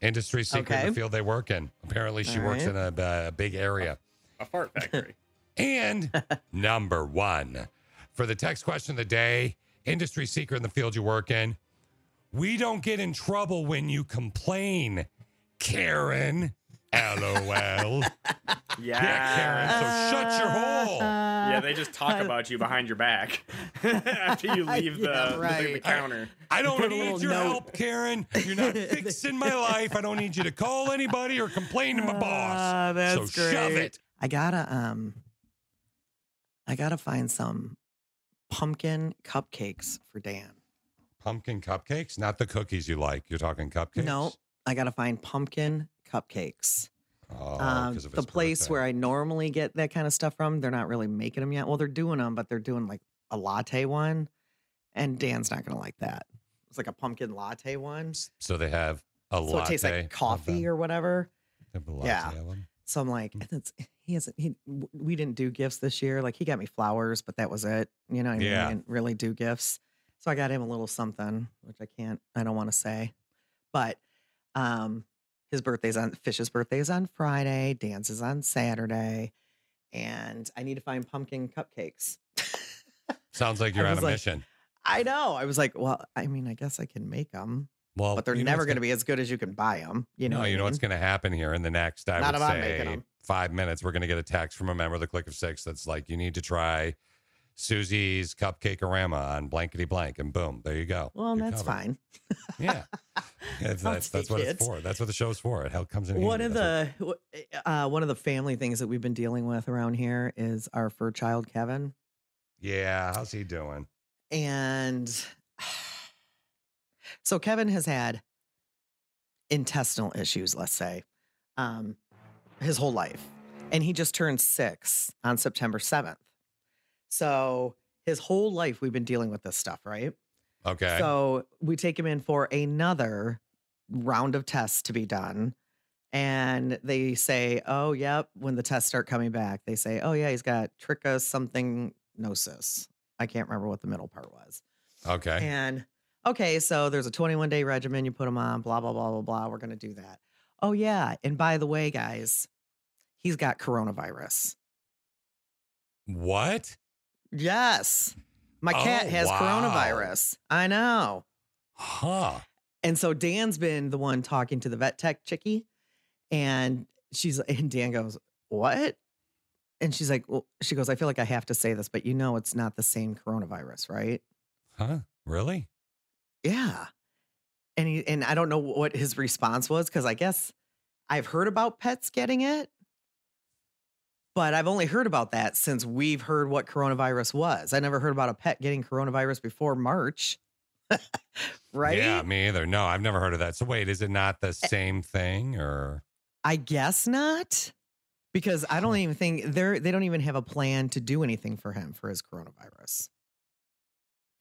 Industry secret in the field they work in. Apparently, she All works right. in a, a uh, big area. A fart factory. (laughs) And (laughs) number one, for the text question of the day, industry secret in the field you work in, we don't get in trouble when you complain, Karen. LOL. (laughs) Yeah. yeah, Karen, so shut your hole. Yeah, they just talk about you behind your back (laughs) after you (laughs) leave the, Yeah, the- the, right. counter. I don't Put a need your note. help, Karen. You're not fixing my life. I don't need you to call anybody or complain to my boss. Ah, that's so shove great. it. I gotta um I gotta find some pumpkin cupcakes for Dan. Pumpkin cupcakes, not the cookies you like. You're talking cupcakes. No, I gotta find pumpkin cupcakes. Oh, um, the place birthday. where I normally get that kind of stuff from, they're not really making them yet. Well, they're doing them, but they're doing like a latte one, and Dan's not gonna like that. It's like a pumpkin latte one, so So they have a latte. So it tastes like coffee or whatever. They have a latte Yeah. So I'm like, it's, he hasn't. He we didn't do gifts this year. Like he got me flowers, but that was it. You know, I mean? Yeah. didn't really do gifts. So I got him a little something, which I can't. I don't want to say, but um, his birthday's on Fish's birthday is on Friday. Dan's is on Saturday, and I need to find pumpkin cupcakes. (laughs) Sounds like you're on a like, mission. I know. I was like, well, I mean, I guess I can make them, Well, but they're never going to be as good as you can buy them. You know, no, you know what's mean? going to happen here in the next, I Not would if I'm making say, five minutes. We're going to get a text from a member of the Click of Six that's like, you need to try Susie's Cupcake-orama on blankety blank, and boom, there you go. Well, You're that's covered. fine. (laughs) Yeah, That's- (laughs) that's, that's what it. it's for. That's what the show's for. It help comes in. One handy. of That's the uh, one of the family things that we've been dealing with around here is our fur child Kevin, yeah, how's he doing? and (sighs) so Kevin has had intestinal issues. Let's say, um, his whole life, and he just turned six on September seventh. So his whole life we've been dealing with this stuff, right? Okay. So we take him in for another round of tests to be done. And they say, oh, yep, when the tests start coming back, they say, oh, yeah, he's got tricha something gnosis. I can't remember what the middle part was. okay. And okay, so there's a 21 day regimen. You put him on, blah, blah, blah, blah, blah. We're going to do that. Oh, yeah. And by the way, guys, he's got coronavirus. What? Yes. My cat Oh, has wow. coronavirus. I know. Huh. And so Dan's been the one talking to the vet tech chickie, and she's and Dan goes, "What?" And she's like, "Well," she goes, "I feel like I have to say this, but you know, it's not the same coronavirus, right?" Huh? Really? Yeah. And he and I don't know what his response was because I guess I've heard about pets getting it, but I've only heard about that since we've heard what coronavirus was. I never heard about a pet getting coronavirus before March. (laughs) right? Yeah, me either. No, I've never heard of that. So wait, is it not Eh the same thing or I guess not. Because I don't even think they're they don't even have a plan to do anything for him for his coronavirus.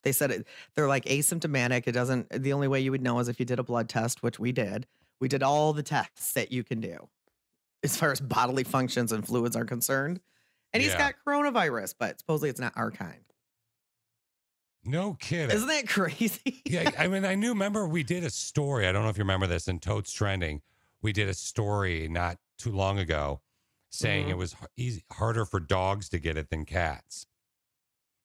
They said it, they're like asymptomatic. It doesn't the only way you would know is if you did a blood test, which we did. We did all the tests that you can do as far as bodily functions and fluids are concerned. And he's Yeah. got coronavirus, but supposedly it's not our kind. no kidding? Isn't that (laughs) crazy? yeah, I mean, I knew. Remember, we did a story. I don't know if you remember this in Totes Trending. We did a story not too long ago saying Mhm. it was easy, harder for dogs to get it than cats.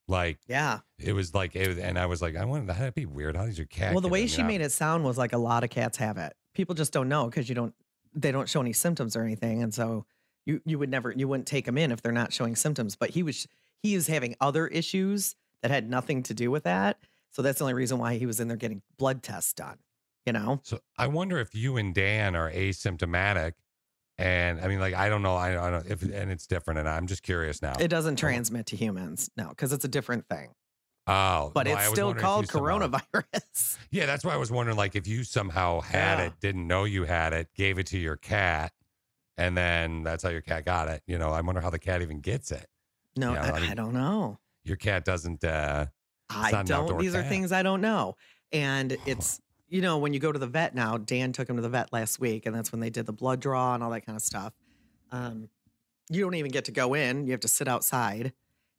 Like, Yeah. it was like, it, was- and I was like, I wonder that'd be weird. How does your cat? Well, the way she made it sound was like a lot of cats have it. People just don't know because you don't they don't show any symptoms or anything, and so you you would never you wouldn't take them in if they're not showing symptoms. But he was he is having other issues that had nothing to do with that. So that's the only reason why he was in there getting blood tests done. You know, So I wonder if you and Dan are asymptomatic, and I mean, like, I don't know. I, I don't know if and it's different, and I'm just curious now. it doesn't transmit to humans, no, because it's a different thing. Oh, But I it's still called coronavirus. (laughs) Yeah, that's why I was wondering, like, if you somehow had Yeah. it, didn't know you had it, gave it to your cat, and then that's how your cat got it. You know, I wonder how the cat even gets it. No, Yeah, I, I mean, I don't know. Your cat doesn't. uh I don't. These are things I don't know. And (sighs) it's, you know, when you go to the vet now, Dan took him to the vet last week, and that's when they did the blood draw and all that kind of stuff. Um, you don't even get to go in, you have to sit outside.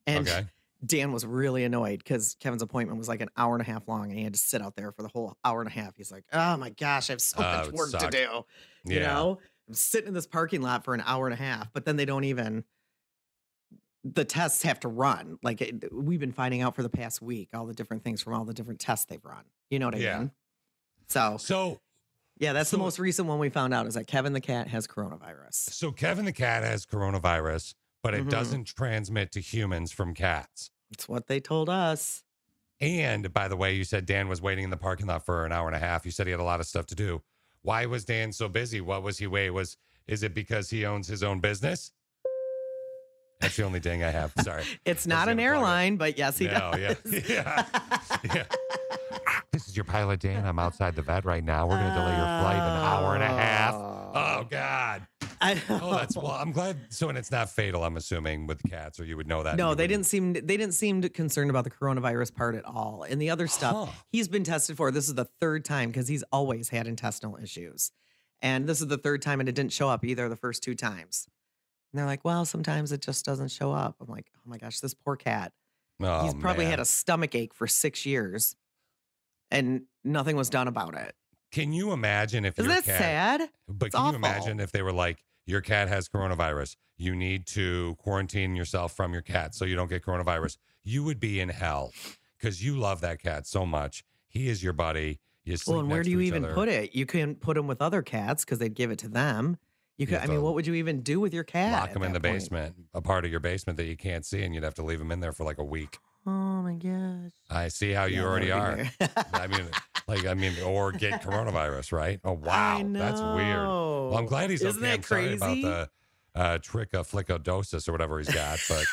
And Okay. Dan was really annoyed because Kevin's appointment was like an hour and a half long, and he had to sit out there for the whole hour and a half. He's like, oh my gosh, I have so Oh, much work to do. You Yeah. know, I'm sitting in this parking lot for an hour and a half, but then they don't even the tests have to run. Like it, we've been finding out for the past week, all the different things from all the different tests they've run. You know what I Yeah. mean? So, So, yeah, that's the most recent one we found out is that Kevin the cat has coronavirus. so Kevin the cat has coronavirus, but it Mhm. doesn't transmit to humans from cats. It's what they told us. And by the way, you said Dan was waiting in the parking lot for an hour and a half. You said he had a lot of stuff to do. Why was Dan so busy? What was he wait? Was is it because he owns his own business? That's the only ding I have. Sorry. (laughs) It's not an gonna plug it. airline, but yes, he No, yeah, does. (laughs) yeah, yeah. (laughs) This is your pilot, Dan. I'm outside the vet right now. We're going to delay your flight an hour and a half. Oh God. I Oh, that's well. I'm glad. So, and it's not fatal. I'm assuming with cats, or you would know that. No, they didn't seem they didn't seem concerned about the coronavirus part at all. And the other stuff Huh. he's been tested for. This is the third time because he's always had intestinal issues, and this is the third time, and it didn't show up either the first two times. And they're like, "Well, sometimes it just doesn't show up." I'm like, "Oh my gosh, this poor cat. Oh, he's probably man. had a stomach ache for six years, and nothing was done about it. Can you imagine if Isn't your that cat, sad? But It's can awful. you imagine if they were like, your cat has coronavirus. You need to quarantine yourself from your cat so you don't get coronavirus. You would be in hell because you love that cat so much. He is your buddy. You Well, and where do you even other. put it? You couldn't put him with other cats because they'd give it to them. You could. I mean, what would you even do with your cat? Lock him in the point? basement, a part of your basement that you can't see, and you'd have to leave him in there for like a week. Oh my gosh. I see how you Yeah, that already are. (laughs) I mean, like, I mean, or get (laughs) coronavirus, right? Oh, wow. That's weird. Well, I'm glad he's Isn't okay. that I'm sorry about crazy? the uh, trichophlikodosis or whatever he's got, but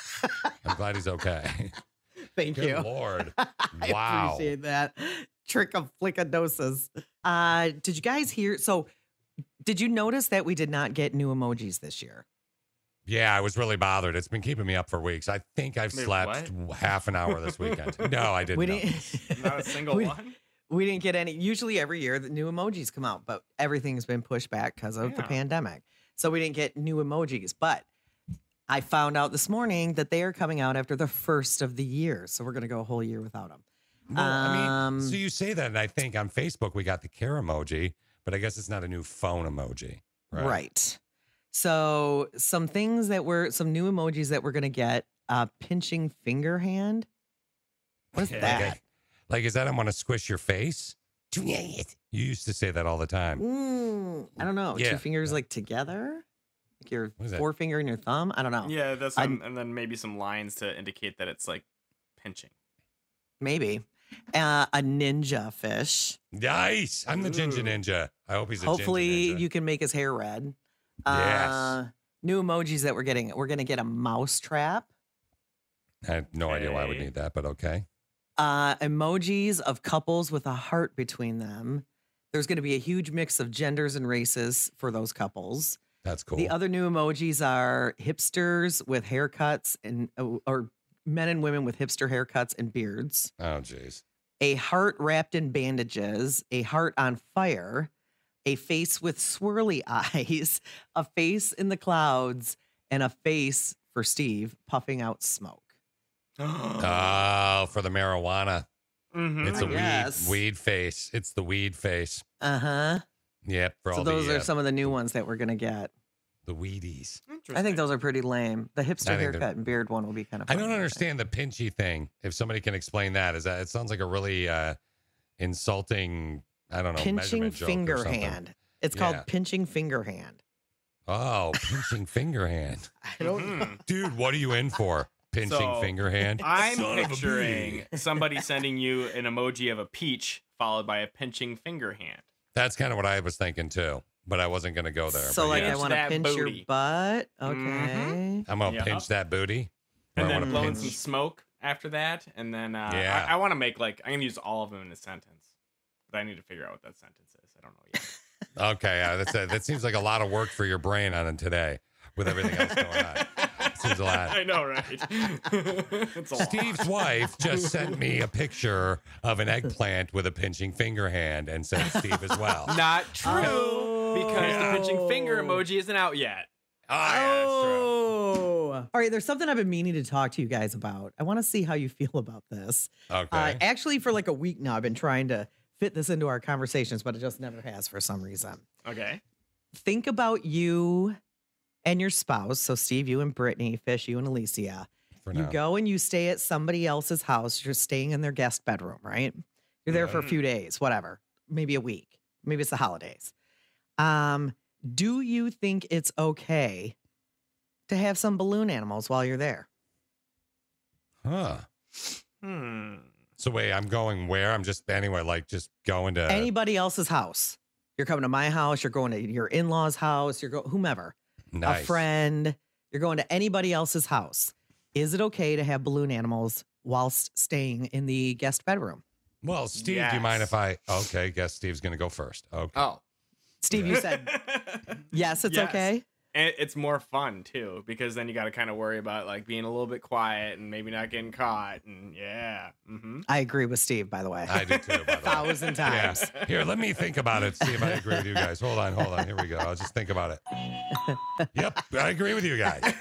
(laughs) I'm glad he's okay. Thank you. Good you. Lord. I appreciate that. Trick of flickadosis. Uh, did you guys hear? So, did you notice that we did not get new emojis this year? Yeah, I was really bothered. It's been keeping me up for weeks. I think I've Wait, slept half an hour this weekend. (laughs) No, I didn't. We (laughs) didn't. Not a single we, one. We didn't get any. Usually, every year the new emojis come out, but everything's been pushed back because of the pandemic. So we didn't get new emojis. But I found out this morning that they are coming out after the first of the year. So we're going to go a whole year without them. Well, I mean, Um, so you say that, and I think on Facebook we got the care emoji, but I guess it's not a new phone emoji, right? Right. So some things that we're some new emojis that we're gonna get. Uh, pinching finger hand. What is (laughs) Like, that? I- like, is that I want to squish your face? You used to say that all the time. Mm, I don't know. Yeah. Two fingers like together, like your forefinger and your thumb. I don't know. Yeah, that's some, and then maybe some lines to indicate that it's like pinching. Maybe. Uh, a ninja fish. Nice. I'm the ginger ninja. I hope he's a Hopefully, ginger ninja. you can make his hair red. Yes. Uh, new emojis that we're getting. We're gonna get a mouse trap. I have no idea why I would need that, but okay. uh, emojis of couples with a heart between them. There's going to be a huge mix of genders and races for those couples. That's cool. The other new emojis are hipsters with haircuts and uh, or men and women with hipster haircuts and beards. oh, jeez. A heart wrapped in bandages, a heart on fire, a face with swirly (laughs) eyes, a face in the clouds, and a face for Steve puffing out smoke. (gasps) Oh, for the marijuana. Mhm. It's a weed weed face. It's the weed face. Uh huh. Yep. For So all those the, are uh, some of the new ones that we're gonna get. the weedies. I think those are pretty lame. The hipster I they're- haircut and beard one will be kind of. I don't understand the pinchy thing. If somebody can explain that, is that it sounds like a really uh insulting, I don't know, Pinching measurement joke or finger hand. It's called Yeah. pinching finger hand. Oh, pinching finger hand. (laughs) I don't know. Dude, what are you in for? Pinching So, finger hand? (laughs) I'm Son picturing (laughs) somebody sending you an emoji of a peach followed by a pinching finger hand. That's kind of what I was thinking too, but I wasn't going to go there. So like yeah. I want to that pinch your booty. butt. Okay. Mhm. I'm going to Yep. pinch that booty. And I then wanna blowing pinch- some smoke after that. And then uh, Yeah. I, I want to make like, I'm going to use all of them in a sentence. But I need to figure out what that sentence is. I don't know yet. (laughs) Okay, yeah, that's a, that seems like a lot of work for your brain on it today with everything else going on. Seems a lot. (laughs) I know, right? (laughs) it's a lot. Steve's wife just sent me a picture of an eggplant with a pinching finger hand and said Steve as well. Not true, because the pinching finger Oh. emoji isn't out yet. Oh. All right, there's something I've been meaning to talk to you guys about. I want to see how you feel about this. Okay. Uh, actually, for like a week now, I've been trying to fit this into our conversations, but it just never has for some reason. Okay. Think about you and your spouse. So, Steve, you and Brittany, Fish, you and Alicia. For you now. go and you stay at somebody else's house. You're staying in their guest bedroom, right? You're there for a few days, whatever, maybe a week, maybe it's the holidays. Um, do you think it's okay to have some balloon animals while you're there? Huh. Hmm. So wait, I'm going where? I'm just anyway, like just going to Anybody else's house? You're coming to my house. You're going to your in-laws' house. You're going whomever, nice. a friend. You're going to anybody else's house. Is it okay to have balloon animals whilst staying in the guest bedroom? Well, Steve, do you mind if I? Okay, guess Steve's going to go first. Okay. Oh. Steve, you said (laughs) yes, it's Yes. okay. And it's more fun too, because then you got to kind of worry about like being a little bit quiet and maybe not getting caught. And yeah. Mm-hmm. I agree with Steve, by the way. I do too. By the (laughs) way. thousand Yeah. times. Here, let me think about it. See if I agree with you guys. Hold on, hold on. Here we go. I'll just think about it. (laughs) Yep, I agree with you guys. (laughs)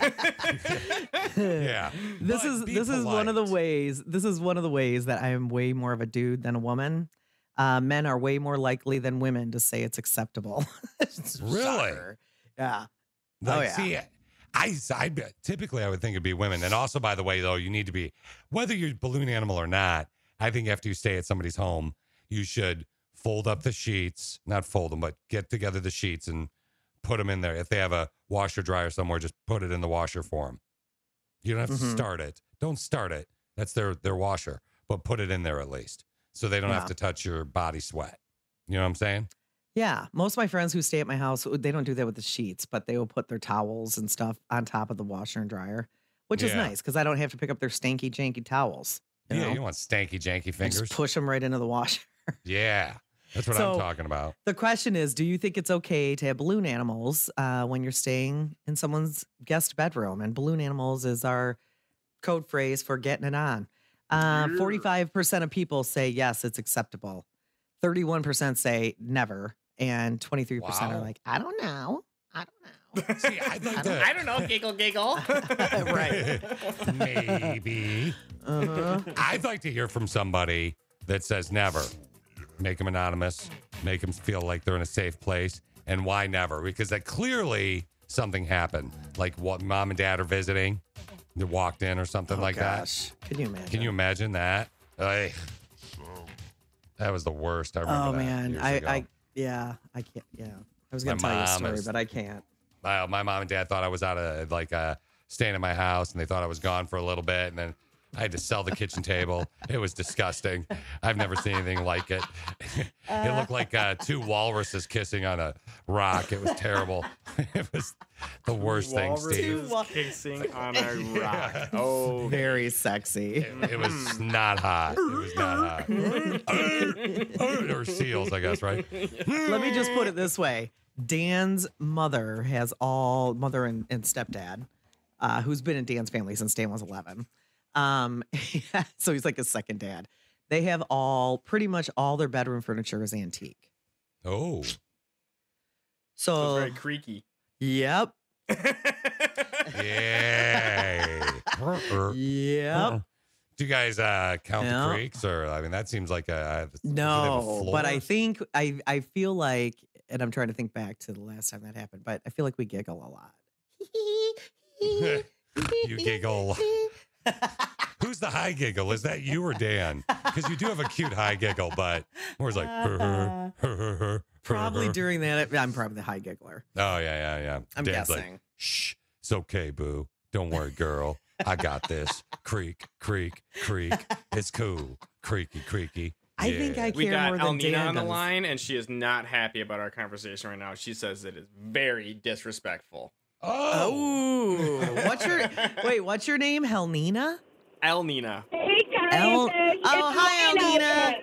yeah. This But is be this is one of the ways. This is one of the ways that I am way more of a dude than a woman. Uh, men are way more likely than women to say it's acceptable. Really? Shocker. Yeah. Like, Oh, yeah. See, I, I typically I would think it'd be women. And also, by the way, though, you need to be whether you're a balloon animal or not. I think after you stay at somebody's home, you should fold up the sheets, not fold them, but get together the sheets and put them in there. If they have a washer dryer somewhere, just put it in the washer for them. You don't have to Mhm. start it. Don't start it. That's their their washer, but put it in there at least, so they don't Yeah. have to touch your body sweat. You know what I'm saying? Yeah. Most of my friends who stay at my house, they don't do that with the sheets, but they will put their towels and stuff on top of the washer and dryer, which is Yeah. nice because I don't have to pick up their stanky janky towels. You yeah, know? you want stanky janky I fingers. just push them right into the washer. (laughs) yeah, that's what So- I'm talking about. The question is, do you think it's okay to have balloon animals uh, when you're staying in someone's guest bedroom? And balloon animals is our code phrase for getting it on. Uh, 45% of people say yes, it's acceptable. 31% say never. And 23% are like, I don't know. I don't know. See, I'd like to. I don't know. Giggle, giggle. (laughs) right. Maybe. Uh-huh. I'd like to hear from somebody that says never. Make them anonymous, make them feel like they're in a safe place. And why never? Because that clearly something happened. Like what mom and dad are visiting, they walked in or something Oh, like gosh. Can you imagine? that. Can you imagine that? Ay. that was the worst. I remember Oh that man, years I, ago. I, yeah, I can't. Yeah, I was gonna My tell you a mom story, is- but I can't. my, my mom and dad thought I was out of like uh, staying in my house, and they thought I was gone for a little bit, and then I had to sell the kitchen table. It was disgusting. I've never seen anything like it. it looked like uh, two walruses kissing on a rock. It was terrible. (laughs) it was the worst thing, Steve. Walruses kissing (laughs) on a rock. Oh, Very sexy. It was not hot. It was not hot. (laughs) or seals, I guess, right? Let me just put it this way: Dan's mother has all mother and, and stepdad, uh, who's been in Dan's family since Dan was eleven. Um, (laughs) so he's like a second dad. They have all pretty much all their bedroom furniture is antique. Oh, so So, very creaky. yep, yeah. (laughs) yep. Do you guys uh, count Yeah. the creeks, or I mean, that seems like a do they have a No, but I think I I feel like, and I'm trying to think back to the last time that happened, but I feel like we giggle a lot. (laughs) you giggle. Who's the high giggle? Is that you or Dan? Because you do have a cute high giggle, but where's like Probably during that, I'm probably the high giggler. Oh yeah, yeah, yeah. I'm Dan's like, guessing. Shh, it's okay, boo. Don't worry, girl. I got this. Creak, creak, creak. It's cool. Creaky, creaky. I think I We care got more than Alnina Dan on the does. line, and she is not happy about our conversation right now. She says it is very disrespectful. Oh, what's your (laughs) wait? What's your name? Helnina? Elnina. Hey, El- guys. oh, hi, Alnina.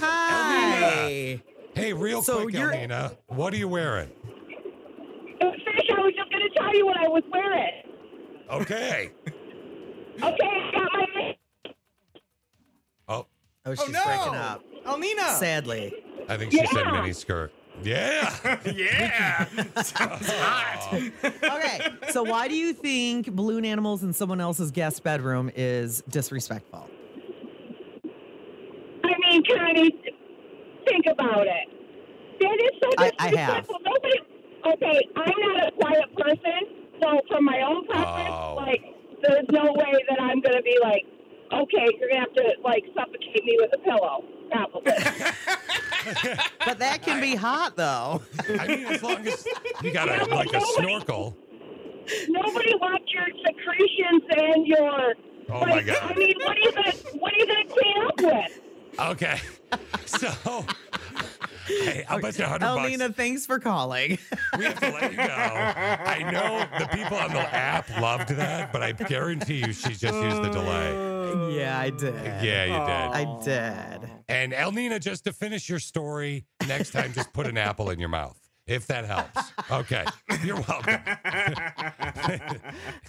Hi. Hey, real So quick, you're- Elnina, what are you wearing? Fish, I was just going to tell you what I was wearing. Okay. (laughs) Okay, I got my. Oh, Oh, she's oh, breaking up. Alnina. Sadly. I think she said mini skirt. Yeah. (laughs) yeah. (laughs) Sounds hot. Okay, so why do you think balloon animals in someone else's guest bedroom is disrespectful? I mean, Connie, think about it. That is so I- I have. disrespectful. Nobody. Okay, I'm not a quiet person, so from my own preference, Oh. like, there's no way that I'm going to be like, okay, you're going to have to like suffocate me with a pillow. Probably. (laughs) But that can be hot though. I mean, as long as you got a, like a snorkel. Nobody wants your secretions and your. Oh like, my God. I mean, what are you gonna what are you gonna clean up with? Okay. (laughs) So, hey, I'll bet you a hundred bucks. Alnina, thanks for calling. We have to let you go. I know the people on the app loved that, but I guarantee you she just used the delay. yeah, I did. Yeah, you did. I did. And El Elnina, just to finish your story, next time just put an apple in your mouth. If that helps. Okay. You're welcome. (laughs)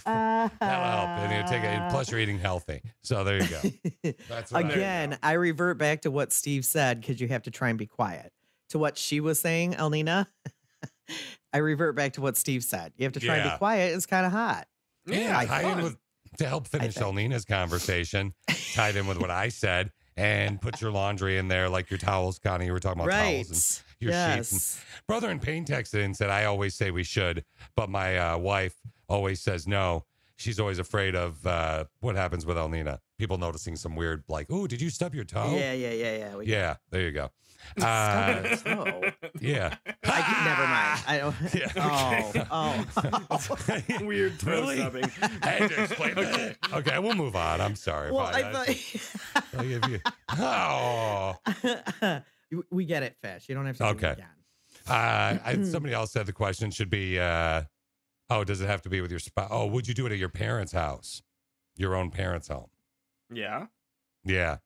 That'll help. And you take it. Plus, you're eating healthy. So there you go. That's what I- Again, I revert back to what Steve said because you have to try and be quiet. To what she was saying, Elnina, (laughs) I revert back to what Steve said. You have to try and be quiet. It's kind of hot. Yeah, Like tie in with to help finish Elnina's conversation, (laughs) tied in with what I said, and put your laundry in there like your towels, Connie. You were talking about Right. towels and your sheets. And Yes. brother in pain texted and said, I always say we should, but my uh, wife always says no. She's always afraid of uh, what happens with Elnina. People noticing some weird, like, oh, did you stub your toe? Yeah, yeah, yeah, yeah. We Yeah, there you go. (laughs) Uh, yeah. I never mind. (laughs) I don't. Yeah. (laughs) Oh, oh. Weird toe Really? stubbing. I had to explain that. Okay, we'll move on. I'm sorry. Well, if I thought I'll give you. Oh. we get it, fish. You don't have to. do it Okay. again. Uh, I, (clears throat) somebody else said the question should be, uh, oh, does it have to be with your spouse? Oh, would you do it at your parents' house, your own parents' home? Yeah. Yeah,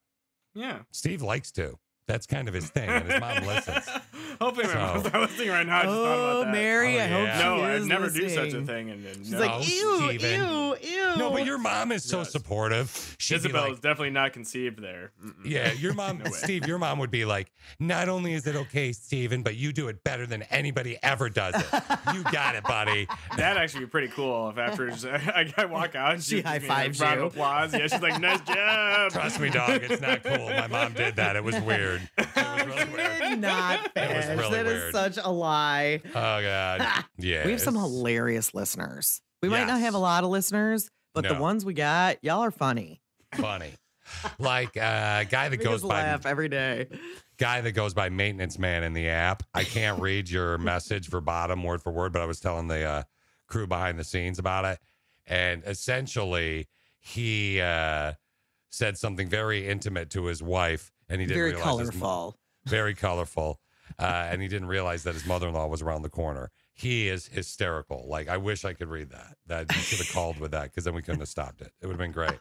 Yeah. Steve likes to. That's kind of his thing, and his mom listens. (laughs) Hopefully, my So- mom's not listening right now. I just thought Oh, about that. Mary, I oh, hope yeah. she No, I'd is never do such a listening. thing. And, and She's no. like, ew, Steven. ew, ew. No, but your mom is so Yes. supportive. She'd be Isabel like, is definitely not conceived there. Mm-mm. Yeah, your mom, (laughs) No way. Steve, your mom would be like, not only is it okay, Steven, but you do it better than anybody ever does it. You got it, buddy. (laughs) That'd actually be pretty cool if after (laughs) I, I walk out and She gives me a high-fives round you. of applause. Yeah, she's like, nice job. Trust me, dog, it's not cool. My mom did that. It was weird. It was really weird. Did not was really That is weird. such a lie. Oh, God. (laughs) Yeah. We have some hilarious listeners. We might not have a lot of listeners, but the ones we got, y'all are funny. funny. Like uh, a guy that Make goes by laugh every day. guy that goes by maintenance man in the app. I can't (laughs) read your message verbatim word for word, but I was telling the uh, crew behind the scenes about it, and essentially he uh, said something very intimate to his wife, and he didn't Very realize his mo- colorful. very colorful, uh, and he didn't realize that his mother-in-law was around the corner. He is hysterical. Like I wish I could read that. That you should have called with that because then we couldn't have stopped it. It would have been great.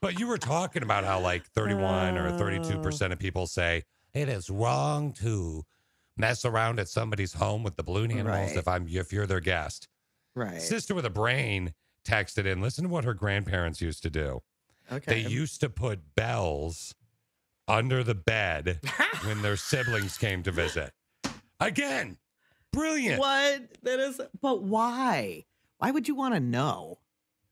But you were talking about how like 31 or 32 percent of people say it is wrong to mess around at somebody's home with the balloon animals Right. if I'm if you're their guest. Right. Sister with a brain texted in. Listen to what her grandparents used to do. Okay. They used to put bells under the bed (laughs) when their siblings came to visit. Again, brilliant. What? That is, but why? Why would you want to know?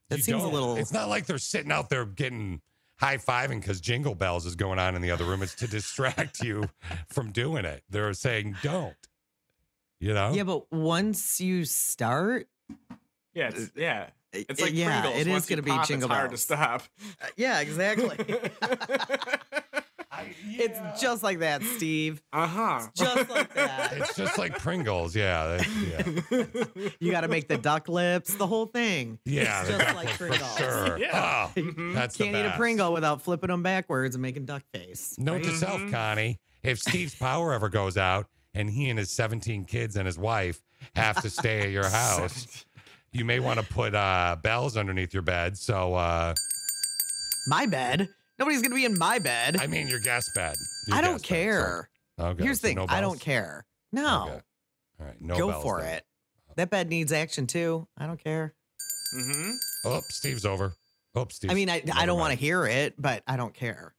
That You seems a little. It's not like they're sitting out there getting high fiving because Jingle Bells is going on in the other room. It's to distract you (laughs) from doing it. They're saying don't. You know? Yeah, but once you start, Yeah, it's, yeah. It's like yeah, Pringles. it is Once you gonna be pop, Jingle it's hard to stop. uh, yeah, exactly. (laughs) It's just like that, Steve. Uh huh. Just like that. (laughs) It's just like Pringles. Yeah. yeah. (laughs) You got to make the duck lips, the whole thing. Yeah. It's just like Pringles. sure. Yeah. Oh, (laughs) Mhm. that's the Can't eat a. Pringle without flipping them backwards and making duck face. Note to right? self, Connie, if Steve's power ever goes out and he and his 17 kids and his wife have to stay at your house, you may want to put uh, bells underneath your bed. So, uh, My bed. Nobody's gonna be in my bed. I mean, your guest bed. Your I don't guest bed, care. so- okay. Here's so the thing. no I don't care. No. Okay. All right. No Go bells for then. it. That bed needs action too. I don't care. Mm-hmm. Oh, Steve's over. Oh, Steve's. I mean, I, I don't want to hear it, but I don't care.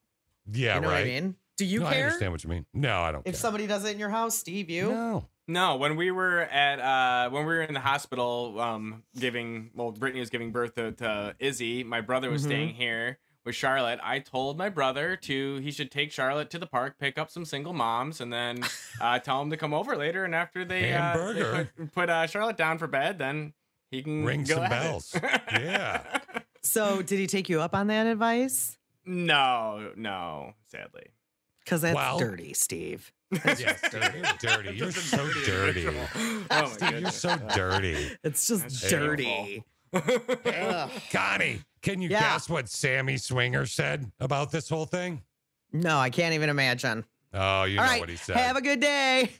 Yeah, you know right. what I mean? Do you No, I understand what you mean. No, I don't If care. somebody does it in your house, Steve, you? No. No, when we were at uh when we were in the hospital, um, giving well, Brittany was giving birth to, to Izzy. My brother was Mhm. staying here with Charlotte. I told my brother to he should take Charlotte to the park, pick up some single moms, and then (laughs) uh, tell them to come over later. And after they, uh, they put, put uh, Charlotte down for bed, then he can Ring go some at bells. (laughs) yeah. So, did he take you up on that advice? No, no, sadly. Because that's Well- dirty, Steve. (laughs) Yes, dirty. dirty. You're so dirty. Oh my Steve, you're so dirty. It's just That's dirty. Connie, can you Yeah. guess what Sammy Swinger said about this whole thing? No, I can't even imagine. Oh, you All know right, what he said. have a good day.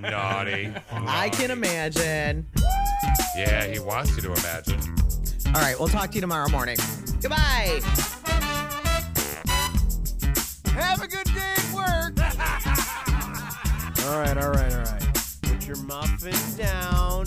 Naughty. (laughs) I can imagine. Yeah, he wants you to imagine. All right, we'll talk to you tomorrow morning. Goodbye. Have a good day at work. (laughs) all right, all right, all right. Put your muffin down.